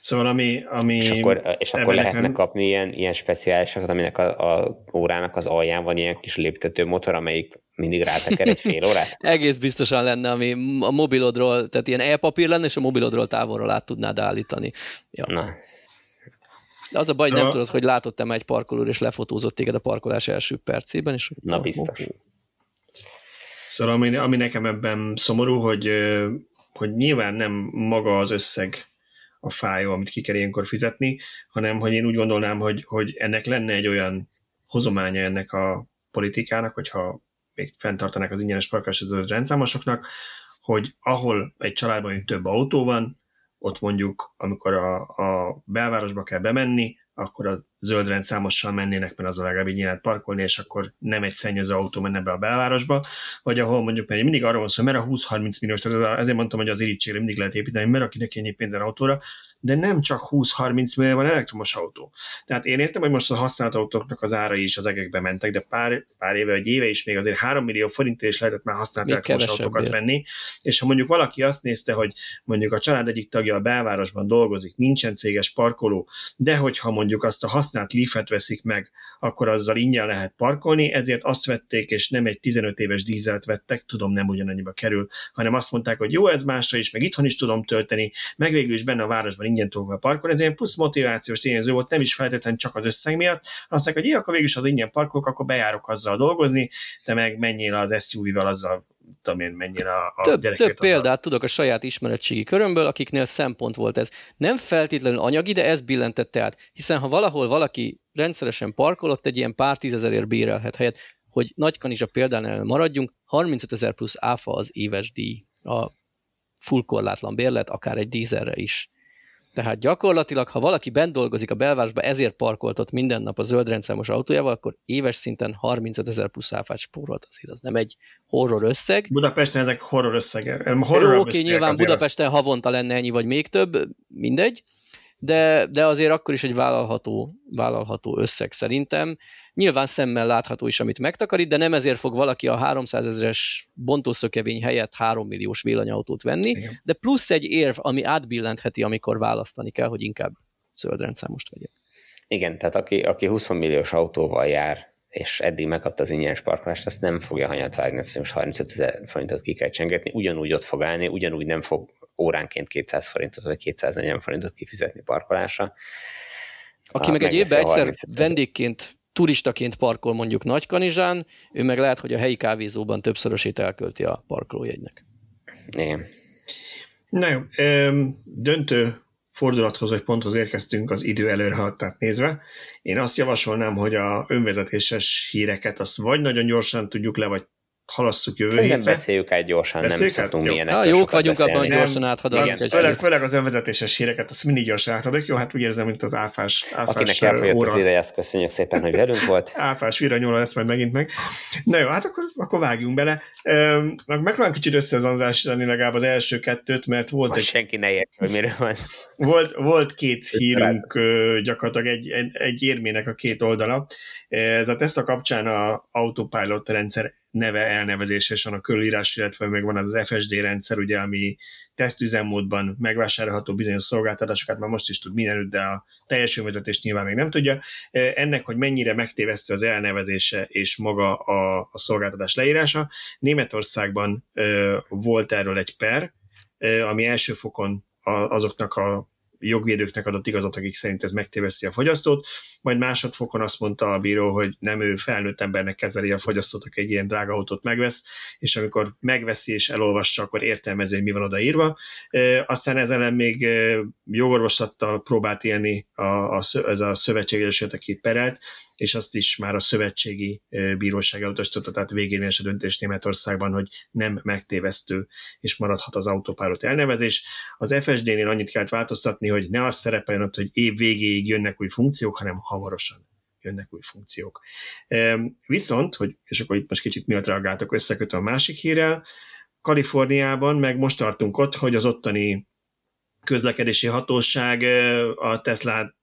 Speaker 1: Szóval ami... ami
Speaker 2: és akkor, és akkor lehetne nekem... kapni ilyen, ilyen speciálisokat, aminek a, a órának az alján van ilyen kis léptető motor, amelyik mindig ráteker egy fél órát? (laughs)
Speaker 3: Egész biztosan lenne, ami a mobilodról, tehát ilyen e-papír lenne, és a mobilodról távolról át tudnád állítani. Ja. Na. De az a baj, szóval... nem tudod, hogy látott-e egy parkolór, és lefotózott téged a parkolás első percében. És
Speaker 2: Na, biztos.
Speaker 1: Szóval ami, ami nekem ebben szomorú, hogy, hogy nyilván nem maga az összeg a fájó, amit ki kell ilyenkor fizetni, hanem hogy én úgy gondolnám, hogy, hogy ennek lenne egy olyan hozománya ennek a politikának, hogyha még fenntartanak az ingyenes parkolás rendszámosoknak, hogy ahol egy családban több autó van, ott mondjuk, amikor a, a belvárosba kell bemenni, akkor a zöld rendszámossal mennének, mert az a legalább így parkolni, és akkor nem egy szennyező autó menne be a belvárosba, vagy ahol mondjuk, mert mindig arról van szó, mert a 20-30 milliós, ezért mondtam, hogy az irítségre mindig lehet építeni, mert akinek ennyi pénzen autóra, de nem csak 20-30 millió van elektromos autó. Tehát én értem, hogy most a használt autóknak az árai is az egekbe mentek, de pár, pár éve, egy éve is még azért 3 millió forint is lehetett már használt még elektromos autókat ér. venni, és ha mondjuk valaki azt nézte, hogy mondjuk a család egyik tagja a belvárosban dolgozik, nincsen céges parkoló, de hogyha mondjuk azt a használt Leafet veszik meg, akkor azzal ingyen lehet parkolni, ezért azt vették, és nem egy 15 éves dízelt vettek, tudom, nem ugyanannyiba kerül, hanem azt mondták, hogy jó, ez másra is, meg itthon is tudom tölteni, meg végül is benne a városban ingyen tudok parkolni, ez ilyen plusz motivációs tényező volt, nem is feltétlenül csak az összeg miatt, azt mondják, hogy akkor végül is az ingyen parkolok, akkor bejárok azzal dolgozni, de meg menjél az SUV-val azzal tudom én, mennyire a, a
Speaker 3: Több, több példát azzal. tudok a saját ismeretségi körömből, akiknél szempont volt ez. Nem feltétlenül anyagi, de ez billentette át. Hiszen ha valahol valaki rendszeresen parkolott, egy ilyen pár tízezerért bérelhet helyet, hogy Nagykanizsa példánál maradjunk, 35 ezer plusz áfa az éves díj. A full korlátlan bérlet, akár egy dízerre is. Tehát gyakorlatilag, ha valaki bent dolgozik a belvárosba, ezért parkoltott minden nap a zöld rendszámos autójával, akkor éves szinten 35 ezer plusz áfát spórolt, azért az nem egy horror összeg.
Speaker 1: Budapesten ezek horror összege.
Speaker 3: Horror Jó, oké, nyilván Budapesten az... havonta lenne ennyi, vagy még több, mindegy, de, de azért akkor is egy vállalható, vállalható összeg szerintem. Nyilván szemmel látható is, amit megtakarít, de nem ezért fog valaki a 300 ezeres bontószökevény helyett 3 milliós villanyautót venni, Igen. de plusz egy érv, ami átbillentheti, amikor választani kell, hogy inkább zöldrendszámost vegyek.
Speaker 2: Igen, tehát aki, aki 20 milliós autóval jár, és eddig megkapta az ingyenes parkolást, azt nem fogja hanyat vágni, hogy most 35 ezer forintot ki kell csengetni, ugyanúgy ott fog állni, ugyanúgy nem fog óránként 200 forintot vagy 240 forintot kifizetni parkolásra.
Speaker 3: Aki meg egy évben egyszer vendégként, turistaként parkol mondjuk Nagykanizsán, ő meg lehet, hogy a helyi kávézóban többszörösét elkölti a parkolójegynek.
Speaker 2: Igen.
Speaker 1: Na jó, döntő fordulathoz vagy ponthoz érkeztünk az idő előrehaladtát nézve. Én azt javasolnám, hogy a önvezetéses híreket azt vagy nagyon gyorsan tudjuk le, vagy halasszuk jövő
Speaker 2: Szerintem hétre. beszéljük át gyorsan, beszéljük nem szoktunk
Speaker 3: ilyenek. Ah, jók vagyunk abban, hogy gyorsan áthaladjuk.
Speaker 1: Főleg, főleg az önvezetéses híreket, azt mindig gyorsan átadok. Jó, hát úgy érzem, mint az áfás, áfás
Speaker 2: Akinek elfogyott az ideje, azt köszönjük szépen, hogy velünk volt. (laughs)
Speaker 1: áfás viranyóla lesz majd megint meg. Na jó, hát akkor, akkor vágjunk bele. Megpróbálom kicsit összezanzásítani legalább az első kettőt, mert volt
Speaker 2: Most egy... senki ne ért, hogy miről van
Speaker 1: volt, volt két hírünk, gyakorlatilag egy, egy, egy érmének a két oldala. Ez a Tesla kapcsán a autopilot rendszer neve elnevezéses a körülírás, illetve meg van az, FSD rendszer, ugye, ami tesztüzemmódban megvásárolható bizonyos szolgáltatásokat, már most is tud mindenütt, de a teljes önvezetés nyilván még nem tudja. Ennek, hogy mennyire megtévesztő az elnevezése és maga a, a szolgáltatás leírása. Németországban volt erről egy per, ami első fokon azoknak a jogvédőknek adott igazat, akik szerint ez megtéveszti a fogyasztót, majd másodfokon azt mondta a bíró, hogy nem ő felnőtt embernek kezeli a fogyasztót, aki egy ilyen drága autót megvesz, és amikor megveszi és elolvassa, akkor értelmezi, hogy mi van odaírva. Aztán ezen még jogorvoslattal próbált élni a, a, ez a szövetséges, aki perelt, és azt is már a szövetségi bíróság elutasította, tehát végérvényes a döntés Németországban, hogy nem megtévesztő, és maradhat az autópárot elnevezés. Az FSD-nél annyit kellett változtatni, hogy ne az szerepeljen ott, hogy év végéig jönnek új funkciók, hanem hamarosan jönnek új funkciók. Viszont, hogy, és akkor itt most kicsit miatt reagáltak, összekötöm a másik hírrel, Kaliforniában meg most tartunk ott, hogy az ottani közlekedési hatóság a Tesla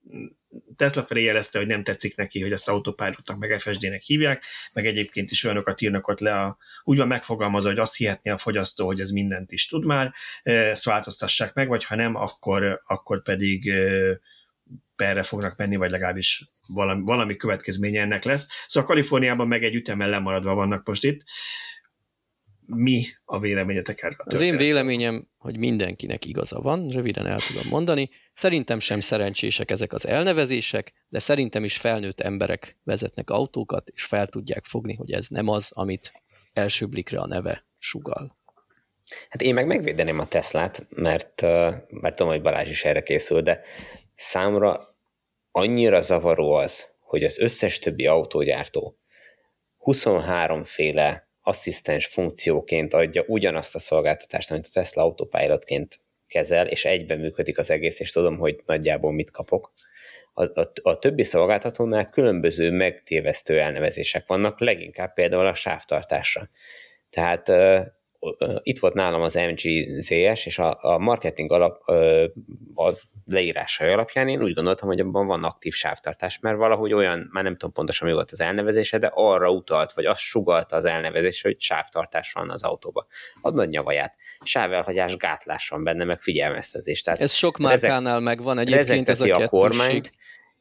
Speaker 1: Tesla felé jelezte, hogy nem tetszik neki, hogy ezt autopilotnak meg FSD-nek hívják, meg egyébként is olyanokat írnak ott le, a, úgy van megfogalmazva, hogy azt hihetné a fogyasztó, hogy ez mindent is tud már, ezt változtassák meg, vagy ha nem, akkor, akkor pedig perre fognak menni, vagy legalábbis valami, valami következménye ennek lesz. Szóval Kaliforniában meg egy ütemmel lemaradva vannak most itt mi a véleményetek erről?
Speaker 3: Az én véleményem, hogy mindenkinek igaza van, röviden el tudom mondani. Szerintem sem szerencsések ezek az elnevezések, de szerintem is felnőtt emberek vezetnek autókat, és fel tudják fogni, hogy ez nem az, amit első blikre a neve sugal.
Speaker 2: Hát én meg megvédeném a Teslát, mert, mert tudom, hogy Balázs is erre készül, de számra annyira zavaró az, hogy az összes többi autógyártó 23 féle asszisztens funkcióként adja ugyanazt a szolgáltatást, amit a Tesla autopilotként kezel, és egyben működik az egész, és tudom, hogy nagyjából mit kapok. A, a, a többi szolgáltatónál különböző megtévesztő elnevezések vannak, leginkább például a sávtartásra. Tehát itt volt nálam az MGZS, és a, a marketing alap, a leírásai alapján én úgy gondoltam, hogy abban van aktív sávtartás, mert valahogy olyan, már nem tudom pontosan mi volt az elnevezése, de arra utalt, vagy azt sugalta az elnevezés, hogy sávtartás van az autóba. Ad nagy nyavaját. Sávelhagyás, gátlás van benne, meg figyelmeztetés. Tehát
Speaker 3: ez sok márkánál megvan egyébként ez a,
Speaker 2: a kormányt,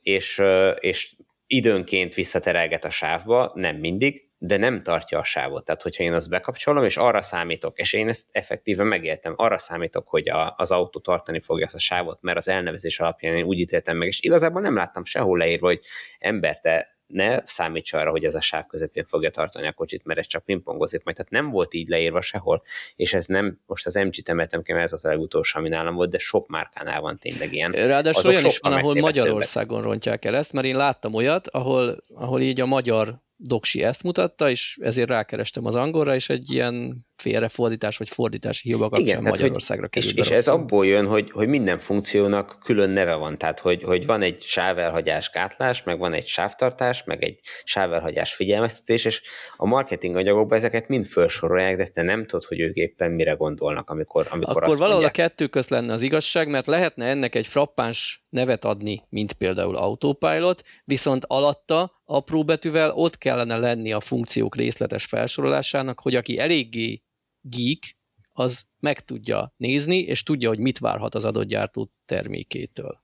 Speaker 2: és, és időnként visszaterelget a sávba, nem mindig, de nem tartja a sávot. Tehát, hogyha én azt bekapcsolom, és arra számítok, és én ezt effektíven megéltem, arra számítok, hogy a, az autó tartani fogja ezt a sávot, mert az elnevezés alapján én úgy ítéltem meg, és igazából nem láttam sehol leírva, hogy ember, te ne számíts arra, hogy ez a sáv közepén fogja tartani a kocsit, mert ez csak pingpongozik majd. Tehát nem volt így leírva sehol, és ez nem, most az MG temetem ki, mert ez az a legutolsó, ami nálam volt, de sok márkánál van tényleg ilyen.
Speaker 3: Ráadásul olyan is van, ahol Magyarországon rontják el ezt, mert én láttam olyat, ahol, ahol így a magyar doksi ezt mutatta, és ezért rákerestem az angolra, és egy ilyen félrefordítás vagy fordítási hiba kapcsán Igen, Magyarországra
Speaker 2: kerül. És, és ez abból jön, hogy, hogy minden funkciónak külön neve van, tehát hogy, hogy van egy sávelhagyás gátlás, meg van egy sávtartás, meg egy sávelhagyás figyelmeztetés, és a marketing anyagokban ezeket mind felsorolják, de te nem tudod, hogy ők éppen mire gondolnak, amikor, amikor
Speaker 3: Akkor azt valahol mondják. a kettő közt lenne az igazság, mert lehetne ennek egy frappáns nevet adni, mint például Autopilot, viszont alatta apró betűvel ott kellene lenni a funkciók részletes felsorolásának, hogy aki eléggé geek, az meg tudja nézni, és tudja, hogy mit várhat az adott gyártó termékétől.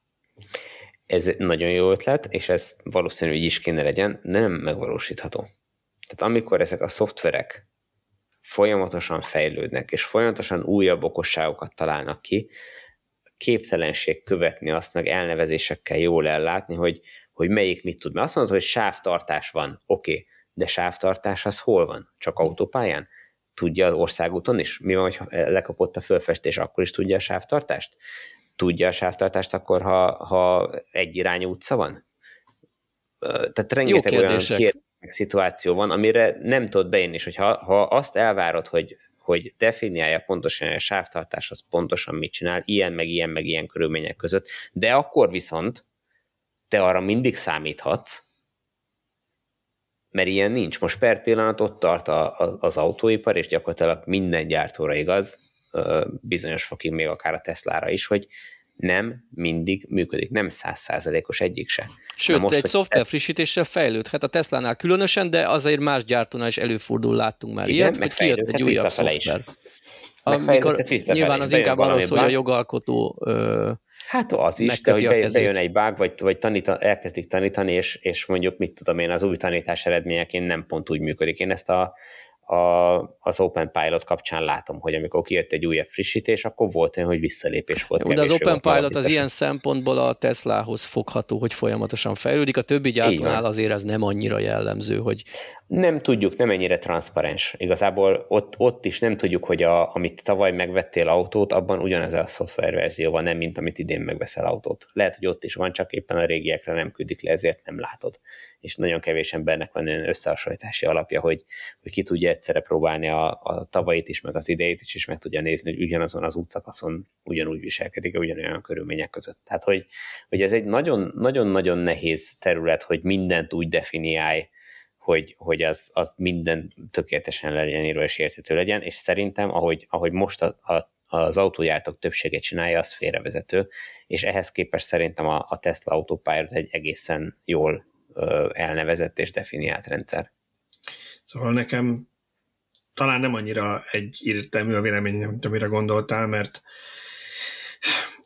Speaker 2: Ez nagyon jó ötlet, és ez valószínű, hogy is kéne legyen, de nem megvalósítható. Tehát amikor ezek a szoftverek folyamatosan fejlődnek, és folyamatosan újabb okosságokat találnak ki, képtelenség követni azt, meg elnevezésekkel jól ellátni, hogy, hogy melyik mit tud. Mert azt mondod, hogy sávtartás van, oké, okay, de sávtartás az hol van? Csak autópályán? Tudja az országúton is? Mi van, hogy lekapott a fölfestés, akkor is tudja a sávtartást? Tudja a sávtartást akkor, ha, ha egyirányú utca van? Tehát rengeteg olyan kérdés, szituáció van, amire nem tudod beírni, és hogyha ha azt elvárod, hogy hogy definiálja pontosan, hogy a sávtartás az pontosan mit csinál, ilyen, meg ilyen, meg ilyen körülmények között, de akkor viszont te arra mindig számíthatsz, mert ilyen nincs. Most per pillanat ott tart a, a, az autóipar, és gyakorlatilag minden gyártóra igaz, bizonyos fokig még akár a Teslára is, hogy nem mindig működik, nem százszázalékos egyik se.
Speaker 3: Sőt, most, egy szoftver frissítéssel fejlődhet a Tesla-nál különösen, de azért más gyártónál is előfordul, láttunk már igen, ilyet, hogy kijött egy újabb szoftver. Is. Amikor nyilván az inkább arról szól, hogy a jogalkotó ö,
Speaker 2: Hát az is, de hogy bejön, bejön egy bug, vagy, vagy tanít, elkezdik tanítani, és, és mondjuk, mit tudom én, az új tanítás eredményeként nem pont úgy működik. Én ezt a a, az Open Pilot kapcsán látom, hogy amikor kijött egy újabb frissítés, akkor volt olyan, hogy visszalépés volt.
Speaker 3: Jó, de az Open Pilot az ilyen szempontból a Teslahoz fogható, hogy folyamatosan fejlődik, a többi gyártónál azért ez nem annyira jellemző, hogy
Speaker 2: nem tudjuk, nem ennyire transzparens. Igazából ott, ott is nem tudjuk, hogy a, amit tavaly megvettél autót, abban ugyanez a szoftververzió van, nem mint amit idén megveszel autót. Lehet, hogy ott is van, csak éppen a régiekre nem küldik le, ezért nem látod. És nagyon kevés embernek van olyan összehasonlítási alapja, hogy, hogy ki tudja egyszerre próbálni a, a tavalyit is, meg az idejét is, és meg tudja nézni, hogy ugyanazon az útszakaszon ugyanúgy viselkedik, ugyanolyan körülmények között. Tehát, hogy, hogy ez egy nagyon-nagyon nehéz terület, hogy mindent úgy definiálj, hogy, hogy az, az minden tökéletesen legyen írva és érthető legyen, és szerintem, ahogy, ahogy most a, a, az autógyártók többsége csinálja, az félrevezető, és ehhez képest szerintem a, a Tesla Autopilot egy egészen jól ö, elnevezett és definiált rendszer.
Speaker 1: Szóval nekem talán nem annyira egy értelmű a vélemény, amire gondoltál, mert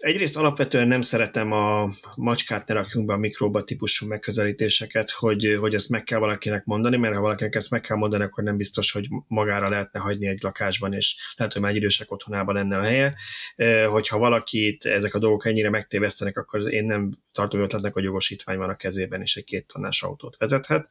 Speaker 1: egyrészt alapvetően nem szeretem a macskát ne rakjunk be a mikróba típusú megközelítéseket, hogy, hogy ezt meg kell valakinek mondani, mert ha valakinek ezt meg kell mondani, akkor nem biztos, hogy magára lehetne hagyni egy lakásban, és lehet, hogy már egy idősek otthonában lenne a helye. Hogyha valakit ezek a dolgok ennyire megtévesztenek, akkor én nem tartom ötletnek, hogy jogosítvány van a kezében, és egy két tonnás autót vezethet,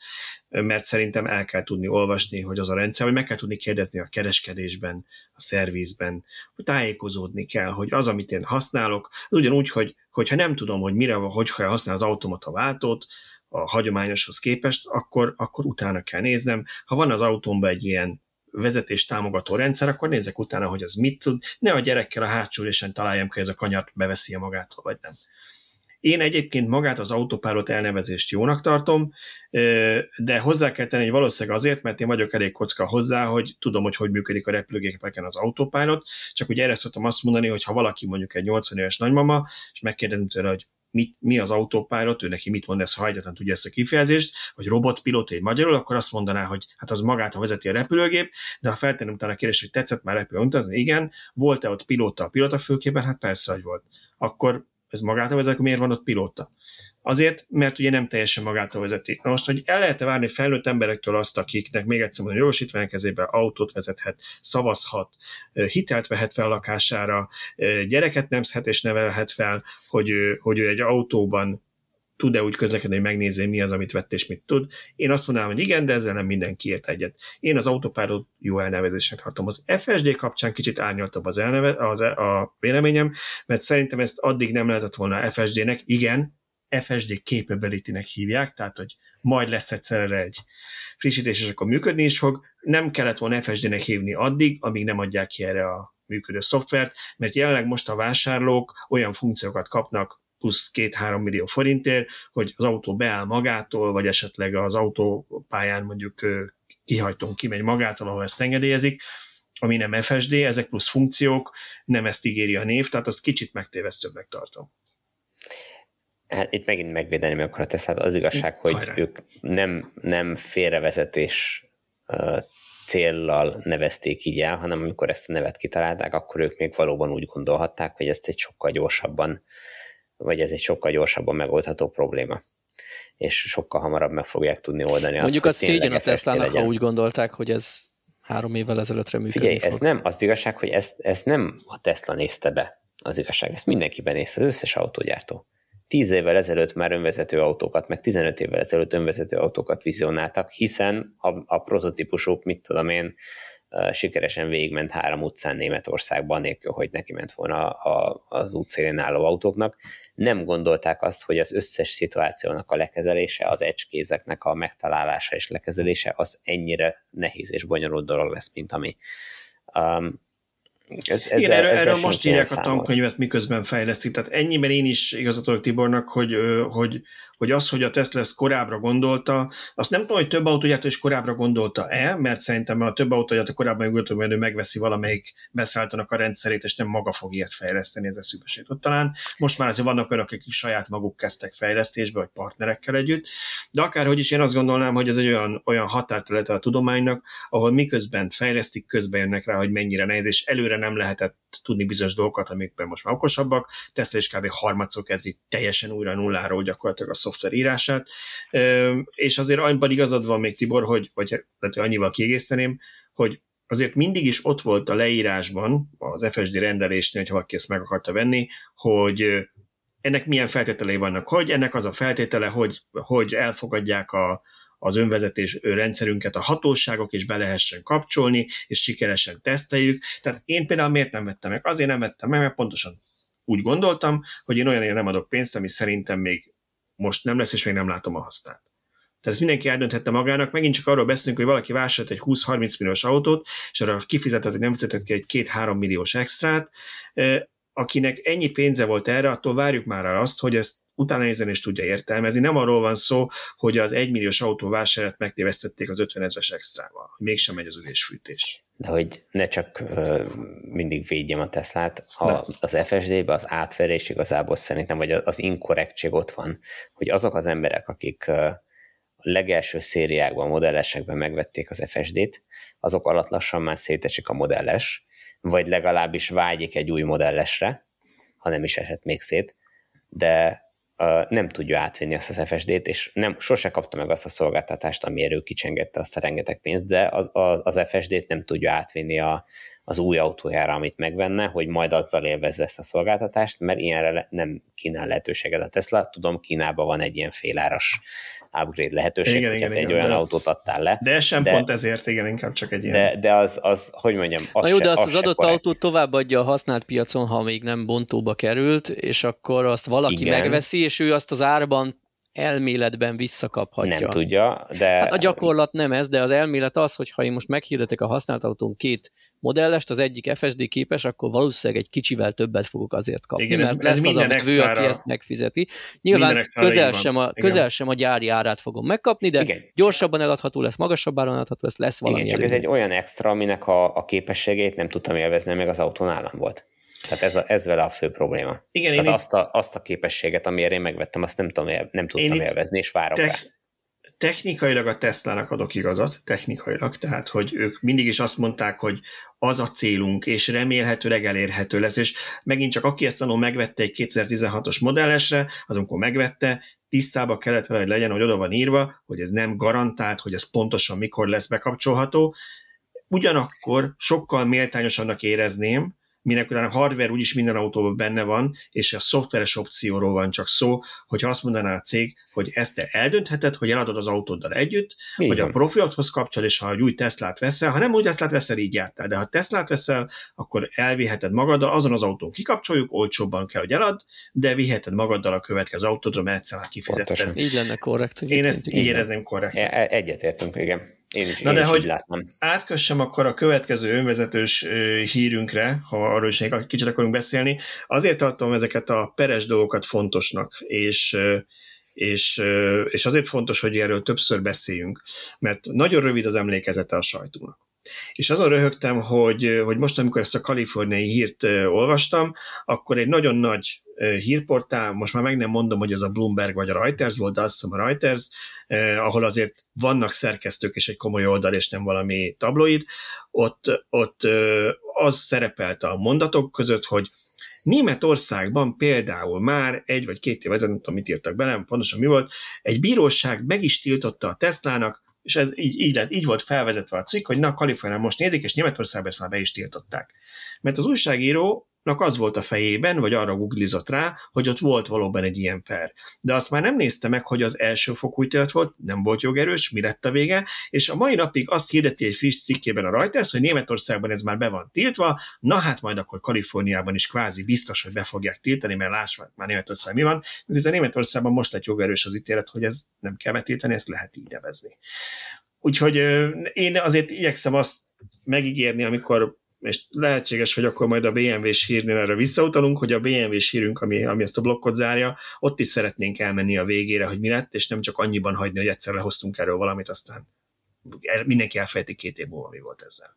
Speaker 1: mert szerintem el kell tudni olvasni, hogy az a rendszer, vagy meg kell tudni kérdezni a kereskedésben, a szervizben, tájékozódni kell, hogy az, amit én használok, az ugyanúgy, hogy hogyha nem tudom, hogy mire, hogy kell használni az automata váltót, a hagyományoshoz képest, akkor, akkor utána kell néznem. Ha van az autómban egy ilyen vezetés támogató rendszer, akkor nézek utána, hogy az mit tud. Ne a gyerekkel a hátsó ülésen találjam hogy ez a kanyart beveszi magától, vagy nem. Én egyébként magát az autopilot elnevezést jónak tartom, de hozzá kell tenni, hogy valószínűleg azért, mert én vagyok elég kocka hozzá, hogy tudom, hogy hogy működik a repülőgépeken az autopilot, csak ugye erre szoktam azt mondani, hogy ha valaki mondjuk egy 80 éves nagymama, és megkérdezem tőle, hogy mit, mi az autopilot, ő neki mit mond ez, ha egyáltalán tudja ezt a kifejezést, hogy robotpilot egy magyarul, akkor azt mondaná, hogy hát az magát vezeti a repülőgép, de ha feltennem utána a kérdés, hogy tetszett már repülő utazni, igen, volt-e ott pilóta a pilotafülkében, hát persze, hogy volt. Akkor ez magától vezet, miért van ott pilóta? Azért, mert ugye nem teljesen magától vezeti. Na most, hogy el lehet-e várni felnőtt emberektől azt, akiknek még egyszer mondom, jogosítvány kezében autót vezethet, szavazhat, hitelt vehet fel lakására, gyereket nemzhet és nevelhet fel, hogy ő, hogy ő egy autóban tud-e úgy közlekedni, hogy megnézni, mi az, amit vett és mit tud. Én azt mondanám, hogy igen, de ezzel nem mindenki ért egyet. Én az autopilot jó elnevezésnek tartom. Az FSD kapcsán kicsit árnyaltabb az, elneve, az e- a véleményem, mert szerintem ezt addig nem lehetett volna FSD-nek. Igen, FSD capability-nek hívják, tehát hogy majd lesz egyszerre egy frissítés, és akkor működni is fog. Nem kellett volna FSD-nek hívni addig, amíg nem adják ki erre a működő szoftvert, mert jelenleg most a vásárlók olyan funkciókat kapnak plusz 2-3 millió forintért, hogy az autó beáll magától, vagy esetleg az autópályán mondjuk kihajtón kimegy magától, ahol ezt engedélyezik, ami nem FSD, ezek plusz funkciók, nem ezt ígéri a név, tehát azt kicsit megtévesztőbbnek tartom.
Speaker 2: Hát itt megint megvédeni meg akkor a Teslát. Az igazság, hogy Hajrá. ők nem, nem félrevezetés céllal nevezték így el, hanem amikor ezt a nevet kitalálták, akkor ők még valóban úgy gondolhatták, hogy ezt egy sokkal gyorsabban, vagy ez egy sokkal gyorsabban megoldható probléma és sokkal hamarabb meg fogják tudni oldani
Speaker 3: Mondjuk azt, a szégyen a Teslának, ha úgy gondolták, hogy ez három évvel ezelőttre működik. Figyelj,
Speaker 2: fog. ez nem, az igazság, hogy ezt, ezt nem a Tesla nézte be, az igazság, ezt mindenki benézte, az összes autógyártó. 10 évvel ezelőtt már önvezető autókat, meg 15 évvel ezelőtt önvezető autókat vizionáltak, hiszen a, a prototípusok, mit tudom én, sikeresen végigment három utcán Németországban, nélkül, hogy neki ment volna a, az útszélén álló autóknak. Nem gondolták azt, hogy az összes szituációnak a lekezelése, az ecskézeknek a megtalálása és lekezelése az ennyire nehéz és bonyolult dolog lesz, mint ami. Um,
Speaker 1: ez, ez Igen, erről, erről most írják a tankönyvet, miközben fejlesztik. Tehát ennyiben én is igazatolok Tibornak, hogy, hogy, hogy az, hogy a Tesla ezt korábbra gondolta, azt nem tudom, hogy több autógyártó is korábbra gondolta-e, mert szerintem a több autógyártó korábban gondolta, hogy ő megveszi valamelyik beszállítanak a rendszerét, és nem maga fog ilyet fejleszteni, ez eszükbe Ott talán. Most már azért vannak olyanok, akik saját maguk kezdtek fejlesztésbe, vagy partnerekkel együtt, de akárhogy is én azt gondolnám, hogy ez egy olyan, olyan határterülete a tudománynak, ahol miközben fejlesztik, közben jönnek rá, hogy mennyire nehéz, és előre nem lehetett tudni bizonyos dolgokat, amikben most már okosabbak. Tesla is kb. harmadszor kezdi teljesen újra nulláról gyakorlatilag a szoftver írását, és azért annyiban igazad van még Tibor, hogy, vagy lehet, hogy annyival kiegészteném, hogy azért mindig is ott volt a leírásban, az FSD rendelésnél, hogy valaki ezt meg akarta venni, hogy ennek milyen feltételei vannak, hogy ennek az a feltétele, hogy, hogy elfogadják a, az önvezetés rendszerünket a hatóságok, és be lehessen kapcsolni, és sikeresen teszteljük. Tehát én például miért nem vettem meg? Azért nem vettem meg, mert pontosan úgy gondoltam, hogy én olyanért nem adok pénzt, ami szerintem még most nem lesz, és még nem látom a hasznát. Tehát ezt mindenki eldönthette magának, megint csak arról beszélünk, hogy valaki vásárolt egy 20-30 milliós autót, és arra kifizetett, hogy nem fizetett ki egy 2-3 milliós extrát, akinek ennyi pénze volt erre, attól várjuk már el azt, hogy ezt utána nézni is tudja értelmezni. Nem arról van szó, hogy az egymilliós autó vásárát megtévesztették az 50 ezres extrával, hogy mégsem megy az ülésfűtés.
Speaker 2: De hogy ne csak uh, mindig védjem a Teslát, ha az FSD-be az átverés igazából szerintem, vagy az inkorrektség ott van, hogy azok az emberek, akik uh, a legelső szériákban, modellesekben megvették az FSD-t, azok alatt lassan már szétesik a modelles, vagy legalábbis vágyik egy új modellesre, ha nem is esett még szét, de nem tudja átvenni azt az FSD-t, és nem, sose kapta meg azt a szolgáltatást, ami erő kicsengette azt a rengeteg pénzt, de az, az, az FSD-t nem tudja átvinni a, az új autójára, amit megvenne, hogy majd azzal élvezze ezt a szolgáltatást, mert ilyenre nem kínál lehetőséget a Tesla. Tudom, Kínában van egy ilyen féláras upgrade lehetőség, igen, hogy igen, hát igen, egy olyan de, autót adtál le.
Speaker 1: De ez sem de, pont ezért, igen, inkább csak egy ilyen.
Speaker 2: De, de az, az, hogy mondjam,
Speaker 3: az Na jó, se, de azt az, az adott korrekt. autót továbbadja a használt piacon, ha még nem bontóba került, és akkor azt valaki igen. megveszi, és ő azt az árban elméletben visszakaphatja.
Speaker 2: Nem tudja, de...
Speaker 3: Hát a gyakorlat nem ez, de az elmélet az, hogy ha én most meghirdetek a használt autón két modellest, az egyik FSD képes, akkor valószínűleg egy kicsivel többet fogok azért kapni, Igen, ez, mert ez lesz az, amit ő, aki ezt megfizeti. Nyilván közel sem, a, közel sem a gyári árát fogom megkapni, de Igen. gyorsabban eladható lesz, magasabb áron eladható lesz, lesz valami
Speaker 2: Igen, csak előny. ez egy olyan extra, aminek a, a képességét nem tudtam élvezni, meg az autón állam volt. Tehát ez, a, ez vele a fő probléma. Igen, Tehát én azt, a, azt a képességet, amiért én megvettem, azt nem, tudom, nem tudtam élvezni, és várok te- rá.
Speaker 1: Technikailag a Teslának adok igazat, technikailag, tehát hogy ők mindig is azt mondták, hogy az a célunk, és remélhetőleg elérhető lesz, és megint csak aki ezt annól megvette egy 2016-os modellesre, az amikor megvette, tisztába kellett vele, hogy legyen, hogy oda van írva, hogy ez nem garantált, hogy ez pontosan mikor lesz bekapcsolható. Ugyanakkor sokkal méltányosabbnak érezném, minek utána a hardware úgyis minden autóban benne van, és a szoftveres opcióról van csak szó, hogyha azt mondaná a cég, hogy ezt te eldöntheted, hogy eladod az autóddal együtt, Igen. hogy a profilodhoz kapcsol, és ha egy új Teslát veszel, ha nem új Teslát veszel, így jártál, de ha Teslát veszel, akkor elviheted magaddal, azon az autón kikapcsoljuk, olcsóbban kell, hogy elad, de viheted magaddal a következő autódra, mert egyszer már kifizetted.
Speaker 3: Így lenne korrekt.
Speaker 1: Én ezt így érezném korrekt. E-
Speaker 2: e- egyetértünk, igen. Én is,
Speaker 1: Na
Speaker 2: én
Speaker 1: de
Speaker 2: is
Speaker 1: hogy
Speaker 2: látom.
Speaker 1: átkössem akkor a következő önvezetős hírünkre, ha arról is egy kicsit akarunk beszélni, azért tartom ezeket a peres dolgokat fontosnak, és és, és azért fontos, hogy erről többször beszéljünk, mert nagyon rövid az emlékezete a sajtónak. És azon röhögtem, hogy, hogy most, amikor ezt a kaliforniai hírt olvastam, akkor egy nagyon nagy hírportál, most már meg nem mondom, hogy ez a Bloomberg vagy a Reuters volt, de azt hiszem a Reuters, ahol azért vannak szerkesztők és egy komoly oldal, és nem valami tabloid, ott, ott az szerepelt a mondatok között, hogy Németországban például már egy vagy két év ezelőtt, nem tudom, mit írtak be, nem pontosan mi volt, egy bíróság meg is tiltotta a Teslának, és ez így, így, lett, így volt felvezetve a cikk, hogy na, Kalifornia most nézik, és Németországban ezt már be is tiltották. Mert az újságíró az volt a fejében, vagy arra googlizott rá, hogy ott volt valóban egy ilyen per. De azt már nem nézte meg, hogy az első fokú ítélet volt, nem volt jogerős, mi lett a vége, és a mai napig azt hirdeti egy friss cikkében a Reuters, hogy Németországban ez már be van tiltva, na hát majd akkor Kaliforniában is kvázi biztos, hogy be fogják tiltani, mert lássák már Németország mi van, miközben Németországban most lett jogerős az ítélet, hogy ez nem kell betiltani, ezt lehet így nevezni. Úgyhogy én azért igyekszem azt megígérni, amikor és lehetséges, hogy akkor majd a BMW-s hírnél erre visszautalunk, hogy a BMW-s hírünk, ami, ami ezt a blokkot zárja, ott is szeretnénk elmenni a végére, hogy mi lett, és nem csak annyiban hagyni, hogy egyszer lehoztunk erről valamit, aztán mindenki elfejti két év múlva, mi volt ezzel.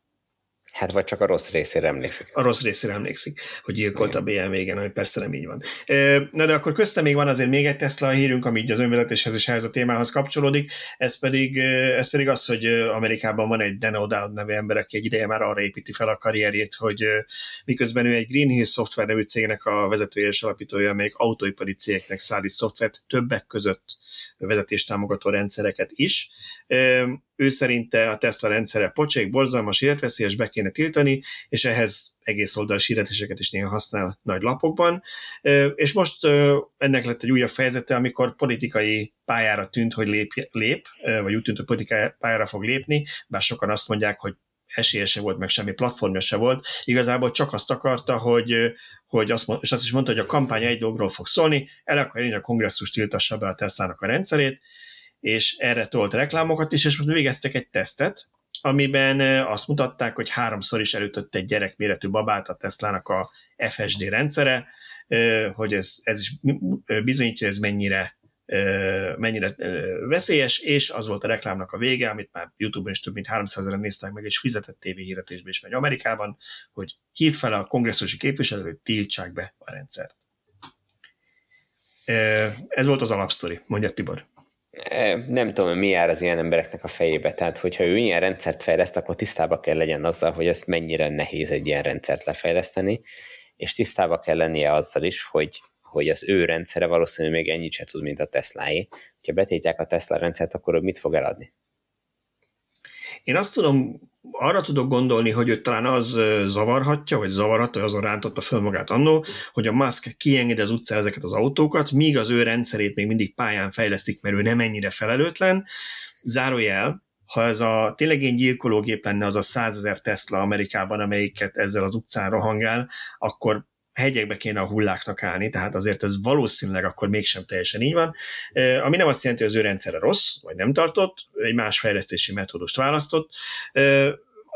Speaker 2: Hát vagy csak a rossz részére emlékszik.
Speaker 1: A rossz részére emlékszik, hogy gyilkolt a BMW, igen, ami persze nem így van. Na de akkor köztem még van azért még egy Tesla hírünk, ami így az önvezetéshez és ehhez a témához kapcsolódik, ez pedig, ez pedig az, hogy Amerikában van egy Dan O'Dowd nevű ember, aki egy ideje már arra építi fel a karrierjét, hogy miközben ő egy Green Hill Software nevű cégnek a vezetője és alapítója, amelyik autóipari cégeknek szállít szoftvert, többek között vezetéstámogató rendszereket is. Ő szerinte a Tesla rendszere pocsék, borzalmas, életveszélyes, be kéne tiltani, és ehhez egész oldalas hirdetéseket is néha használ nagy lapokban. És most ennek lett egy újabb fejezete, amikor politikai pályára tűnt, hogy lép, lép vagy úgy tűnt, hogy politikai pályára fog lépni, bár sokan azt mondják, hogy esélye se volt, meg semmi platformja se volt. Igazából csak azt akarta, hogy, hogy azt, és azt is mondta, hogy a kampány egy dologról fog szólni, el akar hogy a kongresszus tiltassa be a Teslának a rendszerét, és erre tolt reklámokat is, és most végeztek egy tesztet, amiben azt mutatták, hogy háromszor is elütött egy gyerekméretű babát a Teslának a FSD rendszere, hogy ez, ez is bizonyítja, ez mennyire mennyire veszélyes, és az volt a reklámnak a vége, amit már YouTube-on is több mint 300 ezeren néztek meg, és fizetett TV hirdetésbe is megy Amerikában, hogy hívd fel a kongresszusi képviselőt, hogy tiltsák be a rendszert. Ez volt az alapsztori, mondja Tibor.
Speaker 2: Nem tudom, mi jár az ilyen embereknek a fejébe. Tehát, hogyha ő ilyen rendszert fejleszt, akkor tisztába kell legyen azzal, hogy ez mennyire nehéz egy ilyen rendszert lefejleszteni, és tisztába kell lennie azzal is, hogy hogy az ő rendszere valószínűleg még ennyit se tud, mint a Tesláé. Ha betétják a Tesla rendszert, akkor mit fog eladni?
Speaker 1: Én azt tudom, arra tudok gondolni, hogy őt talán az zavarhatja, vagy zavarhatja, hogy azon rántotta föl magát annó, hogy a Musk kiengedi az utcára ezeket az autókat, míg az ő rendszerét még mindig pályán fejlesztik, mert ő nem ennyire felelőtlen. Zárójel, ha ez a tényleg egy gyilkológép lenne az a százezer Tesla Amerikában, amelyiket ezzel az utcán rohangál, akkor hegyekbe kéne a hulláknak állni, tehát azért ez valószínűleg akkor mégsem teljesen így van, ami nem azt jelenti, hogy az ő rendszere rossz, vagy nem tartott, egy más fejlesztési metódust választott,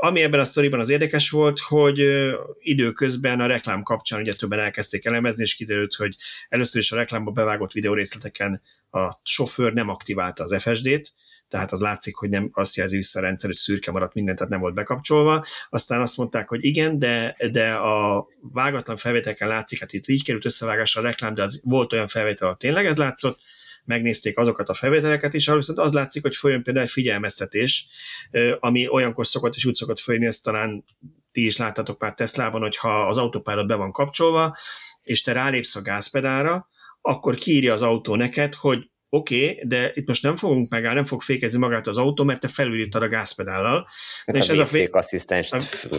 Speaker 1: ami ebben a sztoriban az érdekes volt, hogy időközben a reklám kapcsán ugye többen elkezdték elemezni, és kiderült, hogy először is a reklámba bevágott videórészleteken a sofőr nem aktiválta az FSD-t, tehát az látszik, hogy nem azt jelzi vissza a rendszer, hogy szürke maradt minden, tehát nem volt bekapcsolva. Aztán azt mondták, hogy igen, de, de a vágatlan felvételeken látszik, hát itt így került összevágásra a reklám, de az volt olyan felvétel, ahol tényleg ez látszott, megnézték azokat a felvételeket is, ahol viszont az látszik, hogy folyjon például egy figyelmeztetés, ami olyankor szokott és úgy szokott folyni, ezt talán ti is láttatok már Teslában, hogyha az autópályád be van kapcsolva, és te rálépsz a gázpedára, akkor kiírja az autó neked, hogy oké, okay, de itt most nem fogunk megállni, nem fog fékezni magát az autó, mert te felülírtad a gázpedállal.
Speaker 2: Hát és a ez a fék asszisztenst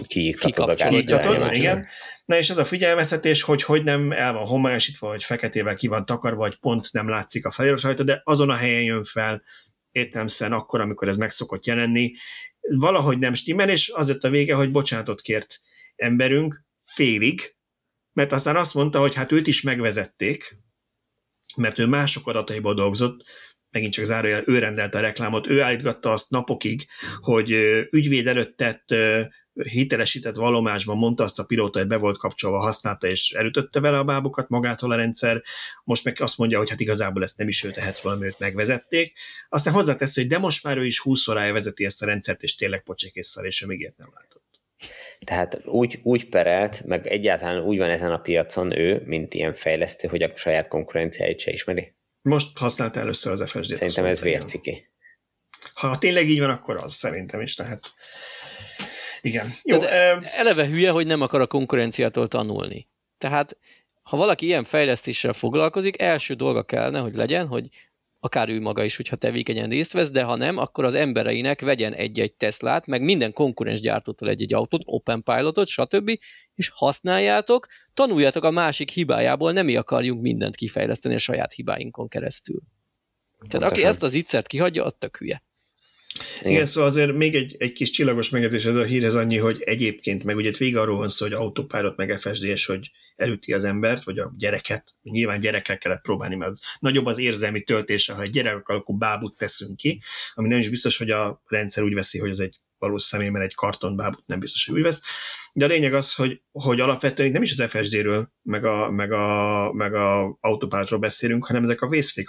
Speaker 2: kiiktatod a gázpedállal.
Speaker 1: igen. Na és ez a figyelmeztetés, hogy hogy nem el van homályosítva, vagy feketével ki van takarva, vagy pont nem látszik a felirat rajta, de azon a helyen jön fel, értelmszerűen akkor, amikor ez meg szokott jelenni, valahogy nem stimmel, és az jött a vége, hogy bocsánatot kért emberünk félig, mert aztán azt mondta, hogy hát őt is megvezették, mert ő mások adataiból dolgozott, megint csak zárójel, ő rendelte a reklámot, ő állítgatta azt napokig, hogy ügyvéd előtt tett hitelesített vallomásban mondta azt a pilóta, hogy be volt kapcsolva, használta és elütötte vele a bábukat magától a rendszer, most meg azt mondja, hogy hát igazából ezt nem is ő tehet valami, őt megvezették. Aztán hozzátesz, hogy de most már ő is 20 órája vezeti ezt a rendszert, és tényleg pocsékészszal, és ő még ilyet nem látott.
Speaker 2: Tehát úgy, úgy perelt, meg egyáltalán úgy van ezen a piacon ő, mint ilyen fejlesztő, hogy a saját konkurenciáit se ismeri?
Speaker 1: Most használta először az FSD-t.
Speaker 2: Szerintem ez vérciki.
Speaker 1: Ha tényleg így van, akkor az szerintem is lehet. Igen.
Speaker 3: Jó, Tehát eleve hülye, hogy nem akar a konkurenciától tanulni. Tehát ha valaki ilyen fejlesztéssel foglalkozik, első dolga kellene, hogy legyen, hogy akár ő maga is, hogyha tevékenyen részt vesz, de ha nem, akkor az embereinek vegyen egy-egy Teslát, meg minden konkurens gyártótól egy-egy autót, Open Pilotot, stb., és használjátok, tanuljátok a másik hibájából, nem mi akarjunk mindent kifejleszteni a saját hibáinkon keresztül. Tehát aki ezt az ittszert kihagyja, az tök hülye.
Speaker 1: Igen. Igen, szóval azért még egy, egy kis csillagos megjegyzés ez a hírhez annyi, hogy egyébként, meg ugye vége arról van szó, hogy autopilot meg FSD-s, hogy elüti az embert, vagy a gyereket, nyilván gyerekkel kellett próbálni, mert az nagyobb az érzelmi töltése, ha egy gyerek akkor bábut teszünk ki, ami nem is biztos, hogy a rendszer úgy veszi, hogy ez egy valós személy, mert egy kartonbábut nem biztos, hogy úgy vesz. De a lényeg az, hogy, hogy alapvetően nem is az FSD-ről, meg a, meg a, meg a autopilotról beszélünk, hanem ezek a vészfék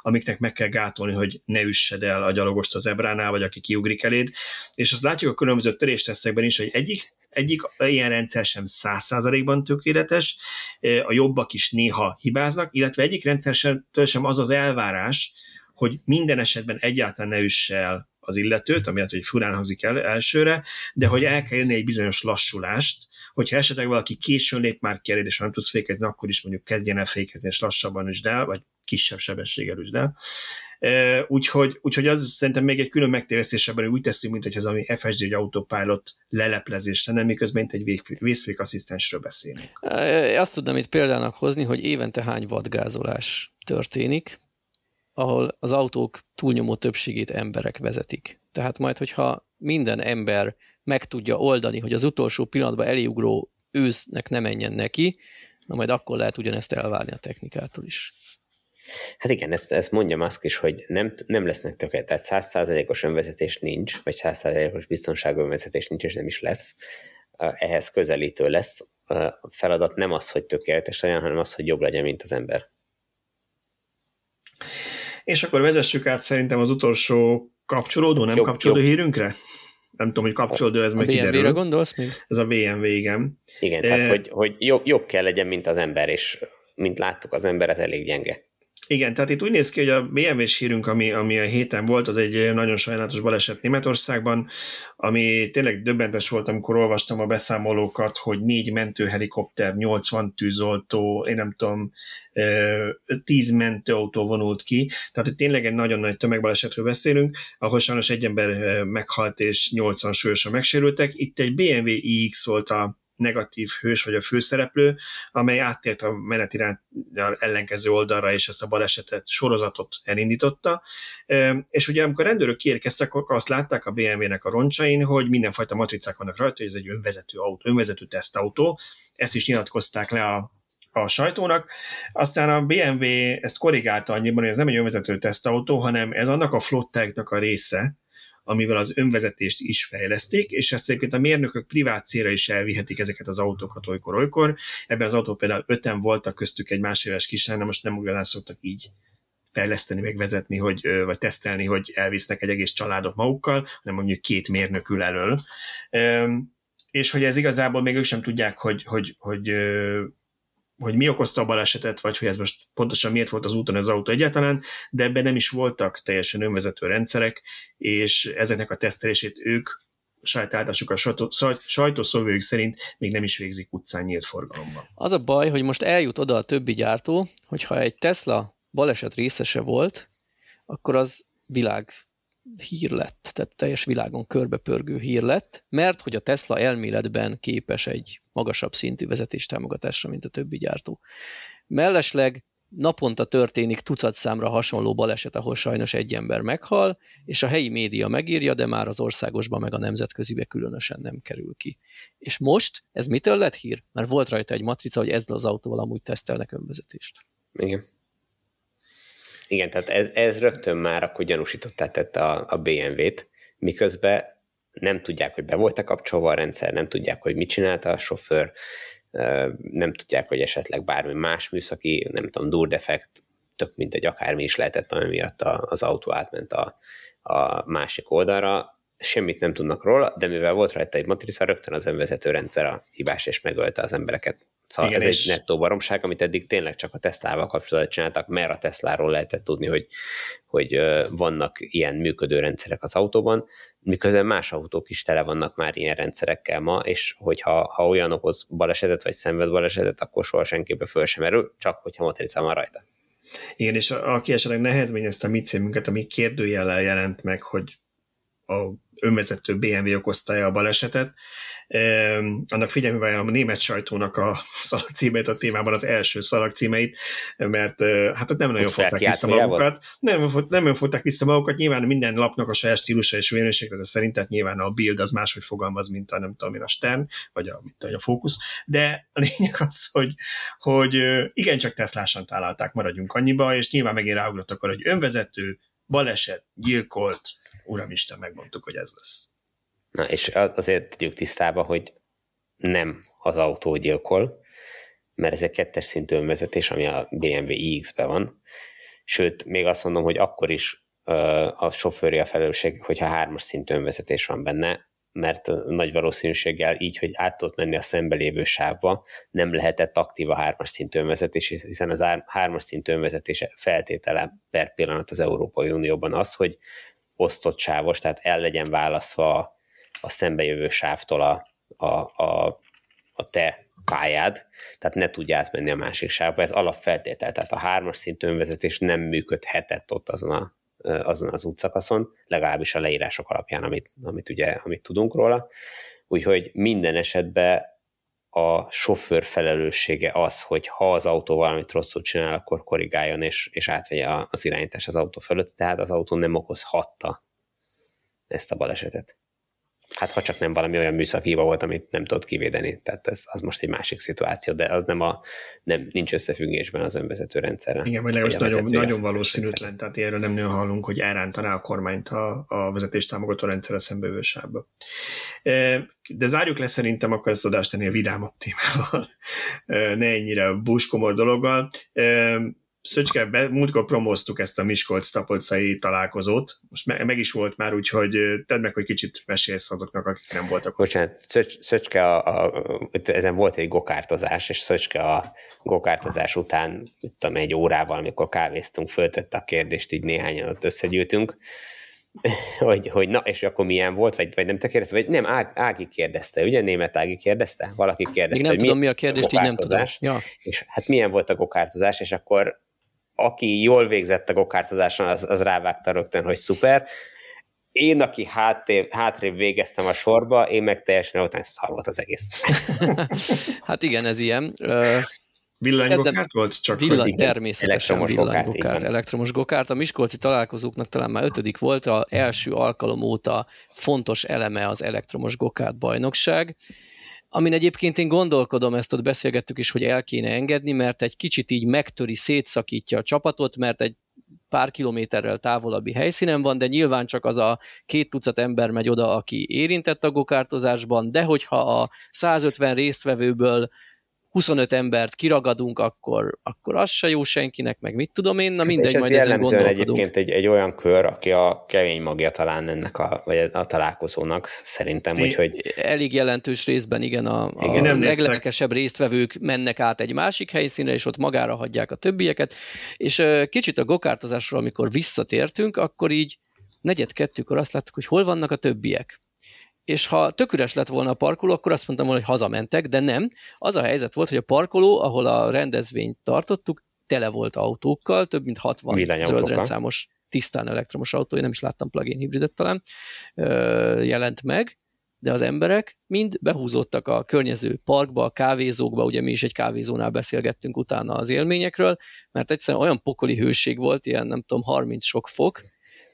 Speaker 1: amiknek meg kell gátolni, hogy ne üssed el a gyalogost az ebránál, vagy aki kiugrik eléd. És azt látjuk a különböző törésteszekben is, hogy egyik egyik ilyen rendszer sem száz százalékban tökéletes, a jobbak is néha hibáznak, illetve egyik rendszer sem, sem az az elvárás, hogy minden esetben egyáltalán ne üsse el az illetőt, ami hogy furán hangzik el elsőre, de hogy el kell jönni egy bizonyos lassulást, hogyha esetleg valaki későn lép már ki és nem tudsz fékezni, akkor is mondjuk kezdjen el fékezni, és lassabban is el, vagy kisebb sebességgel is el. Úgyhogy, úgyhogy az szerintem még egy külön megtévesztés ebben, hogy úgy teszünk, mint hogy ez ami FSD egy autopilot leleplezés lenne, miközben itt egy vészfékasszisztensről beszélünk.
Speaker 3: Azt tudnám itt példának hozni, hogy évente hány vadgázolás történik, ahol az autók túlnyomó többségét emberek vezetik. Tehát majd, hogyha minden ember meg tudja oldani, hogy az utolsó pillanatban eléugró ősznek ne menjen neki, na majd akkor lehet ugyanezt elvárni a technikától is.
Speaker 2: Hát igen, ezt, ezt mondja Musk is, hogy nem, nem lesznek tökéletes, tehát százszázalékos önvezetés nincs, vagy százszázalékos biztonságú önvezetés nincs, és nem is lesz. Ehhez közelítő lesz. A feladat nem az, hogy tökéletes legyen, hanem az, hogy jobb legyen, mint az ember.
Speaker 1: És akkor vezessük át szerintem az utolsó kapcsolódó, nem jobb, kapcsolódó jobb. hírünkre? Nem tudom, hogy kapcsolódó, ez a meg
Speaker 3: kiderül. BMW-re gondolsz még?
Speaker 1: Ez a BMW, igen.
Speaker 2: Igen, e... tehát hogy, hogy jobb, jobb kell legyen, mint az ember, és mint láttuk, az ember ez elég gyenge.
Speaker 1: Igen, tehát itt úgy néz ki, hogy a BMW-s hírünk, ami, ami a héten volt, az egy nagyon sajnálatos baleset Németországban, ami tényleg döbbentes volt, amikor olvastam a beszámolókat, hogy négy mentőhelikopter, 80 tűzoltó, én nem tudom, 10 mentőautó vonult ki, tehát hogy tényleg egy nagyon nagy tömegbalesetről beszélünk, ahol sajnos egy ember meghalt és 80 súlyosan megsérültek. Itt egy BMW iX volt a negatív hős vagy a főszereplő, amely áttért a menetirányal ellenkező oldalra, és ezt a balesetet, sorozatot elindította. És ugye amikor rendőrök kiérkeztek, akkor azt látták a BMW-nek a roncsain, hogy mindenfajta matricák vannak rajta, hogy ez egy önvezető autó, önvezető tesztautó. Ezt is nyilatkozták le a a sajtónak. Aztán a BMW ezt korrigálta annyiban, hogy ez nem egy önvezető tesztautó, hanem ez annak a flottáknak a része, amivel az önvezetést is fejlesztik, és ezt egyébként a mérnökök privát célra is elvihetik ezeket az autókat olykor-olykor. Ebben az autó például öten voltak köztük egy másféles kislány, most nem igazán szoktak így fejleszteni, meg vezetni, hogy, vagy tesztelni, hogy elvisznek egy egész családot magukkal, hanem mondjuk két mérnök ül elől. És hogy ez igazából még ők sem tudják, hogy, hogy, hogy hogy mi okozta a balesetet, vagy hogy ez most pontosan miért volt az úton az autó egyáltalán, de ebben nem is voltak teljesen önvezető rendszerek, és ezeknek a tesztelését ők saját áldásuk a sajtószolvőjük szerint még nem is végzik utcán nyílt forgalomban.
Speaker 3: Az a baj, hogy most eljut oda a többi gyártó, hogyha egy Tesla baleset részese volt, akkor az világ hír lett, tehát teljes világon körbepörgő hír lett, mert hogy a Tesla elméletben képes egy magasabb szintű vezetéstámogatásra, mint a többi gyártó. Mellesleg naponta történik tucat számra hasonló baleset, ahol sajnos egy ember meghal, és a helyi média megírja, de már az országosban meg a nemzetközibe különösen nem kerül ki. És most ez mitől lett hír? Mert volt rajta egy matrica, hogy ezzel az autóval amúgy tesztelnek önvezetést.
Speaker 2: Igen. Igen, tehát ez, ez rögtön már akkor gyanúsítottá tette a, a BMW-t, miközben nem tudják, hogy be volt-e kapcsolva a rendszer, nem tudják, hogy mit csinálta a sofőr, nem tudják, hogy esetleg bármi más műszaki, nem tudom, durdefekt, tök mindegy, akármi is lehetett, ami miatt az autó átment a, a másik oldalra, semmit nem tudnak róla, de mivel volt rajta egy matrica, rögtön az önvezető rendszer a hibás, és megölte az embereket. Szóval Igen, ez és... egy nettó baromság, amit eddig tényleg csak a Teslával kapcsolatban csináltak, mert a Tesláról lehetett tudni, hogy, hogy vannak ilyen működő rendszerek az autóban, miközben más autók is tele vannak már ilyen rendszerekkel ma, és hogyha ha olyan okoz balesetet, vagy szenved balesetet, akkor soha senkibe föl sem erül, csak hogyha matrica van rajta.
Speaker 1: Igen, és aki esetleg nehezményezte a mi címünket, ami kérdőjellel jelent meg, hogy a önvezető BMW okozta a balesetet. Annak figyelmével a német sajtónak a szalagcímeit a témában az első szalagcímeit, mert hát ott nem nagyon fogták vissza magukat. Nem, nem fogták vissza magukat, nyilván minden lapnak a saját stílusa és véleménység, de szerint nyilván a Bild az máshogy fogalmaz, mint a nem tudom én a Stern, vagy a, mint a Focus, de a lényeg az, hogy, hogy igencsak Teslásan találták, maradjunk annyiba, és nyilván megint ráugrottak arra, hogy önvezető, baleset, gyilkolt, uramisten, megmondtuk, hogy ez lesz.
Speaker 2: Na, és azért tegyük tisztába, hogy nem az autó gyilkol, mert ez egy kettes szintű önvezetés, ami a BMW iX-be van. Sőt, még azt mondom, hogy akkor is a sofőri a felelősség, hogyha hármas szintű önvezetés van benne, mert nagy valószínűséggel így, hogy át tudott menni a szembe lévő sávba, nem lehetett aktív a hármas szintű önvezetés, hiszen az hármas szintű önvezetés feltétele per pillanat az Európai Unióban az, hogy osztott sávos, tehát el legyen választva a szembejövő sávtól a, a, a, a te pályád, tehát ne tudj átmenni a másik sávba. Ez alapfeltétel, tehát a hármas szintű önvezetés nem működhetett ott azon, a, azon az útszakaszon, legalábbis a leírások alapján, amit, amit, ugye, amit tudunk róla. Úgyhogy minden esetben a sofőr felelőssége az, hogy ha az autó valamit rosszul csinál, akkor korrigáljon és, és átvegye az irányítás az autó fölött, tehát az autó nem okozhatta ezt a balesetet. Hát ha csak nem valami olyan műszaki hiba volt, amit nem tudott kivédeni. Tehát ez az most egy másik szituáció, de az nem a, nem, nincs összefüggésben az önvezető rendszerrel.
Speaker 1: Igen, vagy legalábbis nagyon, nagyon valószínűtlen, tehát erről nem nagyon hallunk, hogy elrántaná a kormányt a, a vezetés támogató rendszerre szembevősába. De zárjuk le szerintem akkor ezt adást ennél vidámabb témával, ne ennyire buskomor dologgal Szöcske, be, múltkor promóztuk ezt a Miskolc-Tapolcai találkozót, most me, meg is volt már, úgyhogy tedd meg, hogy kicsit mesélsz azoknak, akik nem voltak.
Speaker 2: Bocsánat, Szöcs, Szöcske, a, a, ezen volt egy gokártozás, és Szöcske a gokártozás után, tudom, egy órával, amikor kávéztunk, föltette a kérdést, így néhányan ott összegyűltünk, (laughs) hogy, hogy na, és akkor milyen volt, vagy, vagy nem te kérdezte, vagy nem, Ág, Ági kérdezte, ugye német Ági kérdezte? Valaki kérdezte, Még
Speaker 3: nem hogy tudom, mi a kérdést, így nem tudom. Ja.
Speaker 2: És hát milyen volt a gokártozás, és akkor aki jól végzett a gokártozáson, az, az rávágta rögtön, hogy szuper. Én, aki hátrébb, hátrébb végeztem a sorba, én meg teljesen után szar volt az egész. (laughs)
Speaker 3: hát igen, ez ilyen.
Speaker 1: Villanygokárt volt?
Speaker 3: Csak villany, természetesen villanygokárt, elektromos gokárt. A Miskolci találkozóknak talán már ötödik volt, a első alkalom óta fontos eleme az elektromos gokárt bajnokság amin egyébként én gondolkodom, ezt ott beszélgettük is, hogy el kéne engedni, mert egy kicsit így megtöri, szétszakítja a csapatot, mert egy pár kilométerrel távolabbi helyszínen van, de nyilván csak az a két tucat ember megy oda, aki érintett a gokártozásban, de hogyha a 150 résztvevőből 25 embert kiragadunk, akkor, akkor az se jó senkinek, meg mit tudom én, na mindegy,
Speaker 2: és
Speaker 3: majd ezen gondolkodunk.
Speaker 2: egyébként egy, egy olyan kör, aki a kemény magja talán ennek a, vagy a találkozónak szerintem, Ti, úgyhogy...
Speaker 3: Elég jelentős részben igen, a, a igen, leglelkesebb résztvevők mennek át egy másik helyszínre, és ott magára hagyják a többieket, és kicsit a gokártozásról, amikor visszatértünk, akkor így negyed kettőkor azt láttuk, hogy hol vannak a többiek és ha tök üres lett volna a parkoló, akkor azt mondtam volna, hogy hazamentek, de nem. Az a helyzet volt, hogy a parkoló, ahol a rendezvényt tartottuk, tele volt autókkal, több mint 60 zöldrendszámos tisztán elektromos autó, én nem is láttam plug-in hibridet talán, jelent meg, de az emberek mind behúzódtak a környező parkba, a kávézókba, ugye mi is egy kávézónál beszélgettünk utána az élményekről, mert egyszerűen olyan pokoli hőség volt, ilyen nem tudom, 30 sok fok,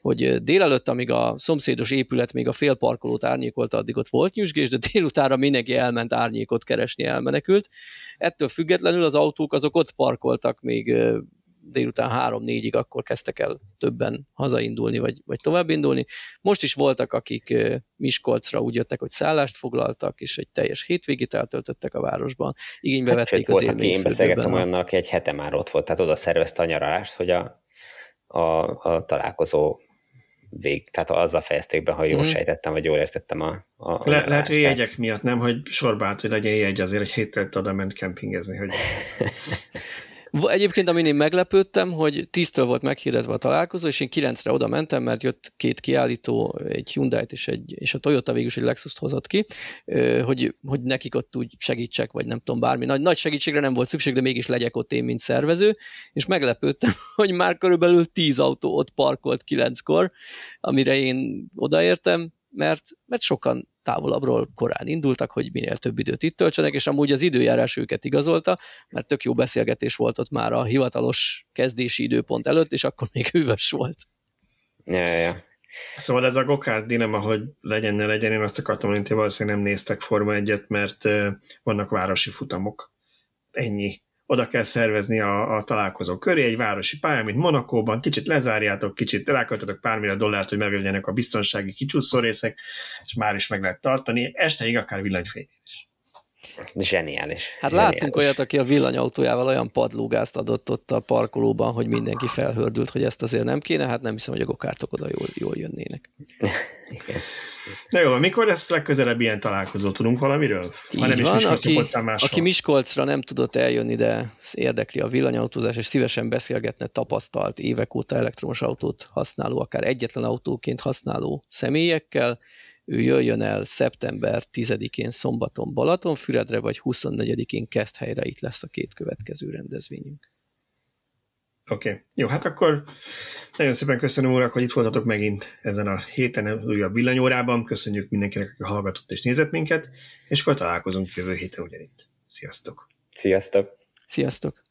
Speaker 3: hogy délelőtt, amíg a szomszédos épület még a félparkolót árnyékolta, addig ott volt nyüzsgés, de délutára mindenki elment árnyékot keresni, elmenekült. Ettől függetlenül az autók azok ott parkoltak még délután három-négyig, akkor kezdtek el többen hazaindulni, vagy, vagy tovább indulni. Most is voltak, akik Miskolcra úgy jöttek, hogy szállást foglaltak, és egy teljes hétvégét eltöltöttek a városban. Igénybe hát, vették az
Speaker 2: volt, Én beszélgettem olyannal, aki egy hete már ott volt, tehát oda szervezte a nyaralást, hogy a, a, a találkozó vég, tehát azzal fejezték be, ha jól mm. sejtettem, vagy jól értettem a, a
Speaker 1: Le, Lehet, hogy jegyek miatt nem, hogy sorba állt, hogy legyen jegy azért, hogy héttelt oda ment kempingezni, hogy (laughs)
Speaker 3: Egyébként, amin én meglepődtem, hogy 10-től volt meghirdetve a találkozó, és én 9-re oda mentem, mert jött két kiállító, egy hyundai és, egy, és a Toyota végül is egy Lexus-t hozott ki, hogy, hogy nekik ott úgy segítsek, vagy nem tudom, bármi. Nagy, nagy segítségre nem volt szükség, de mégis legyek ott én, mint szervező, és meglepődtem, (laughs) hogy már körülbelül 10 autó ott parkolt 9-kor, amire én odaértem, mert, mert sokan távolabbról korán indultak, hogy minél több időt itt töltsenek, és amúgy az időjárás őket igazolta, mert tök jó beszélgetés volt ott már a hivatalos kezdési időpont előtt, és akkor még hűvös volt.
Speaker 2: Ja, ja.
Speaker 1: Szóval ez a gokárd dilema, hogy legyen, ne legyen, én azt akartam mondani, hogy valószínűleg nem néztek Forma egyet, mert vannak városi futamok. Ennyi oda kell szervezni a, a találkozó köré, egy városi pálya, mint Monakóban, kicsit lezárjátok, kicsit ráköltötök pár millió dollárt, hogy meglegyenek a biztonsági kicsúszó részek, és már is meg lehet tartani, esteig akár villanyfény is.
Speaker 2: Zseniális.
Speaker 3: Hát
Speaker 2: Zseniális.
Speaker 3: láttunk olyat, aki a villanyautójával olyan padlógázt adott ott a parkolóban, hogy mindenki felhördült, hogy ezt azért nem kéne, hát nem hiszem, hogy a gokártok oda jól, jól jönnének. (laughs)
Speaker 1: Igen. Na jó, mikor lesz legközelebb ilyen találkozó? Tudunk valamiről?
Speaker 3: Így nem van, is aki, aki Miskolcra nem tudott eljönni, de érdekli a villanyautózás, és szívesen beszélgetne tapasztalt évek óta elektromos autót használó, akár egyetlen autóként használó személyekkel, ő jöjjön el szeptember 10-én szombaton Balatonfüredre, vagy 24-én Keszthelyre, itt lesz a két következő rendezvényünk.
Speaker 1: Oké, okay. jó, hát akkor nagyon szépen köszönöm urak, hogy itt voltatok megint ezen a héten újabb villanyórában. Köszönjük mindenkinek, aki hallgatott és nézett minket, és akkor találkozunk jövő héten ugyanitt. Sziasztok!
Speaker 2: Sziasztok!
Speaker 3: Sziasztok!